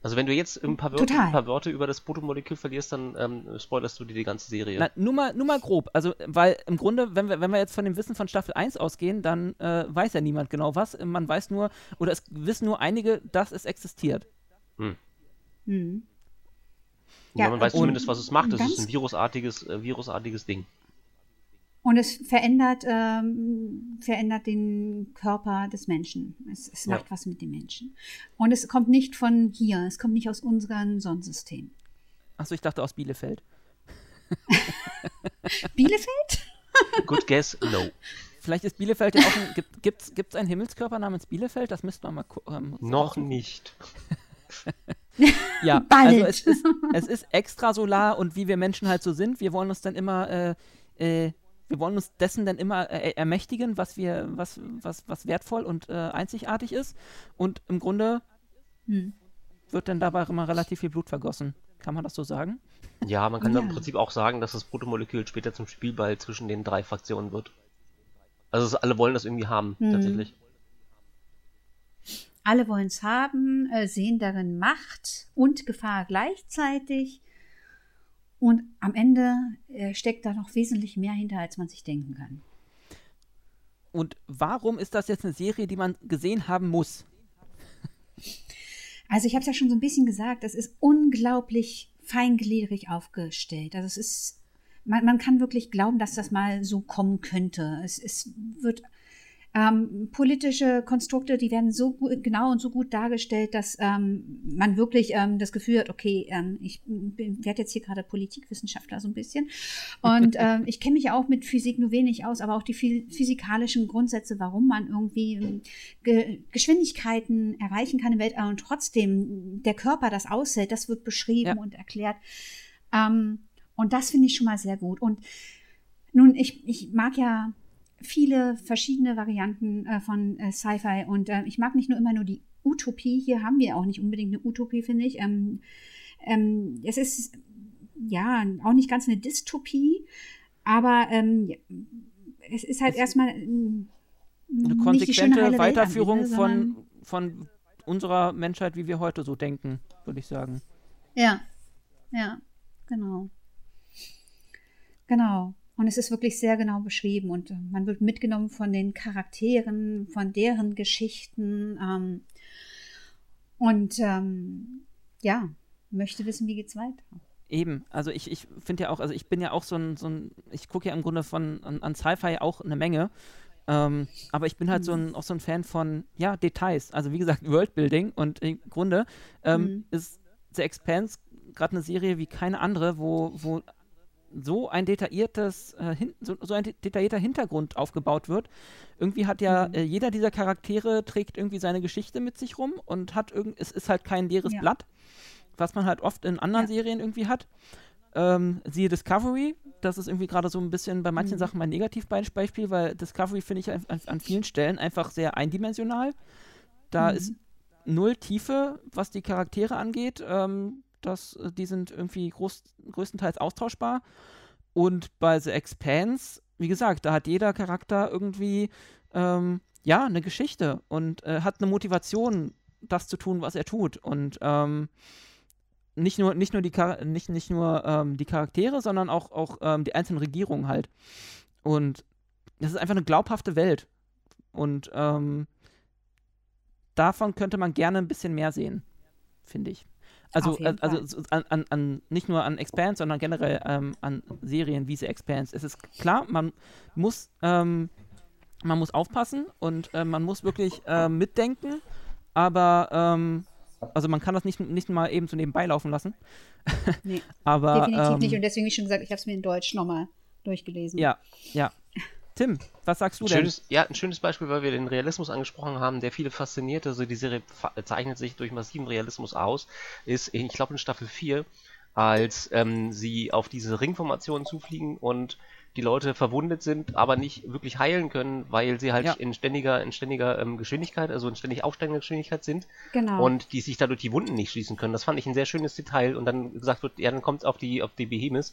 Also wenn du jetzt ein paar, Wörter, ein paar Wörter über das Protomolekül verlierst, dann ähm, spoilerst du dir die ganze Serie. Na, nur mal, nur mal grob. Also, weil im Grunde, wenn wir, wenn wir jetzt von dem Wissen von Staffel 1 ausgehen, dann äh, weiß ja niemand genau was. Man weiß nur, oder es wissen nur einige, dass es existiert. Hm. ja, ja, man weiß zumindest, was es macht. Das ganz- ist ein virusartiges, äh, virusartiges Ding. Und es verändert, ähm, verändert den Körper des Menschen. Es, es macht ja. was mit dem Menschen. Und es kommt nicht von hier, es kommt nicht aus unserem Sonnensystem. Achso, ich dachte aus Bielefeld. Bielefeld? Good guess, no. Vielleicht ist Bielefeld ja auch ein. Gibt es gibt's einen Himmelskörper namens Bielefeld? Das müsste man mal ähm, Noch nicht. ja, also es ist, es ist extrasolar und wie wir Menschen halt so sind, wir wollen uns dann immer, äh, äh, wir wollen uns dessen dann immer äh, ermächtigen, was wir, was, was, was wertvoll und äh, einzigartig ist. Und im Grunde hm. wird dann dabei immer relativ viel Blut vergossen. Kann man das so sagen? Ja, man kann ja. im Prinzip auch sagen, dass das Protomolekül später zum Spielball zwischen den drei Fraktionen wird. Also alle wollen das irgendwie haben, hm. tatsächlich. Alle wollen es haben, äh, sehen darin Macht und Gefahr gleichzeitig. Und am Ende äh, steckt da noch wesentlich mehr hinter, als man sich denken kann. Und warum ist das jetzt eine Serie, die man gesehen haben muss? Also ich habe es ja schon so ein bisschen gesagt, es ist unglaublich feingliedrig aufgestellt. Also es ist, man, man kann wirklich glauben, dass das mal so kommen könnte. Es, es wird ähm, politische Konstrukte, die werden so gut, genau und so gut dargestellt, dass ähm, man wirklich ähm, das Gefühl hat, okay, ähm, ich werde jetzt hier gerade Politikwissenschaftler so ein bisschen und ähm, ich kenne mich auch mit Physik nur wenig aus, aber auch die physikalischen Grundsätze, warum man irgendwie ähm, Ge Geschwindigkeiten erreichen kann im Weltall und trotzdem der Körper das aushält, das wird beschrieben ja. und erklärt. und das finde ich schon mal sehr gut. Und nun, ich, ich mag ja viele verschiedene Varianten äh, von äh, Sci-Fi und äh, ich mag nicht nur immer nur die Utopie. Hier haben wir auch nicht unbedingt eine Utopie, finde ich. Ähm, ähm, es ist ja auch nicht ganz eine Dystopie, aber ähm, es ist halt erstmal eine konsequente Weiterführung Ende, von, von unserer Menschheit, wie wir heute so denken, würde ich sagen. Ja, ja, genau. Genau. Und es ist wirklich sehr genau beschrieben und äh, man wird mitgenommen von den Charakteren, von deren Geschichten. Ähm, und ähm, ja, möchte wissen, wie geht's weiter. Eben, also ich, ich finde ja auch, also ich bin ja auch so ein, so ein ich gucke ja im Grunde von an, an Sci-Fi auch eine Menge. Ähm, aber ich bin halt mhm. so ein, auch so ein Fan von, ja, Details. Also wie gesagt, Worldbuilding und im Grunde ähm, mhm. ist The Expanse gerade eine Serie wie keine andere, wo, wo so ein detailliertes, äh, hin, so, so, ein detaillierter Hintergrund aufgebaut wird. Irgendwie hat ja mhm. äh, jeder dieser Charaktere trägt irgendwie seine Geschichte mit sich rum und hat irgend, es ist halt kein leeres ja. Blatt, was man halt oft in anderen ja. Serien irgendwie hat. Ähm, siehe Discovery, das ist irgendwie gerade so ein bisschen bei manchen mhm. Sachen mein Negativbeispiel, weil Discovery finde ich an, an, vielen Stellen einfach sehr eindimensional. Da mhm. ist null Tiefe, was die Charaktere angeht. Ähm, das, äh, die sind irgendwie groß, größtenteils austauschbar. Und bei The Expanse, wie gesagt, da hat jeder Charakter irgendwie ähm, ja eine Geschichte und äh, hat eine Motivation, das zu tun, was er tut. Und ähm, nicht nur, nicht nur die, nicht, nicht nur ähm, die Charaktere, sondern auch, auch ähm, die einzelnen Regierungen halt. Und das ist einfach eine glaubhafte Welt. Und ähm, davon könnte man gerne ein bisschen mehr sehen, finde ich. Also, äh, also an, an, an, nicht nur an Expanse, sondern generell ähm, an Serien wie The Expanse. Es ist klar, man muss, ähm, man muss aufpassen und äh, man muss wirklich äh, mitdenken, aber ähm, also man kann das nicht, nicht mal eben so nebenbei laufen lassen. Nee, aber, definitiv nicht. Ähm, und deswegen, wie schon gesagt, ich habe es mir in Deutsch nochmal durchgelesen. Ja, ja. Tim, was sagst du denn? Schönes, ja, ein schönes Beispiel, weil wir den Realismus angesprochen haben, der viele fasziniert. Also die Serie zeichnet sich durch massiven Realismus aus. Ist, ich glaube, in Staffel 4, als ähm, sie auf diese Ringformation zufliegen und die Leute verwundet sind, aber nicht wirklich heilen können, weil sie halt ja. in ständiger, in ständiger ähm, Geschwindigkeit, also in ständig aufsteigender Geschwindigkeit sind. Genau. Und die sich dadurch die Wunden nicht schließen können. Das fand ich ein sehr schönes Detail. Und dann gesagt wird, ja, dann kommt es auf die, auf die Behemoth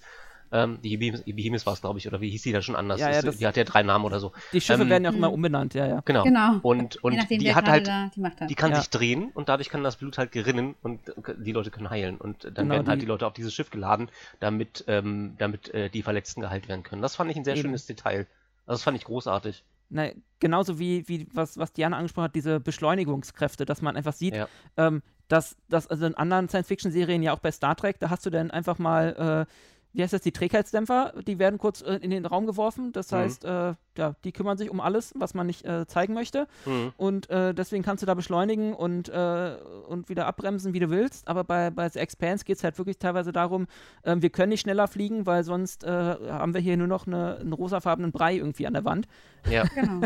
ähm, die Behemoth war es, glaube ich, oder wie hieß die da schon anders? Ja, ja, das, die hat ja drei Namen oder so. Die Schiffe ähm, werden ja auch immer umbenannt, ja, ja. Genau. genau. Und, und nachdem, die hat halt, da, die, hat. die, kann ja. sich drehen und dadurch kann das Blut halt gerinnen und die Leute können heilen. Und dann genau, werden halt die, die Leute auf dieses Schiff geladen, damit, ähm, damit äh, die Verletzten geheilt werden können. Das fand ich ein sehr Eben. schönes Detail. Also das fand ich großartig. Na, genauso wie, wie was, was Diana angesprochen hat, diese Beschleunigungskräfte, dass man einfach sieht, ja. ähm, dass, dass also in anderen Science-Fiction-Serien, ja auch bei Star Trek, da hast du dann einfach mal äh, wie heißt das, die Trägheitsdämpfer, die werden kurz äh, in den Raum geworfen. Das Mhm. heißt, äh, ja, die kümmern sich um alles, was man nicht äh, zeigen möchte. Mhm. Und äh, deswegen kannst du da beschleunigen und, äh, und wieder abbremsen, wie du willst. Aber bei, bei The Expanse geht es halt wirklich teilweise darum, ähm, wir können nicht schneller fliegen, weil sonst äh, haben wir hier nur noch eine, einen rosafarbenen Brei irgendwie an der Wand. Ja. Genau.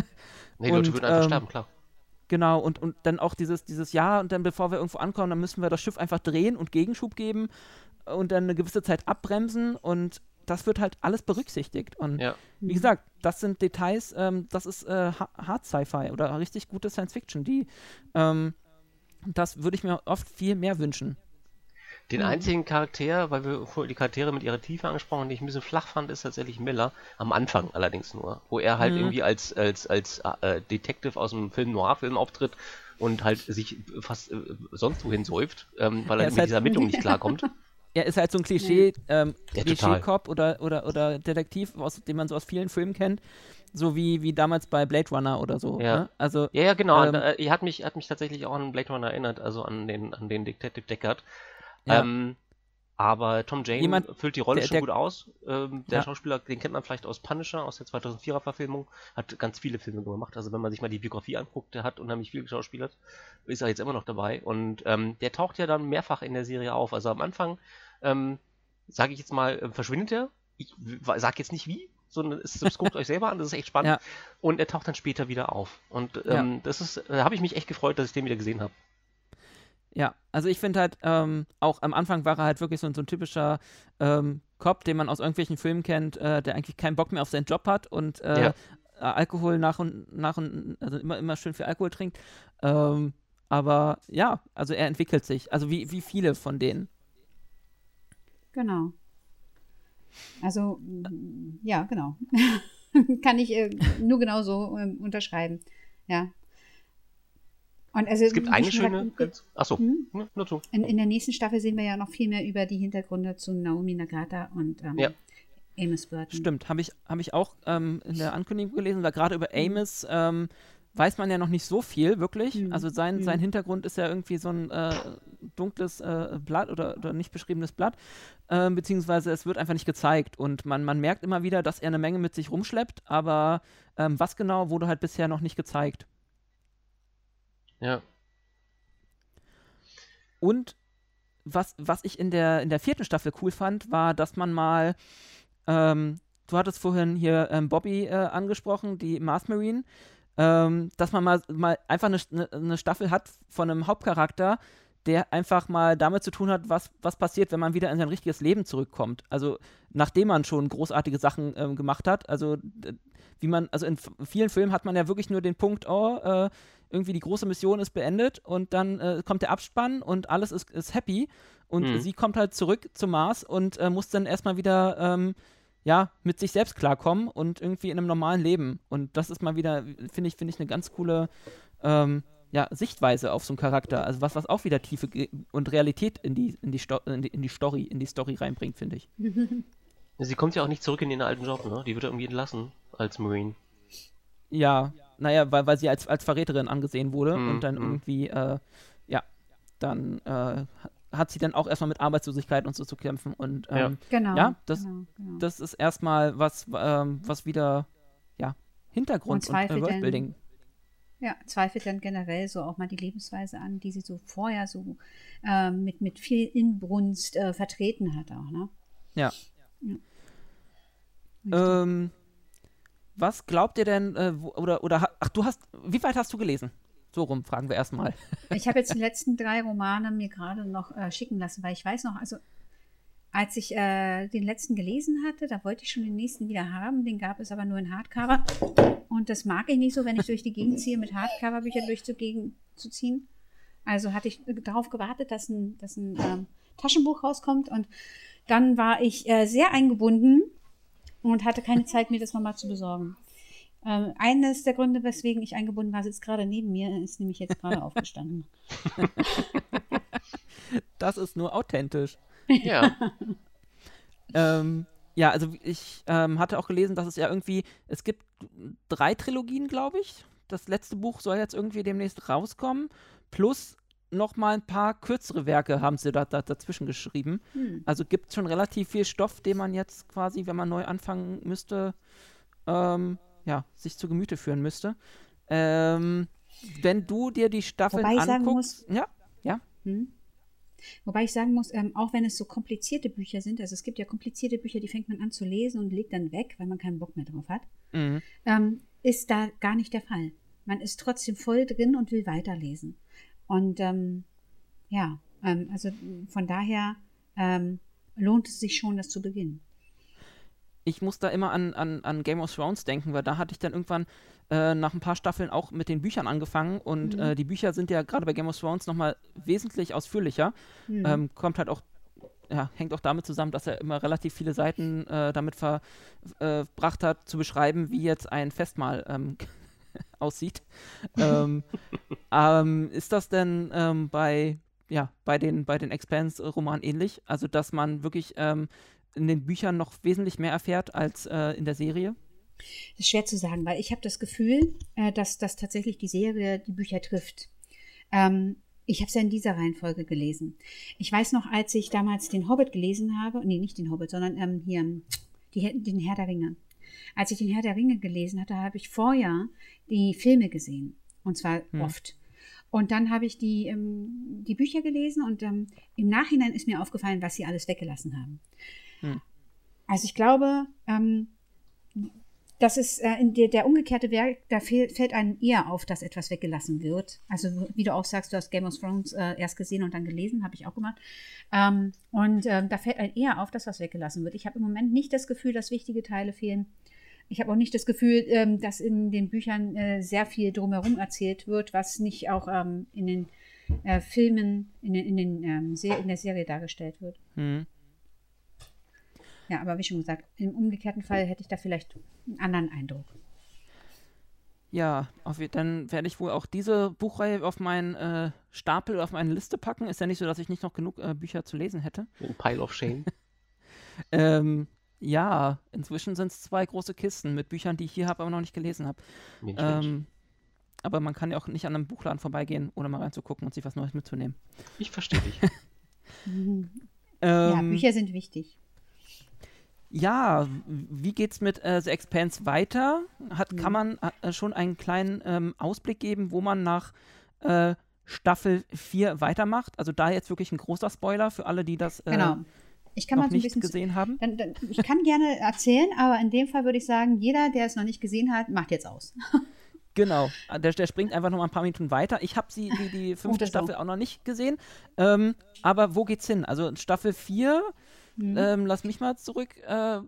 Nee, Leute Und, würden einfach ähm, sterben, klar. Genau, und, und dann auch dieses, dieses Ja, und dann bevor wir irgendwo ankommen, dann müssen wir das Schiff einfach drehen und Gegenschub geben und dann eine gewisse Zeit abbremsen und das wird halt alles berücksichtigt. Und Ja. wie gesagt, das sind Details, ähm, das ist äh, Ha- Hard Sci-Fi oder richtig gute Science Fiction, die ähm, das würde ich mir oft viel mehr wünschen. Den Mhm. einzigen Charakter, weil wir die Charaktere mit ihrer Tiefe angesprochen haben, den ich ein bisschen flach fand, ist tatsächlich Miller. Am Anfang allerdings nur. Wo er halt Mhm. irgendwie als, als, als äh, Detective aus einem Film Noir-Film auftritt und halt sich fast äh, sonst wohin säuft, ähm, weil er mit halt- dieser Ermittlung nicht klarkommt. Er ist halt so ein Klischee, ähm, Ja. Klischee-Cop oder, oder, oder Detektiv, aus dem man so aus vielen Filmen kennt. So wie, wie damals bei Blade Runner oder so. Ja. Ne? Also, Ja, ja, genau. Ähm, äh, er hat mich, hat mich tatsächlich auch an Blade Runner erinnert, also an den, an den Detective Deckard. Ja. Ähm, aber Tom Jane Jemand, füllt die Rolle der- schon der- gut aus. Ähm, der Ja. Schauspieler, den kennt man vielleicht aus Punisher, aus der 2004er Verfilmung, hat ganz viele Filme gemacht. Also wenn man sich mal die Biografie anguckt, der hat unheimlich viel geschauspielert, ist er jetzt immer noch dabei. Und ähm, der taucht ja dann mehrfach in der Serie auf. Also am Anfang, ähm, sage ich jetzt mal, äh, verschwindet er. Ich w- sag jetzt nicht wie, sondern es, es guckt euch selber an, das ist echt spannend. Ja. Und er taucht dann später wieder auf. Und Ja. ähm, das ist, da habe ich mich echt gefreut, dass ich den wieder gesehen habe. Ja, also ich finde halt, ähm, auch am Anfang war er halt wirklich so, ein- so ein typischer ähm, Cop, den man aus irgendwelchen Filmen kennt, äh, der eigentlich keinen Bock mehr auf seinen Job hat und äh, Ja. äh, Alkohol nach und nach und also immer, immer schön viel Alkohol trinkt. Ähm, aber ja, also er entwickelt sich. Also wie, wie viele von denen. Genau. Also, ja, genau. Kann ich äh, nur genauso ähm, unterschreiben. Ja. Und also, Es gibt eine gesagt, schöne. Achso, Hm? ja, nur zu. In, in der nächsten Staffel sehen wir ja noch viel mehr über die Hintergründe zu Naomi Nagata und ähm, Ja. Amos Burton. Stimmt, habe ich, hab ich auch ähm, in der Ankündigung gelesen, weil gerade über Mhm. Amos ähm, weiß man ja noch nicht so viel, wirklich. Mhm. Also sein, Mhm. sein Hintergrund ist ja irgendwie so ein äh, dunkles äh, Blatt oder, oder nicht beschriebenes Blatt, ähm, beziehungsweise es wird einfach nicht gezeigt und man, man merkt immer wieder, dass er eine Menge mit sich rumschleppt, aber ähm, was genau wurde halt bisher noch nicht gezeigt. Ja. Und was, was ich in der, in der vierten Staffel cool fand, war, dass man mal, ähm, du hattest vorhin hier ähm, Bobby äh, angesprochen, die Mars Marine, ähm, dass man mal, mal einfach eine, eine, Staffel hat von einem Hauptcharakter, der einfach mal damit zu tun hat, was, was passiert, wenn man wieder in sein richtiges Leben zurückkommt. Also nachdem man schon großartige Sachen ähm, gemacht hat. Also wie man, also in vielen Filmen hat man ja wirklich nur den Punkt, oh, äh, irgendwie die große Mission ist beendet und dann äh, kommt der Abspann und alles ist, ist happy und Mhm. sie kommt halt zurück zum Mars und äh, muss dann erstmal wieder ähm, ja, mit sich selbst klarkommen und irgendwie in einem normalen Leben. Und das ist mal wieder, finde ich, finde ich eine ganz coole ähm, ja, Sichtweise auf so einen Charakter. Also was, was auch wieder Tiefe und Realität in die, in die, Sto in die, in die Story, in die Story reinbringt, finde ich. Sie kommt ja auch nicht zurück in ihren alten Job, ne? Die wird ja irgendwie entlassen als Marine. Ja, naja, weil, weil sie als, als Verräterin angesehen wurde Mhm, und dann mhm. irgendwie, äh, ja, dann äh, hat sie dann auch erstmal mit Arbeitslosigkeit und so zu kämpfen und ähm, Ja. Genau. Ja, das- genau, genau. das ist erstmal was, ähm, was wieder, ja, Hintergrund Und und, äh, Worldbuilding. Ja, zweifelt dann generell so auch mal die Lebensweise an, die sie so vorher so ähm, mit, mit viel Inbrunst äh, vertreten hat auch, ne? Ja. Ja. Ähm, was glaubt ihr denn, äh, oder, oder, ach, du hast, wie weit hast du gelesen? So rum, fragen wir erstmal. Ich habe jetzt die letzten drei Romane mir gerade noch äh, schicken lassen, weil ich weiß noch, also als ich äh, den letzten gelesen hatte, da wollte ich schon den nächsten wieder haben. Den gab es aber nur in Hardcover. Und das mag ich nicht so, wenn ich durch die Gegend ziehe, mit Hardcover-Büchern durchzuziehen. Also hatte ich darauf gewartet, dass ein, dass ein ähm, Taschenbuch rauskommt. Und dann war ich äh, sehr eingebunden und hatte keine Zeit, mir das nochmal zu besorgen. Ähm, eines der Gründe, weswegen ich eingebunden war, sitzt gerade neben mir, ist nämlich jetzt gerade aufgestanden. Das ist nur authentisch. Ja. Ähm, ja, also ich ähm, hatte auch gelesen, dass es ja irgendwie, es gibt drei Trilogien, glaube ich. Das letzte Buch soll jetzt irgendwie demnächst rauskommen. Plus noch mal ein paar kürzere Werke haben sie da, da dazwischen geschrieben. Hm. Also gibt es schon relativ viel Stoff, den man jetzt quasi, wenn man neu anfangen müsste, ähm, ja, sich zu Gemüte führen müsste. Ähm, wenn du dir die ich anguckst, sagen muss, ja, ja. Hm. Wobei ich sagen muss, ähm, auch wenn es so komplizierte Bücher sind, also es gibt ja komplizierte Bücher, die fängt man an zu lesen und legt dann weg, weil man keinen Bock mehr drauf hat, Mhm. ähm, ist da gar nicht der Fall. Man ist trotzdem voll drin und will weiterlesen. Und ähm, ja, ähm, also von daher ähm, lohnt es sich schon, das zu beginnen. Ich muss da immer an, an, an Game of Thrones denken, weil da hatte ich dann irgendwann äh, nach ein paar Staffeln auch mit den Büchern angefangen und Mhm. äh, die Bücher sind ja gerade bei Game of Thrones nochmal wesentlich ausführlicher. Mhm. Ähm, kommt halt auch, ja, hängt auch damit zusammen, dass er immer relativ viele Seiten äh, damit ver, äh, verbracht hat, zu beschreiben, wie jetzt ein Festmahl ähm, aussieht. ähm, ähm, ist das denn ähm, bei, ja, bei den, bei den Expanse-Romanen ähnlich? Also, dass man wirklich ähm, in den Büchern noch wesentlich mehr erfährt als äh, in der Serie? Das ist schwer zu sagen, weil ich habe das Gefühl, äh, dass, dass tatsächlich die Serie die Bücher trifft. Ähm, ich habe es ja in dieser Reihenfolge gelesen. Ich weiß noch, als ich damals den Hobbit gelesen habe, nee, nicht den Hobbit, sondern ähm, hier die, den Herr der Ringe. Als ich den Herr der Ringe gelesen hatte, habe ich vorher die Filme gesehen. Und zwar Hm. oft. Und dann habe ich die, ähm, die Bücher gelesen und ähm, im Nachhinein ist mir aufgefallen, was sie alles weggelassen haben. Hm. Also ich glaube, ähm, das ist äh, der, der umgekehrte Werk, da fehl, fällt einem eher auf, dass etwas weggelassen wird. Also wie du auch sagst, du hast Game of Thrones äh, erst gesehen und dann gelesen, habe ich auch gemacht. Ähm, und ähm, da fällt einem eher auf, dass was weggelassen wird. Ich habe im Moment nicht das Gefühl, dass wichtige Teile fehlen. Ich habe auch nicht das Gefühl, ähm, dass in den Büchern äh, sehr viel drumherum erzählt wird, was nicht auch ähm, in den äh, Filmen, in, den, in, den, ähm, in der Serie dargestellt wird. Hm. Ja, aber wie schon gesagt, im umgekehrten Fall hätte ich da vielleicht einen anderen Eindruck. Ja, auf, dann werde ich wohl auch diese Buchreihe auf meinen äh, Stapel, auf meine Liste packen. Ist ja nicht so, dass ich nicht noch genug äh, Bücher zu lesen hätte. Ein Pile of Shame. Ähm, ja, inzwischen sind es zwei große Kisten mit Büchern, die ich hier habe, aber noch nicht gelesen habe. Ähm, aber man kann ja auch nicht an einem Buchladen vorbeigehen, ohne mal reinzugucken und sich was Neues mitzunehmen. Ich verstehe dich. Mhm. ja, Ähm, Bücher sind wichtig. Ja, wie geht's mit äh, The Expanse weiter? Hat, Mhm. Kann man äh, schon einen kleinen ähm, Ausblick geben, wo man nach äh, Staffel 4 weitermacht? Also da jetzt wirklich ein großer Spoiler für alle, die das äh, Genau. Ich kann noch mal so ein nicht bisschen. gesehen haben. Dann, dann, ich kann gerne erzählen, aber in dem Fall würde ich sagen, jeder, der es noch nicht gesehen hat, macht jetzt aus. Genau, der, der springt einfach noch mal ein paar Minuten weiter. Ich habe sie die, die fünfte so. Staffel auch noch nicht gesehen. Ähm, aber wo geht's hin? Also Staffel 4, Mhm. ähm, lass mich mal zurück, äh,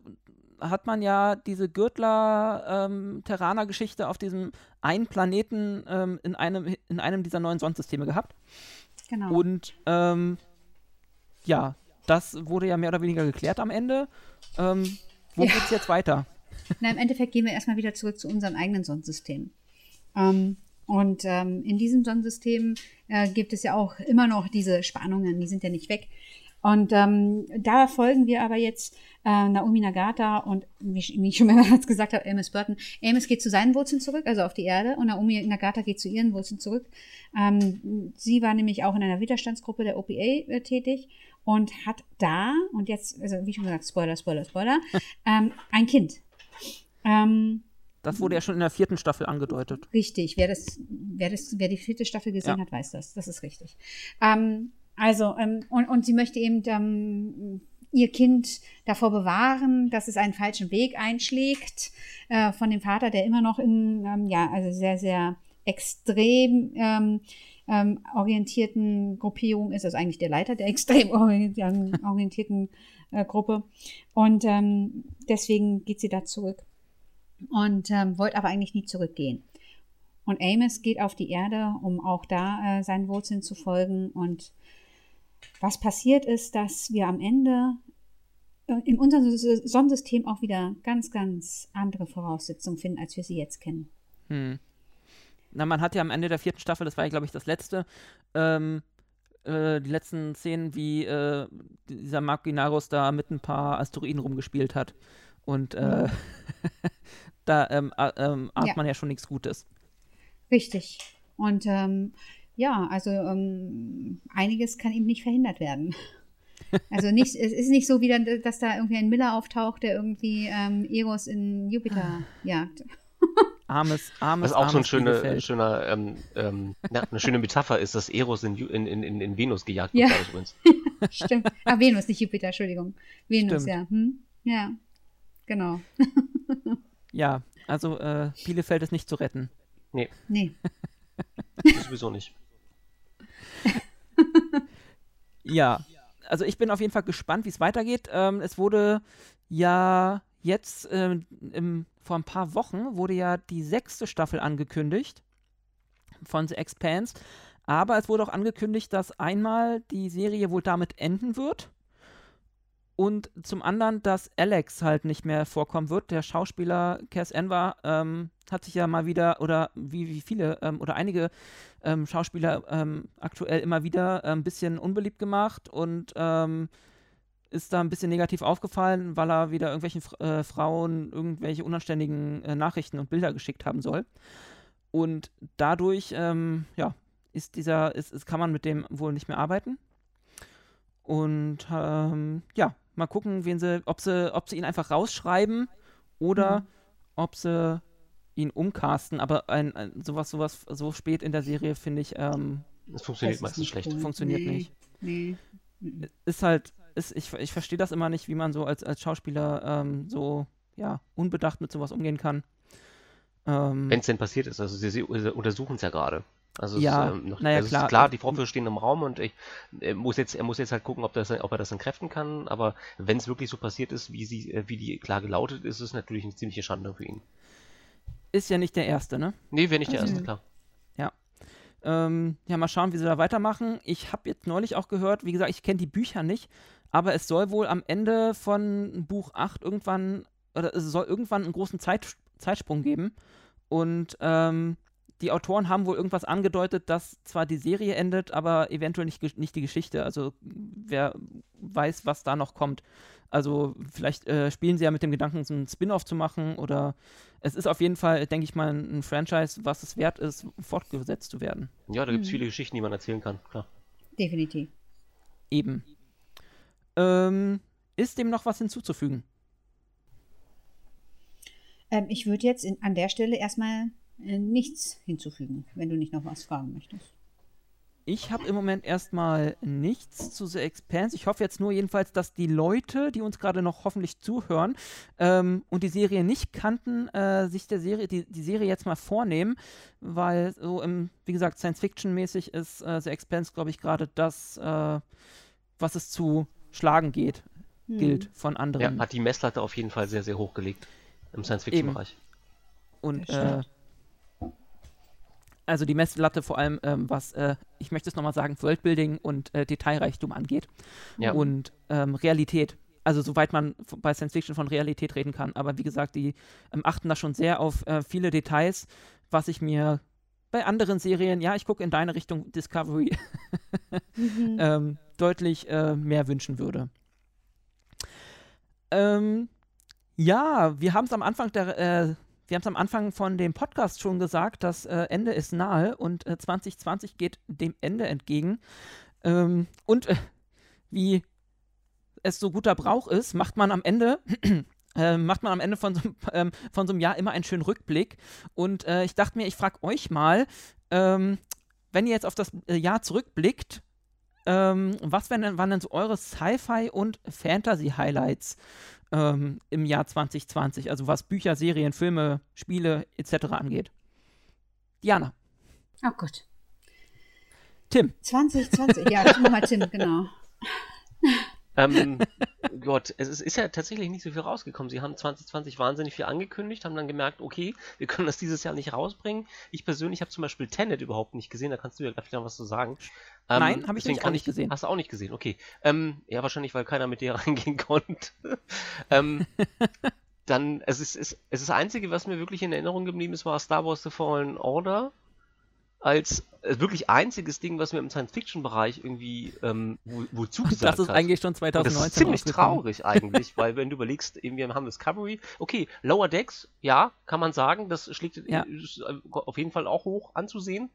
hat man ja diese Gürtler-Terraner-Geschichte auf diesem einen Planeten ähm, in, einem, in einem dieser neuen Sonnensysteme gehabt. Genau. Und ähm, ja, das wurde ja mehr oder weniger geklärt am Ende. Ähm, wo Ja. geht's jetzt weiter? Na, im Endeffekt gehen wir erstmal wieder zurück zu unserem eigenen Sonnensystem. Ähm, und ähm, in diesem Sonnensystem äh, gibt es ja auch immer noch diese Spannungen, die sind ja nicht weg. Und ähm, da folgen wir aber jetzt äh, Naomi Nagata und, wie, ich- wie ich schon mehrmals gesagt habe, Amos Burton. Amos geht zu seinen Wurzeln zurück, also auf die Erde, und Naomi Nagata geht zu ihren Wurzeln zurück. Ähm, sie war nämlich auch in einer Widerstandsgruppe der OPA äh, tätig und hat da, und jetzt, also wie schon gesagt, Spoiler, Spoiler, Spoiler, ähm, ein Kind. Ähm, Das wurde ja schon in der vierten Staffel angedeutet. Richtig, wer das, wer das, wer die vierte Staffel gesehen Ja. hat, weiß das. Das ist richtig. Ähm, also, ähm, und, und sie möchte eben ähm, ihr Kind davor bewahren, dass es einen falschen Weg einschlägt äh, von dem Vater, der immer noch in, ähm, ja, also sehr, sehr extrem ähm, ähm, orientierten Gruppierung ist, also eigentlich der Leiter der extrem orient- orientierten äh, Gruppe. Und ähm, deswegen geht sie da zurück und ähm, wollte aber eigentlich nie zurückgehen. Und Amos geht auf die Erde, um auch da äh, seinen Wurzeln zu folgen. Und was passiert ist, dass wir am Ende äh, in unserem Sonnensystem auch wieder ganz, ganz andere Voraussetzungen finden, als wir sie jetzt kennen. Hm. Na, man hat ja am Ende der vierten Staffel, das war ja, glaube ich, das letzte, ähm, äh, die letzten Szenen, wie äh, dieser Mark Ginarus da mit ein paar Asteroiden rumgespielt hat. Und äh, da ähm, äh, ähm, ahnt Ja. man ja schon nichts Gutes. Richtig. Und ähm, ja, also ähm, einiges kann ihm nicht verhindert werden. Also nicht, es ist nicht so wieder, dass da irgendwie ein Miller auftaucht, der irgendwie ähm, Eros in Jupiter jagt. Armes, armes, Was auch so ein armes schöner, ähm, ähm, ja, eine schöne Metapher ist, dass Eros in, in, in, in, Venus gejagt Ja. wird. ich, übrigens. Stimmt. Ah, Venus, nicht Jupiter, Entschuldigung. Venus, Stimmt. ja. Hm? Ja, genau. Ja, also äh, Bielefeld ist nicht zu retten. Nee. Das sowieso nicht. Ja, also ich bin auf jeden Fall gespannt, wie es weitergeht. Ähm, es wurde ja jetzt ähm, im, vor ein paar Wochen wurde ja die sechste Staffel angekündigt von The Expanse. Aber es wurde auch angekündigt, dass einmal die Serie wohl damit enden wird. Und zum anderen, dass Alex halt nicht mehr vorkommen wird. Der Schauspieler Cass Enver ähm, hat sich ja mal wieder, oder wie, wie viele, ähm, oder einige ähm, Schauspieler ähm, aktuell immer wieder äh, ein bisschen unbeliebt gemacht und ähm, ist da ein bisschen negativ aufgefallen, weil er wieder irgendwelchen äh, Frauen irgendwelche unanständigen äh, Nachrichten und Bilder geschickt haben soll. Und dadurch, ähm, ja, ist dieser, ist, ist, kann man mit dem wohl nicht mehr arbeiten. Und ähm, ja, mal gucken, wen sie, ob sie, ob sie ihn einfach rausschreiben oder Mhm. ob sie ihn umcasten. Aber ein, ein, sowas, sowas so spät in der Serie finde ich ähm, Das funktioniert meistens schlecht. funktioniert Nee. nicht. Nee. Ist halt, ist, ich, ich verstehe das immer nicht, wie man so als, als Schauspieler ähm, so ja unbedacht mit sowas umgehen kann. Ähm, Wenn es denn passiert ist. Also sie, sie untersuchen es ja gerade. Also es Ja, ist, ähm, noch, naja, also klar. ist klar, die Vorwürfe stehen im Raum und ich, er muss jetzt, er muss jetzt halt gucken, ob, das, ob er das entkräften kann. Aber wenn es wirklich so passiert ist, wie sie, äh, wie die Klage lautet, ist es natürlich eine ziemliche Schande für ihn. ist ja nicht der erste, ne? Nee, wäre nicht der Also- erste, klar. Ähm, ja, mal schauen, wie sie da weitermachen. Ich habe jetzt neulich auch gehört, wie gesagt, ich kenne die Bücher nicht, aber es soll wohl am Ende von Buch 8 irgendwann, oder es soll irgendwann einen großen Zeit, Zeitsprung geben. Und ähm, die Autoren haben wohl irgendwas angedeutet, dass zwar die Serie endet, aber eventuell nicht, nicht die Geschichte. Also wer weiß, was da noch kommt. Also vielleicht äh, spielen sie ja mit dem Gedanken, so einen Spin-off zu machen oder es ist auf jeden Fall, denke ich mal, ein ein Franchise, was es wert ist, fortgesetzt zu werden. Ja, da gibt es Mhm. viele Geschichten, die man erzählen kann, klar. Definitiv. Eben. Ähm, ist dem noch was hinzuzufügen? Ähm, ich würde jetzt in, an der Stelle erstmal äh, nichts hinzufügen, wenn du nicht noch was fragen möchtest. Ich habe im Moment erstmal nichts zu The Expanse. Ich hoffe jetzt nur jedenfalls, dass die Leute, die uns gerade noch hoffentlich zuhören ähm, und die Serie nicht kannten, äh, sich der Serie, die, die Serie jetzt mal vornehmen, weil so im, wie gesagt, Science-Fiction-mäßig ist äh, The Expanse, glaube ich, gerade das, äh, was es zu schlagen geht, Hm. gilt von Ja, anderen. hat die Messlatte auf jeden Fall sehr, sehr hoch gelegt. Im Science-Fiction-Bereich. Und äh, also die Messlatte vor allem, ähm, was, äh, ich möchte es nochmal sagen, Worldbuilding und äh, Detailreichtum angeht. Ja. Und ähm, Realität. Also soweit man bei Science Fiction von Realität reden kann. Aber wie gesagt, die ähm, achten da schon sehr auf äh, viele Details, was ich mir bei anderen Serien, ja, ich gucke in deine Richtung Discovery, Mhm. ähm, deutlich äh, mehr wünschen würde. Ähm, ja, wir haben es am Anfang der, äh, wir haben es am Anfang von dem Podcast schon gesagt, das äh, Ende ist nahe und äh, 2020 geht dem Ende entgegen. Ähm, und äh, wie es so guter Brauch ist, macht man am Ende äh, macht man am Ende von so, einem- ähm, von so einem Jahr immer einen schönen Rückblick. Und äh, ich dachte mir, ich frage euch mal, ähm, wenn ihr jetzt auf das äh, Jahr zurückblickt, ähm, was wären denn, waren denn so eure Sci-Fi und Fantasy-Highlights ähm, im Jahr 2020? Also was Bücher, Serien, Filme, Spiele etc. angeht. Diana, Oh Gott. Tim, 2020, ja, das machen wir Tim, genau. Ähm, Gott, es ist, ist ja tatsächlich nicht so viel rausgekommen. Sie haben 2020 wahnsinnig viel angekündigt, haben dann gemerkt, okay, wir können das dieses Jahr nicht rausbringen. Ich persönlich habe zum Beispiel Tenet überhaupt nicht gesehen, da kannst du ja gleich noch was zu sagen. Ähm, Nein, habe ich nämlich auch nicht gesehen. Hast du auch nicht gesehen, okay. Ähm, ja, wahrscheinlich, weil keiner mit dir reingehen konnte. ähm, dann, es ist, es, es ist das Einzige, was mir wirklich in Erinnerung geblieben ist, war Star Wars The Fallen Order. Als äh, wirklich einziges Ding, was mir im Science-Fiction-Bereich irgendwie ähm, wo, wo zugesagt das ist hat. eigentlich schon Und 2019 das ist ziemlich traurig eigentlich, weil wenn du überlegst, eben wir haben Discovery, okay, Lower Decks, ja, kann man sagen, das schlägt Ja. ist auf jeden Fall auch hoch anzusehen.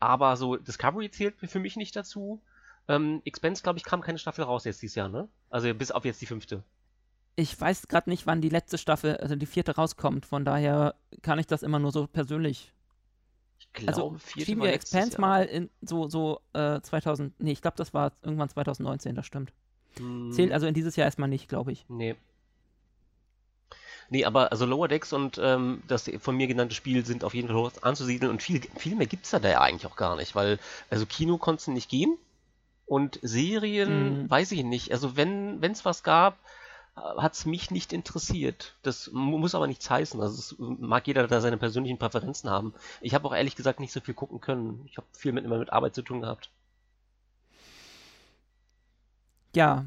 aber so Discovery zählt für mich nicht dazu. Ähm, Expense, glaube ich, kam keine Staffel raus jetzt dieses Jahr, ne? Also bis auf jetzt die fünfte. Ich weiß gerade nicht, wann die letzte Staffel, also die vierte rauskommt. Von daher kann ich das immer nur so persönlich. Ich glaube, Also vierte letztes Expanse Jahr. mal in so, so äh, 2000, nee, ich glaube, das war irgendwann 2019, das stimmt. Hm, Zählt also in dieses Jahr erstmal nicht, glaube ich. Nee. Nee, aber also Lower Decks und ähm, das von mir genannte Spiel sind auf jeden Fall hoch anzusiedeln und viel, viel mehr gibt's da, da ja eigentlich auch gar nicht, weil also Kino konntest du nicht gehen und Serien Mhm. weiß ich nicht. Also wenn es was gab, hat's mich nicht interessiert. Das mu- muss aber nichts heißen. Also es mag jeder da seine persönlichen Präferenzen haben. Ich habe auch ehrlich gesagt nicht so viel gucken können. Ich habe viel mit immer mit Arbeit zu tun gehabt. Ja,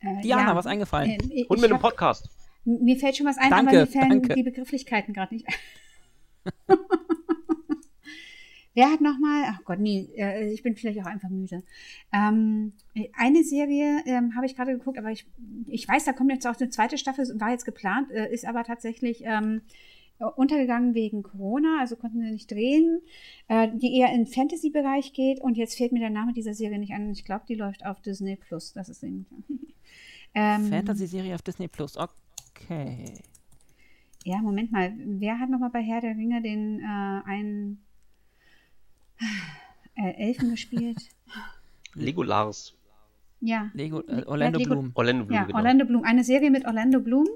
Äh, Diana, ja, was eingefallen? äh, ich Und mit einem hab- Podcast. Mir fällt schon was ein, Danke, aber mir fällen danke. die Begrifflichkeiten gerade nicht ein. Wer hat nochmal, ach Gott, nee, äh, ich bin vielleicht auch einfach müde. Ähm, eine Serie ähm, habe ich gerade geguckt, aber ich, ich weiß, da kommt jetzt auch eine zweite Staffel, war jetzt geplant, äh, ist aber tatsächlich ähm, untergegangen wegen Corona, also konnten sie nicht drehen, äh, die eher in den Fantasy-Bereich geht und jetzt fällt mir der Name dieser Serie nicht an. Ich glaube, die läuft auf Disney Plus. Das ist eben. ähm, Fantasy-Serie auf Disney Plus. Okay. Ja, Moment mal. Wer hat nochmal bei Herr der Ringe den äh, einen äh, Elfen gespielt? Legolas. Ja. Lego, Le- äh, Orlando Lego- Bloom. Orlando Bloom, Ja, genau. Orlando Bloom. Eine Serie mit Orlando Bloom.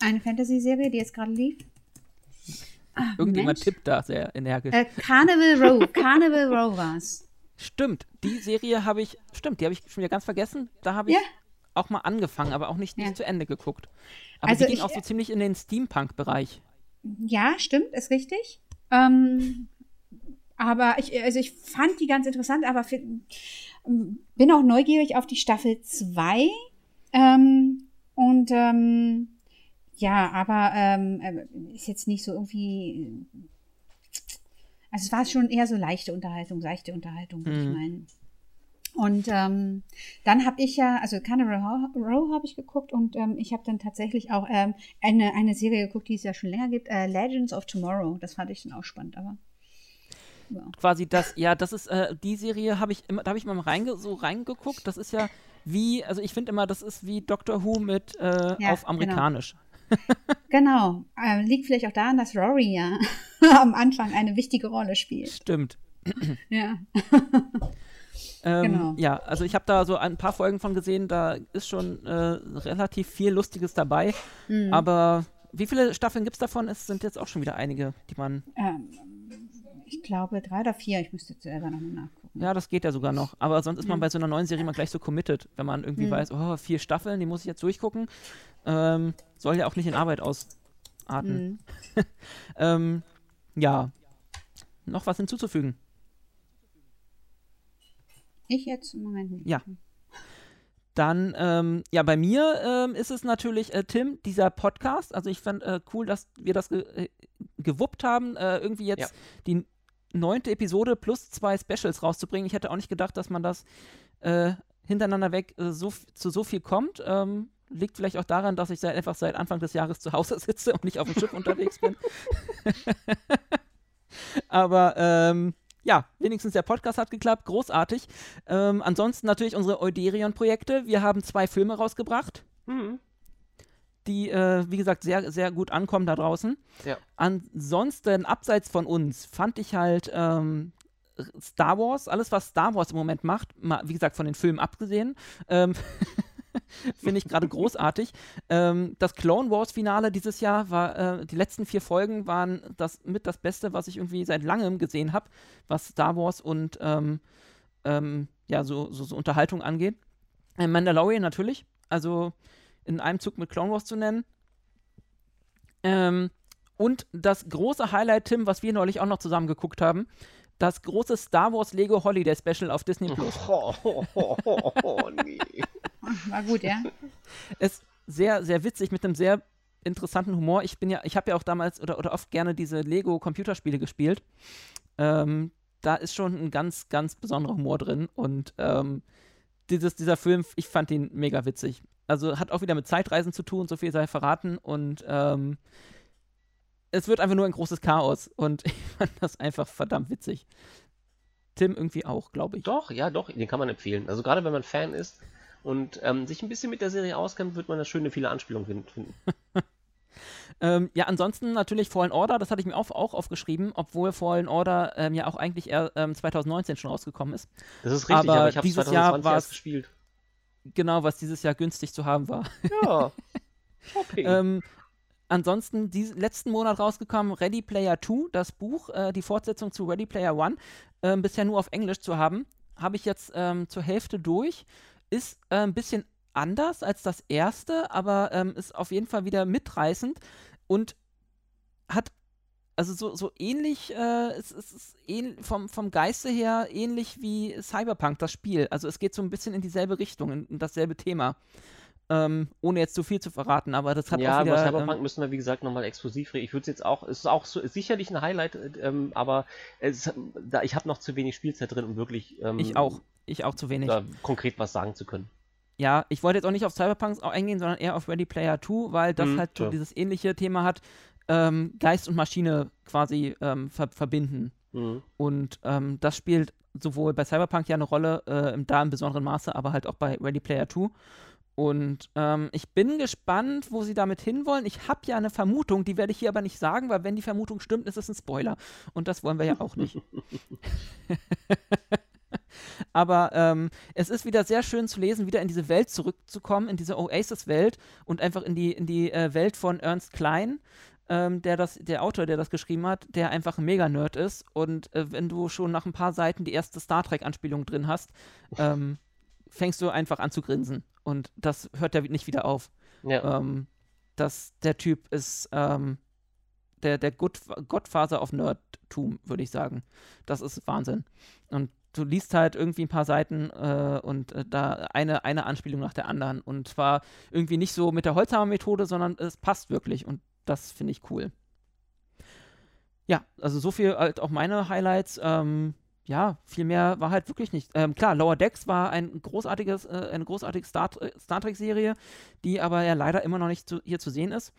Eine Fantasy-Serie, die jetzt gerade lief. Ah, Irgendjemand Mensch. tippt da sehr energisch. Äh, Carnival Row. Carnival Row war's. Stimmt, die Serie habe ich, stimmt, die habe ich schon wieder ganz vergessen. Da habe ich Ja. auch mal angefangen, aber auch nicht, nicht Ja. zu Ende geguckt. Aber Also die ging ich- auch so ziemlich in den Steampunk-Bereich. Ja, stimmt, ist richtig. Ähm, aber ich, also ich fand die ganz interessant, aber bin auch neugierig auf die Staffel 2. Ähm, und ähm, ja, aber ähm, äh, ist jetzt nicht so irgendwie. Also es war schon eher so leichte Unterhaltung, seichte Unterhaltung, würde ich Mhm. meinen. Und ähm, dann habe ich ja, also Carnival Row, Row habe ich geguckt und ähm, ich habe dann tatsächlich auch ähm, eine, eine Serie geguckt, die es ja schon länger gibt, äh, Legends of Tomorrow. Das fand ich dann auch spannend, aber ja. Quasi das, ja, das ist, äh, die Serie habe ich immer, da habe ich mal reinge so reingeguckt. Das ist ja wie, also ich finde immer, das ist wie Doctor Who mit äh, Ja, auf amerikanisch. Genau. Ähm, liegt vielleicht auch daran, dass Rory ja am Anfang eine wichtige Rolle spielt. Stimmt. Ja. Ähm, Genau. Ja, also ich habe da so ein paar Folgen von gesehen, da ist schon äh, relativ viel Lustiges dabei. Mhm. Aber wie viele Staffeln gibt es davon? Es sind jetzt auch schon wieder einige, die man. Ähm, ich glaube drei oder vier. Ich müsste jetzt selber nochmal nachgucken. Ja, das geht ja sogar noch. Aber sonst ist man bei so einer neuen Serie mal gleich so committed, wenn man irgendwie Mhm. weiß, oh, vier Staffeln, die muss ich jetzt durchgucken. Ähm, soll ja auch nicht in Arbeit ausarten. Mhm. Ähm, ja. Noch was hinzuzufügen? Ich jetzt im Moment nicht. Ja. Dann, ähm, ja, bei mir ähm, ist es natürlich, äh, Tim, dieser Podcast. Also ich fand äh, cool, dass wir das ge äh, gewuppt haben, äh, irgendwie jetzt Ja. die neunte Episode plus zwei Specials rauszubringen. Ich hätte auch nicht gedacht, dass man das äh, hintereinander weg äh, so, zu so viel kommt. Ähm, liegt vielleicht auch daran, dass ich seit, einfach seit Anfang des Jahres zu Hause sitze und nicht auf dem Schiff unterwegs bin. Aber ähm, ja, wenigstens der Podcast hat geklappt, großartig. Ähm, ansonsten natürlich unsere Euderion-Projekte. Wir haben zwei Filme rausgebracht, Mhm. Die, äh, wie gesagt, sehr, sehr gut ankommen da draußen. Ja. Ansonsten, abseits von uns, fand ich halt ähm, Star Wars, alles, was Star Wars im Moment macht, mal, wie gesagt, von den Filmen abgesehen, ähm, finde ich gerade großartig. Ähm, das Clone Wars Finale dieses Jahr war, äh, die letzten vier Folgen waren das mit das Beste, was ich irgendwie seit langem gesehen habe, was Star Wars und ähm, ähm, ja, so, so, so Unterhaltung angeht. Äh, Mandalorian natürlich, also in einem Zug mit Clone Wars zu nennen. Ähm, und das große Highlight, Tim, was wir neulich auch noch zusammen geguckt haben, das große Star Wars Lego Holiday Special auf Disney Plus. Oh, oh, oh, oh, oh, nee. War gut, ja. ist sehr, sehr witzig mit einem sehr interessanten Humor. Ich bin ja, ich habe ja auch damals oder, oder oft gerne diese Lego-Computerspiele gespielt. Ähm, da ist schon ein ganz, ganz besonderer Humor drin und ähm, dieses, dieser Film, ich fand ihn mega witzig. Also hat auch wieder mit Zeitreisen zu tun, so viel sei verraten und ähm, es wird einfach nur ein großes Chaos und ich fand das einfach verdammt witzig. Tim irgendwie auch, glaube ich. Doch, ja, doch, den kann man empfehlen. Also gerade wenn man Fan ist und ähm, sich ein bisschen mit der Serie auskennt, wird man da schöne viele Anspielungen finden. ähm, ja, ansonsten natürlich Fallen Order, das hatte ich mir auch, auch aufgeschrieben, obwohl Fallen Order ähm, ja auch eigentlich eher 2019 ähm, schon rausgekommen ist. Das ist richtig, aber, aber ich habe dieses Jahr erst gespielt. Genau, was dieses Jahr günstig zu haben war. Ja. Okay. ähm, ansonsten diesen letzten Monat rausgekommen, Ready Player 2, das Buch, äh, die Fortsetzung zu Ready Player 1, äh, bisher nur auf Englisch zu haben, habe ich jetzt ähm, zur Hälfte durch. Ist äh, ein bisschen anders als das erste, aber ähm, ist auf jeden Fall wieder mitreißend und hat also so, so ähnlich, äh, es, es ist ähn, vom, vom Geiste her ähnlich wie Cyberpunk, das Spiel. Also es geht so ein bisschen in dieselbe Richtung, in, in dasselbe Thema. Ähm, ohne jetzt zu viel zu verraten, aber das hat ja, auch wieder... Ja, Cyberpunk ähm, müssen wir, wie gesagt, nochmal exklusiv reden. Ich würde es jetzt auch, es ist auch so, ist sicherlich ein Highlight, ähm, aber es, da, ich habe noch zu wenig Spielzeit drin, um wirklich... Ähm, ich auch, ich auch zu wenig. konkret was sagen zu können. Ja, ich wollte jetzt auch nicht auf Cyberpunk eingehen, sondern eher auf Ready Player 2, weil das hm, halt so dieses ähnliche Thema hat, ähm, Geist und Maschine quasi ähm, ver verbinden. Mhm. Und ähm, das spielt sowohl bei Cyberpunk ja eine Rolle, äh, da im besonderen Maße, aber halt auch bei Ready Player 2. Und ähm, ich bin gespannt, wo sie damit hinwollen. Ich habe ja eine Vermutung, die werde ich hier aber nicht sagen, weil wenn die Vermutung stimmt, ist es ein Spoiler. Und das wollen wir ja auch nicht. aber ähm, es ist wieder sehr schön zu lesen, wieder in diese Welt zurückzukommen, in diese Oasis-Welt und einfach in die, in die äh, Welt von Ernst Klein. Ähm, der das, der Autor, der das geschrieben hat, der einfach ein Mega-Nerd ist. Und äh, wenn du schon nach ein paar Seiten die erste Star Trek-Anspielung drin hast, ähm, fängst du einfach an zu grinsen. Und das hört ja nicht wieder auf. Ja. Ähm, dass der Typ ist ähm, der, der Gottfaser auf Nerdtum, würde ich sagen. Das ist Wahnsinn. Und du liest halt irgendwie ein paar Seiten äh, und äh, da eine, eine Anspielung nach der anderen. Und zwar irgendwie nicht so mit der Holzhammer-Methode, sondern es passt wirklich. Und das finde ich cool. Ja, also so viel halt auch meine Highlights. Ähm, ja, viel mehr war halt wirklich nicht. Ähm, klar, Lower Decks war ein großartiges, äh, eine großartige Star, Star Trek-Serie, die aber ja leider immer noch nicht zu, hier zu sehen ist.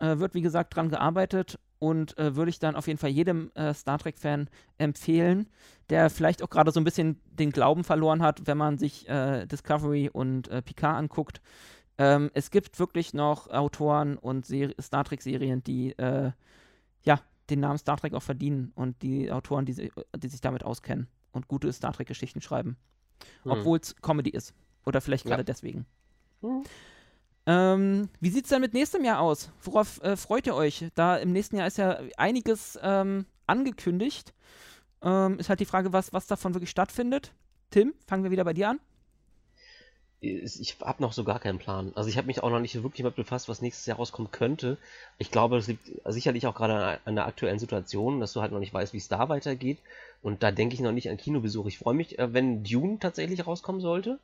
Äh, wird, wie gesagt, dran gearbeitet und äh, würde ich dann auf jeden Fall jedem äh, Star Trek-Fan empfehlen, der vielleicht auch gerade so ein bisschen den Glauben verloren hat, wenn man sich äh, Discovery und äh, Picard anguckt. Ähm, es gibt wirklich noch Autoren und Ser Star Trek-Serien, die ja, den Namen Star Trek auch verdienen und die Autoren, die, die sich damit auskennen und gute Star Trek-Geschichten schreiben. Mhm. Obwohl es Comedy ist. Oder vielleicht gerade ja. deswegen. Mhm. Ähm, wie sieht es denn mit nächstem Jahr aus? Worauf äh, freut ihr euch? Da im nächsten Jahr ist ja einiges ähm, angekündigt. Ähm, ist halt die Frage, was, was davon wirklich stattfindet. Tim, fangen wir wieder bei dir an ich habe noch so gar keinen Plan. Also ich habe mich auch noch nicht wirklich damit befasst, was nächstes Jahr rauskommen könnte. Ich glaube, das liegt sicherlich auch gerade an der aktuellen Situation, dass du halt noch nicht weißt, wie es da weitergeht. Und da denke ich noch nicht an Kinobesuch. Ich freue mich, äh, wenn Dune tatsächlich rauskommen sollte.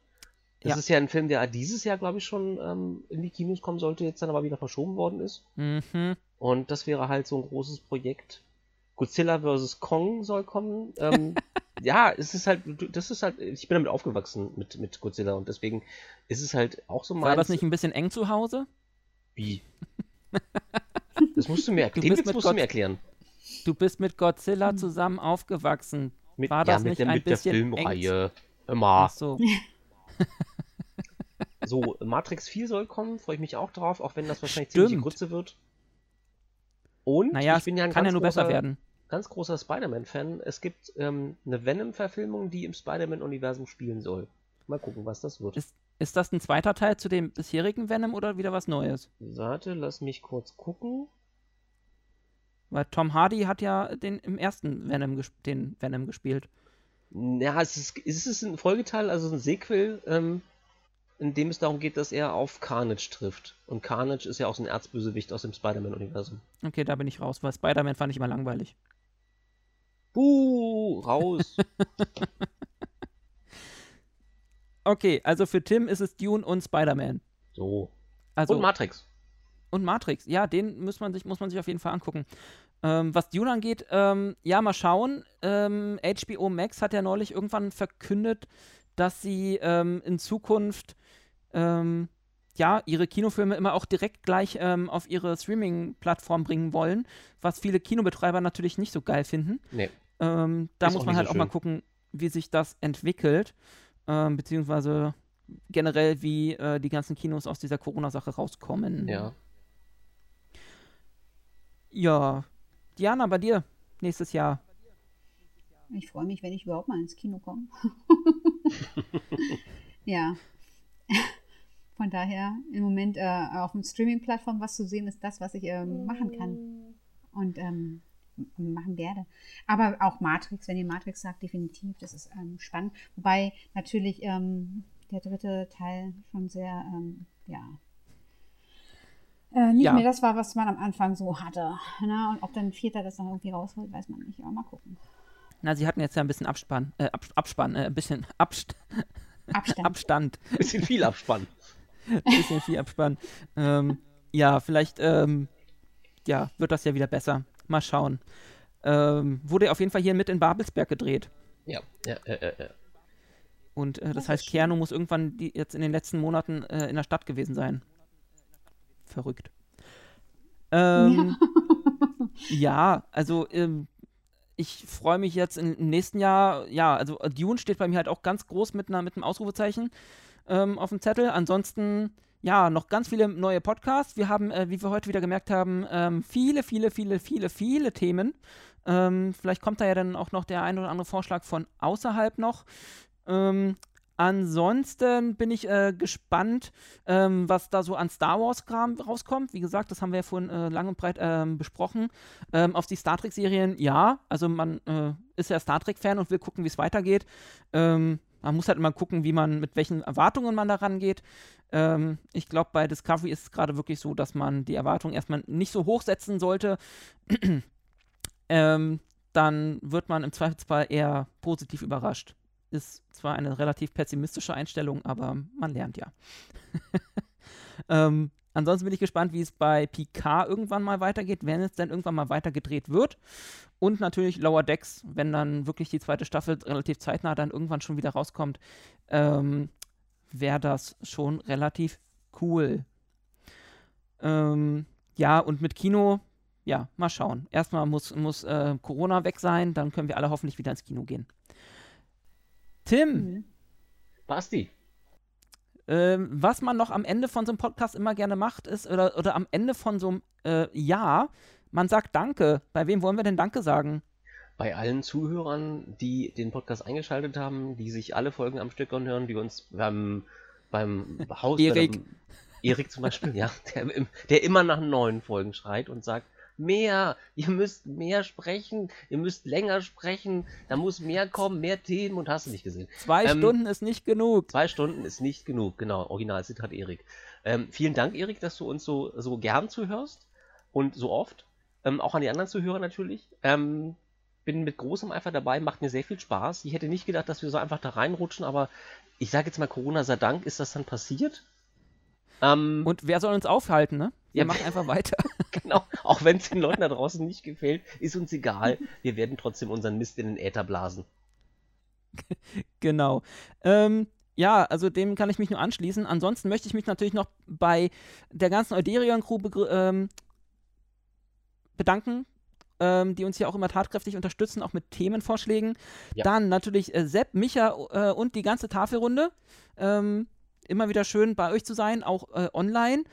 Das ja. ist ja ein Film, der dieses Jahr, glaube ich, schon ähm, in die Kinos kommen sollte, jetzt dann aber wieder verschoben worden ist. Mhm. Und das wäre halt so ein großes Projekt. Godzilla vs. Kong soll kommen. Ähm, ja, es ist halt, das ist halt, ich bin damit aufgewachsen mit, mit Godzilla und deswegen ist es halt auch so mal. War das nicht ein bisschen eng zu Hause? Wie? Das musst du mir, du musst du mir erklären. Du bist mit Godzilla hm. zusammen aufgewachsen. Mit, War das ja, nicht der, ein mit bisschen der Filmreihe. Immer. Ach so. so, Matrix 4 soll kommen, freue ich mich auch drauf, auch wenn das wahrscheinlich Stimmt. ziemlich Grütze wird. Und naja, ich bin ja ein kann ja nur großer, besser werden. Ganz großer Spider-Man-Fan. Es gibt ähm, eine Venom-Verfilmung, die im Spider-Man-Universum spielen soll. Mal gucken, was das wird. Ist, ist das ein zweiter Teil zu dem bisherigen Venom oder wieder was Neues? Warte, lass mich kurz gucken. Weil Tom Hardy hat ja den im ersten Venom, den Venom gespielt. Ja, es ist, ist es ein Folgeteil, also ein Sequel. Ähm, in dem es darum geht, dass er auf Carnage trifft. Und Carnage ist ja auch so ein Erzbösewicht aus dem Spider-Man-Universum. Okay, da bin ich raus, weil Spider-Man fand ich immer langweilig. Buh, raus. okay, also für Tim ist es Dune und Spider-Man. So. Also, und Matrix. Und Matrix, ja, den muss man sich, muss man sich auf jeden Fall angucken. Ähm, was Dune angeht, ähm, ja, mal schauen. Ähm, HBO Max hat ja neulich irgendwann verkündet, dass sie ähm, in Zukunft ähm, ja, ihre Kinofilme immer auch direkt gleich ähm, auf ihre Streaming-Plattform bringen wollen, was viele Kinobetreiber natürlich nicht so geil finden. Nee. Ähm, da Ist muss man halt so auch mal gucken, wie sich das entwickelt, ähm, beziehungsweise generell, wie äh, die ganzen Kinos aus dieser Corona-Sache rauskommen. Ja. Ja. Diana, bei dir nächstes Jahr. Ich freue mich, wenn ich überhaupt mal ins Kino komme. ja. Von daher im Moment äh, auf dem Streaming-Plattform was zu sehen ist das, was ich ähm, machen kann und ähm, machen werde. Aber auch Matrix, wenn ihr Matrix sagt, definitiv, das ist ähm, spannend. Wobei natürlich ähm, der dritte Teil schon sehr, ähm, ja, äh, nicht Ja. mehr das war, was man am Anfang so hatte. Ne? Und ob dann ein vierter das noch irgendwie rausholt, weiß man nicht. Aber mal gucken. Na, sie hatten jetzt ja ein bisschen Abspann, äh, Ab Abspann, äh, ein bisschen Abst Abstand. Abstand. Bisschen viel Abspann. Ein bisschen viel Abspann. Ähm, ja, vielleicht ähm, ja, wird das ja wieder besser. Mal schauen. Ähm, wurde auf jeden Fall hier mit in Babelsberg gedreht. Ja, ja, ja, ja, ja. Und äh, das, Das heißt. Keanu muss irgendwann die, jetzt in den letzten Monaten äh, in der Stadt gewesen sein. Verrückt. Ähm, ja. also ähm, ich freue mich jetzt im im nächsten Jahr, ja, also äh, Dune steht bei mir halt auch ganz groß mit, einer, mit einem Ausrufezeichen ähm, auf dem Zettel. Ansonsten, ja, noch ganz viele neue Podcasts. Wir haben, äh, wie wir heute wieder gemerkt haben, ähm, viele, viele, viele, viele, viele Themen. Ähm, vielleicht kommt da ja dann auch noch der ein oder andere Vorschlag von außerhalb noch. Ähm, ansonsten bin ich äh, gespannt, ähm, was da so an Star Wars-Kram rauskommt. Wie gesagt, das haben wir ja vorhin äh, lang und breit ähm, besprochen. Ähm, auf die Star Trek-Serien, ja. Also man äh, ist ja Star Trek-Fan und will gucken, wie es weitergeht. Ähm, man muss halt immer gucken, wie man, mit welchen Erwartungen man da rangeht. Ähm, ich glaube, bei Discovery ist es gerade wirklich so, dass man die Erwartungen erstmal nicht so hoch setzen sollte. ähm, dann wird man im Zweifelsfall eher positiv überrascht. Ist zwar eine relativ pessimistische Einstellung, aber man lernt ja. ähm, ansonsten bin ich gespannt, wie es bei Picard irgendwann mal weitergeht, wenn es dann irgendwann mal weitergedreht wird. Und natürlich Lower Decks, wenn dann wirklich die zweite Staffel relativ zeitnah dann irgendwann schon wieder rauskommt, ähm, wäre das schon relativ cool. Ähm, ja, und mit Kino, ja, mal schauen. Erstmal muss, muss äh, Corona weg sein, dann können wir alle hoffentlich wieder ins Kino gehen. Tim, Mhm. Basti. Ähm, was man noch am Ende von so einem Podcast immer gerne macht, ist, oder, oder am Ende von so einem äh, Jahr, man sagt Danke. Bei wem wollen wir denn Danke sagen? bei allen Zuhörern, die den Podcast eingeschaltet haben, die sich alle Folgen am Stück anhören, die uns beim, beim Haus. Erik. Erik zum Beispiel, ja, der, der immer nach neuen Folgen schreit und sagt, mehr, ihr müsst mehr sprechen, ihr müsst länger sprechen, da muss mehr kommen, mehr Themen und hast du nicht gesehen. Zwei Ähm, Stunden ist nicht genug. Zwei Stunden ist nicht genug, genau, Originalzitat Erik. Ähm, vielen Dank, Erik, dass du uns so, so gern zuhörst und so oft. Ähm, auch an die anderen Zuhörer natürlich. Ähm, bin mit großem Eifer dabei, macht mir sehr viel Spaß. Ich hätte nicht gedacht, dass wir so einfach da reinrutschen, aber ich sage jetzt mal, Corona sei Dank, ist das dann passiert. Ähm, Und wer soll uns aufhalten, ne? Wir Ja, machen einfach weiter. genau, auch wenn es den Leuten da draußen nicht gefällt, ist uns egal. Wir werden trotzdem unseren Mist in den Äther blasen. Genau. Ähm, ja, also dem kann ich mich nur anschließen. Ansonsten möchte ich mich natürlich noch bei der ganzen Euderion-Crew begrü- ähm, bedanken, ähm, die uns hier auch immer tatkräftig unterstützen, auch mit Themenvorschlägen. Ja. Dann natürlich äh, Sepp, Micha äh, und die ganze Tafelrunde. Ähm, immer wieder schön bei euch zu sein, auch äh, online.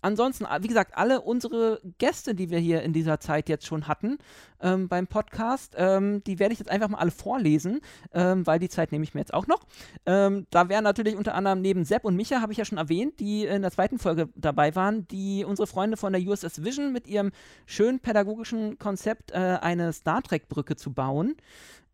Ansonsten, wie gesagt, alle unsere Gäste, die wir hier in dieser Zeit jetzt schon hatten ähm, beim Podcast, ähm, die werde ich jetzt einfach mal alle vorlesen, ähm, weil die Zeit nehme ich mir jetzt auch noch. Ähm, da wären natürlich unter anderem neben Sepp und Micha, habe ich ja schon erwähnt, die in der zweiten Folge dabei waren, die unsere Freunde von der USS Vision mit ihrem schönen pädagogischen Konzept, äh, eine Star Trek-Brücke zu bauen.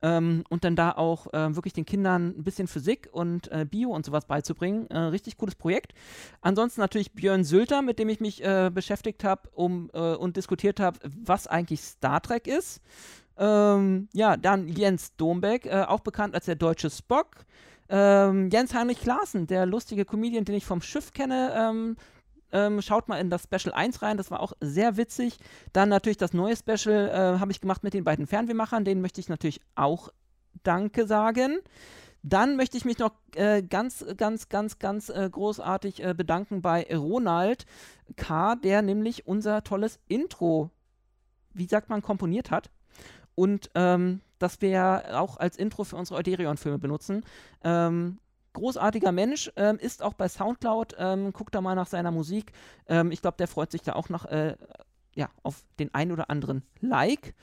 Ähm, und dann da auch äh, wirklich den Kindern ein bisschen Physik und äh, Bio und sowas beizubringen. Äh, richtig cooles Projekt. Ansonsten natürlich Björn Sülter, mit dem ich mich äh, beschäftigt habe um, äh, und diskutiert habe, was eigentlich Star Trek ist. Ähm, ja, dann Jens Dombeck, äh, auch bekannt als der deutsche Spock. Ähm, Jens Heinrich Klaassen, der lustige Comedian, den ich vom Schiff kenne. Ähm, ähm, schaut mal in das Special 1 rein, das war auch sehr witzig. Dann natürlich das neue Special äh, habe ich gemacht mit den beiden Fernwehmachern, denen möchte ich natürlich auch Danke sagen. Dann möchte ich mich noch äh, ganz, ganz, ganz, ganz äh, großartig äh, bedanken bei Ronald K., der nämlich unser tolles Intro, wie sagt man, komponiert hat. Und ähm, das wir ja auch als Intro für unsere Euderion-Filme benutzen. Ähm, großartiger Mensch, ähm, ist auch bei Soundcloud. Ähm, guckt da mal nach seiner Musik. Ähm, ich glaube, der freut sich da auch noch äh, ja, auf den ein oder anderen Like.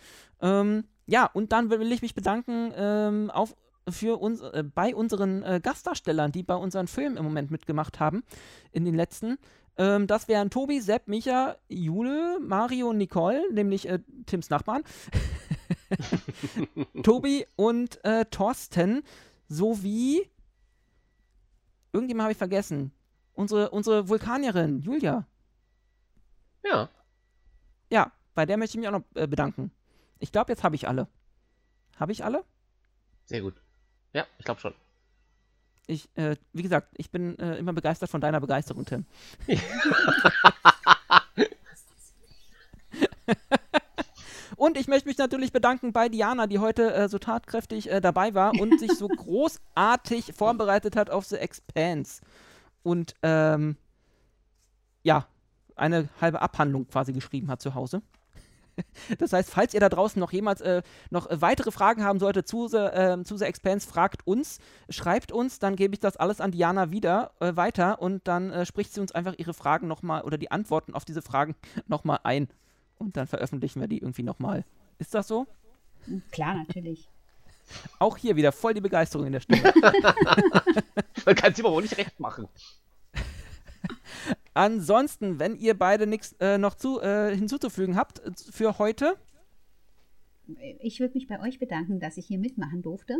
Ähm, ja, und dann will ich mich bedanken ähm, auf, für uns, äh, bei unseren äh, Gastdarstellern, die bei unseren Filmen im Moment mitgemacht haben, in den letzten. Ähm, das wären Tobi, Sepp, Micha, Jule, Mario Nicole, nämlich äh, Tims Nachbarn. Tobi und äh, Thorsten sowie irgendjemand habe ich vergessen. Unsere, unsere Vulkanierin, Julia. Ja. Ja, bei der möchte ich mich auch noch äh, bedanken. Ich glaube, jetzt habe ich alle. Habe ich alle? Sehr gut. Ja, ich glaube schon. Ich, äh, wie gesagt, ich bin äh, immer begeistert von deiner Begeisterung, Tim. Und ich möchte mich natürlich bedanken bei Diana, die heute äh, so tatkräftig äh, dabei war und sich so großartig vorbereitet hat auf The Expanse. Und ähm, ja, eine halbe Abhandlung quasi geschrieben hat zu Hause. Das heißt, falls ihr da draußen noch jemals äh, noch weitere Fragen haben solltet zu The, äh, zu The Expanse, fragt uns, schreibt uns, dann gebe ich das alles an Diana wieder äh, weiter und dann äh, spricht sie uns einfach ihre Fragen nochmal oder die Antworten auf diese Fragen nochmal ein. Und dann veröffentlichen wir die irgendwie nochmal. Ist das so? Klar, natürlich. Auch hier wieder voll die Begeisterung in der Stimme. Man kann es ihm aber auch nicht recht machen. Ansonsten, wenn ihr beide nichts äh, noch zu, äh, hinzuzufügen habt äh, für heute. Ich würde mich bei euch bedanken, dass ich hier mitmachen durfte.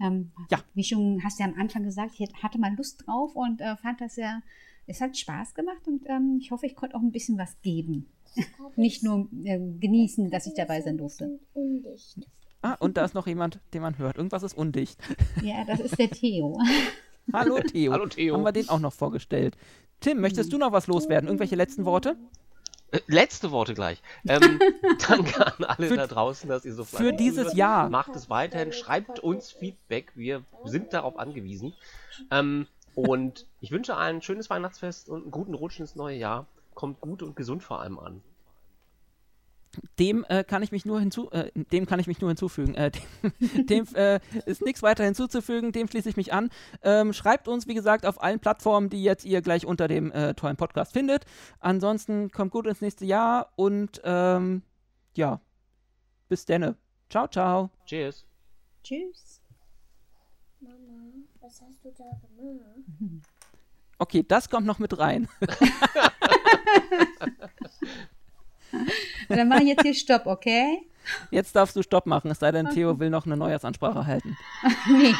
Ähm, Ja. Wie schon hast du ja am Anfang gesagt, ich hatte mal Lust drauf und äh, fand das ja, es hat Spaß gemacht und ähm, ich hoffe, ich konnte auch ein bisschen was geben. Nicht nur äh, genießen, dass ich dabei sein durfte. Undicht. Ah, und da ist noch jemand, den man hört. Irgendwas ist undicht. Ja, das ist der Theo. Hallo Theo. Hallo, Theo. Haben wir den auch noch vorgestellt. Tim, möchtest du noch was loswerden? Irgendwelche letzten Worte? Äh, letzte Worte gleich. Ähm, danke an alle Für- da draußen, dass ihr so Für fleißig dieses zuhört. Jahr. Macht es weiterhin, schreibt uns Feedback. Wir sind darauf angewiesen. Ähm, und ich wünsche allen ein schönes Weihnachtsfest und einen guten Rutsch ins neue Jahr. Kommt gut und gesund vor allem an. Dem äh, kann ich mich nur hinzu, äh, dem kann ich mich nur hinzufügen. Äh, dem dem äh, ist nichts weiter hinzuzufügen. Dem schließe ich mich an. Ähm, schreibt uns, wie gesagt, auf allen Plattformen, die jetzt ihr gleich unter dem äh, tollen Podcast findet. Ansonsten kommt gut ins nächste Jahr und ähm, ja, bis denne. Ciao, ciao. Cheers. Tschüss. Mama, was hast du da gemacht? Okay, das kommt noch mit rein. Dann mache ich jetzt hier Stopp, okay? Jetzt darfst du Stopp machen, es sei denn, Theo will noch eine Neujahrsansprache halten. nee.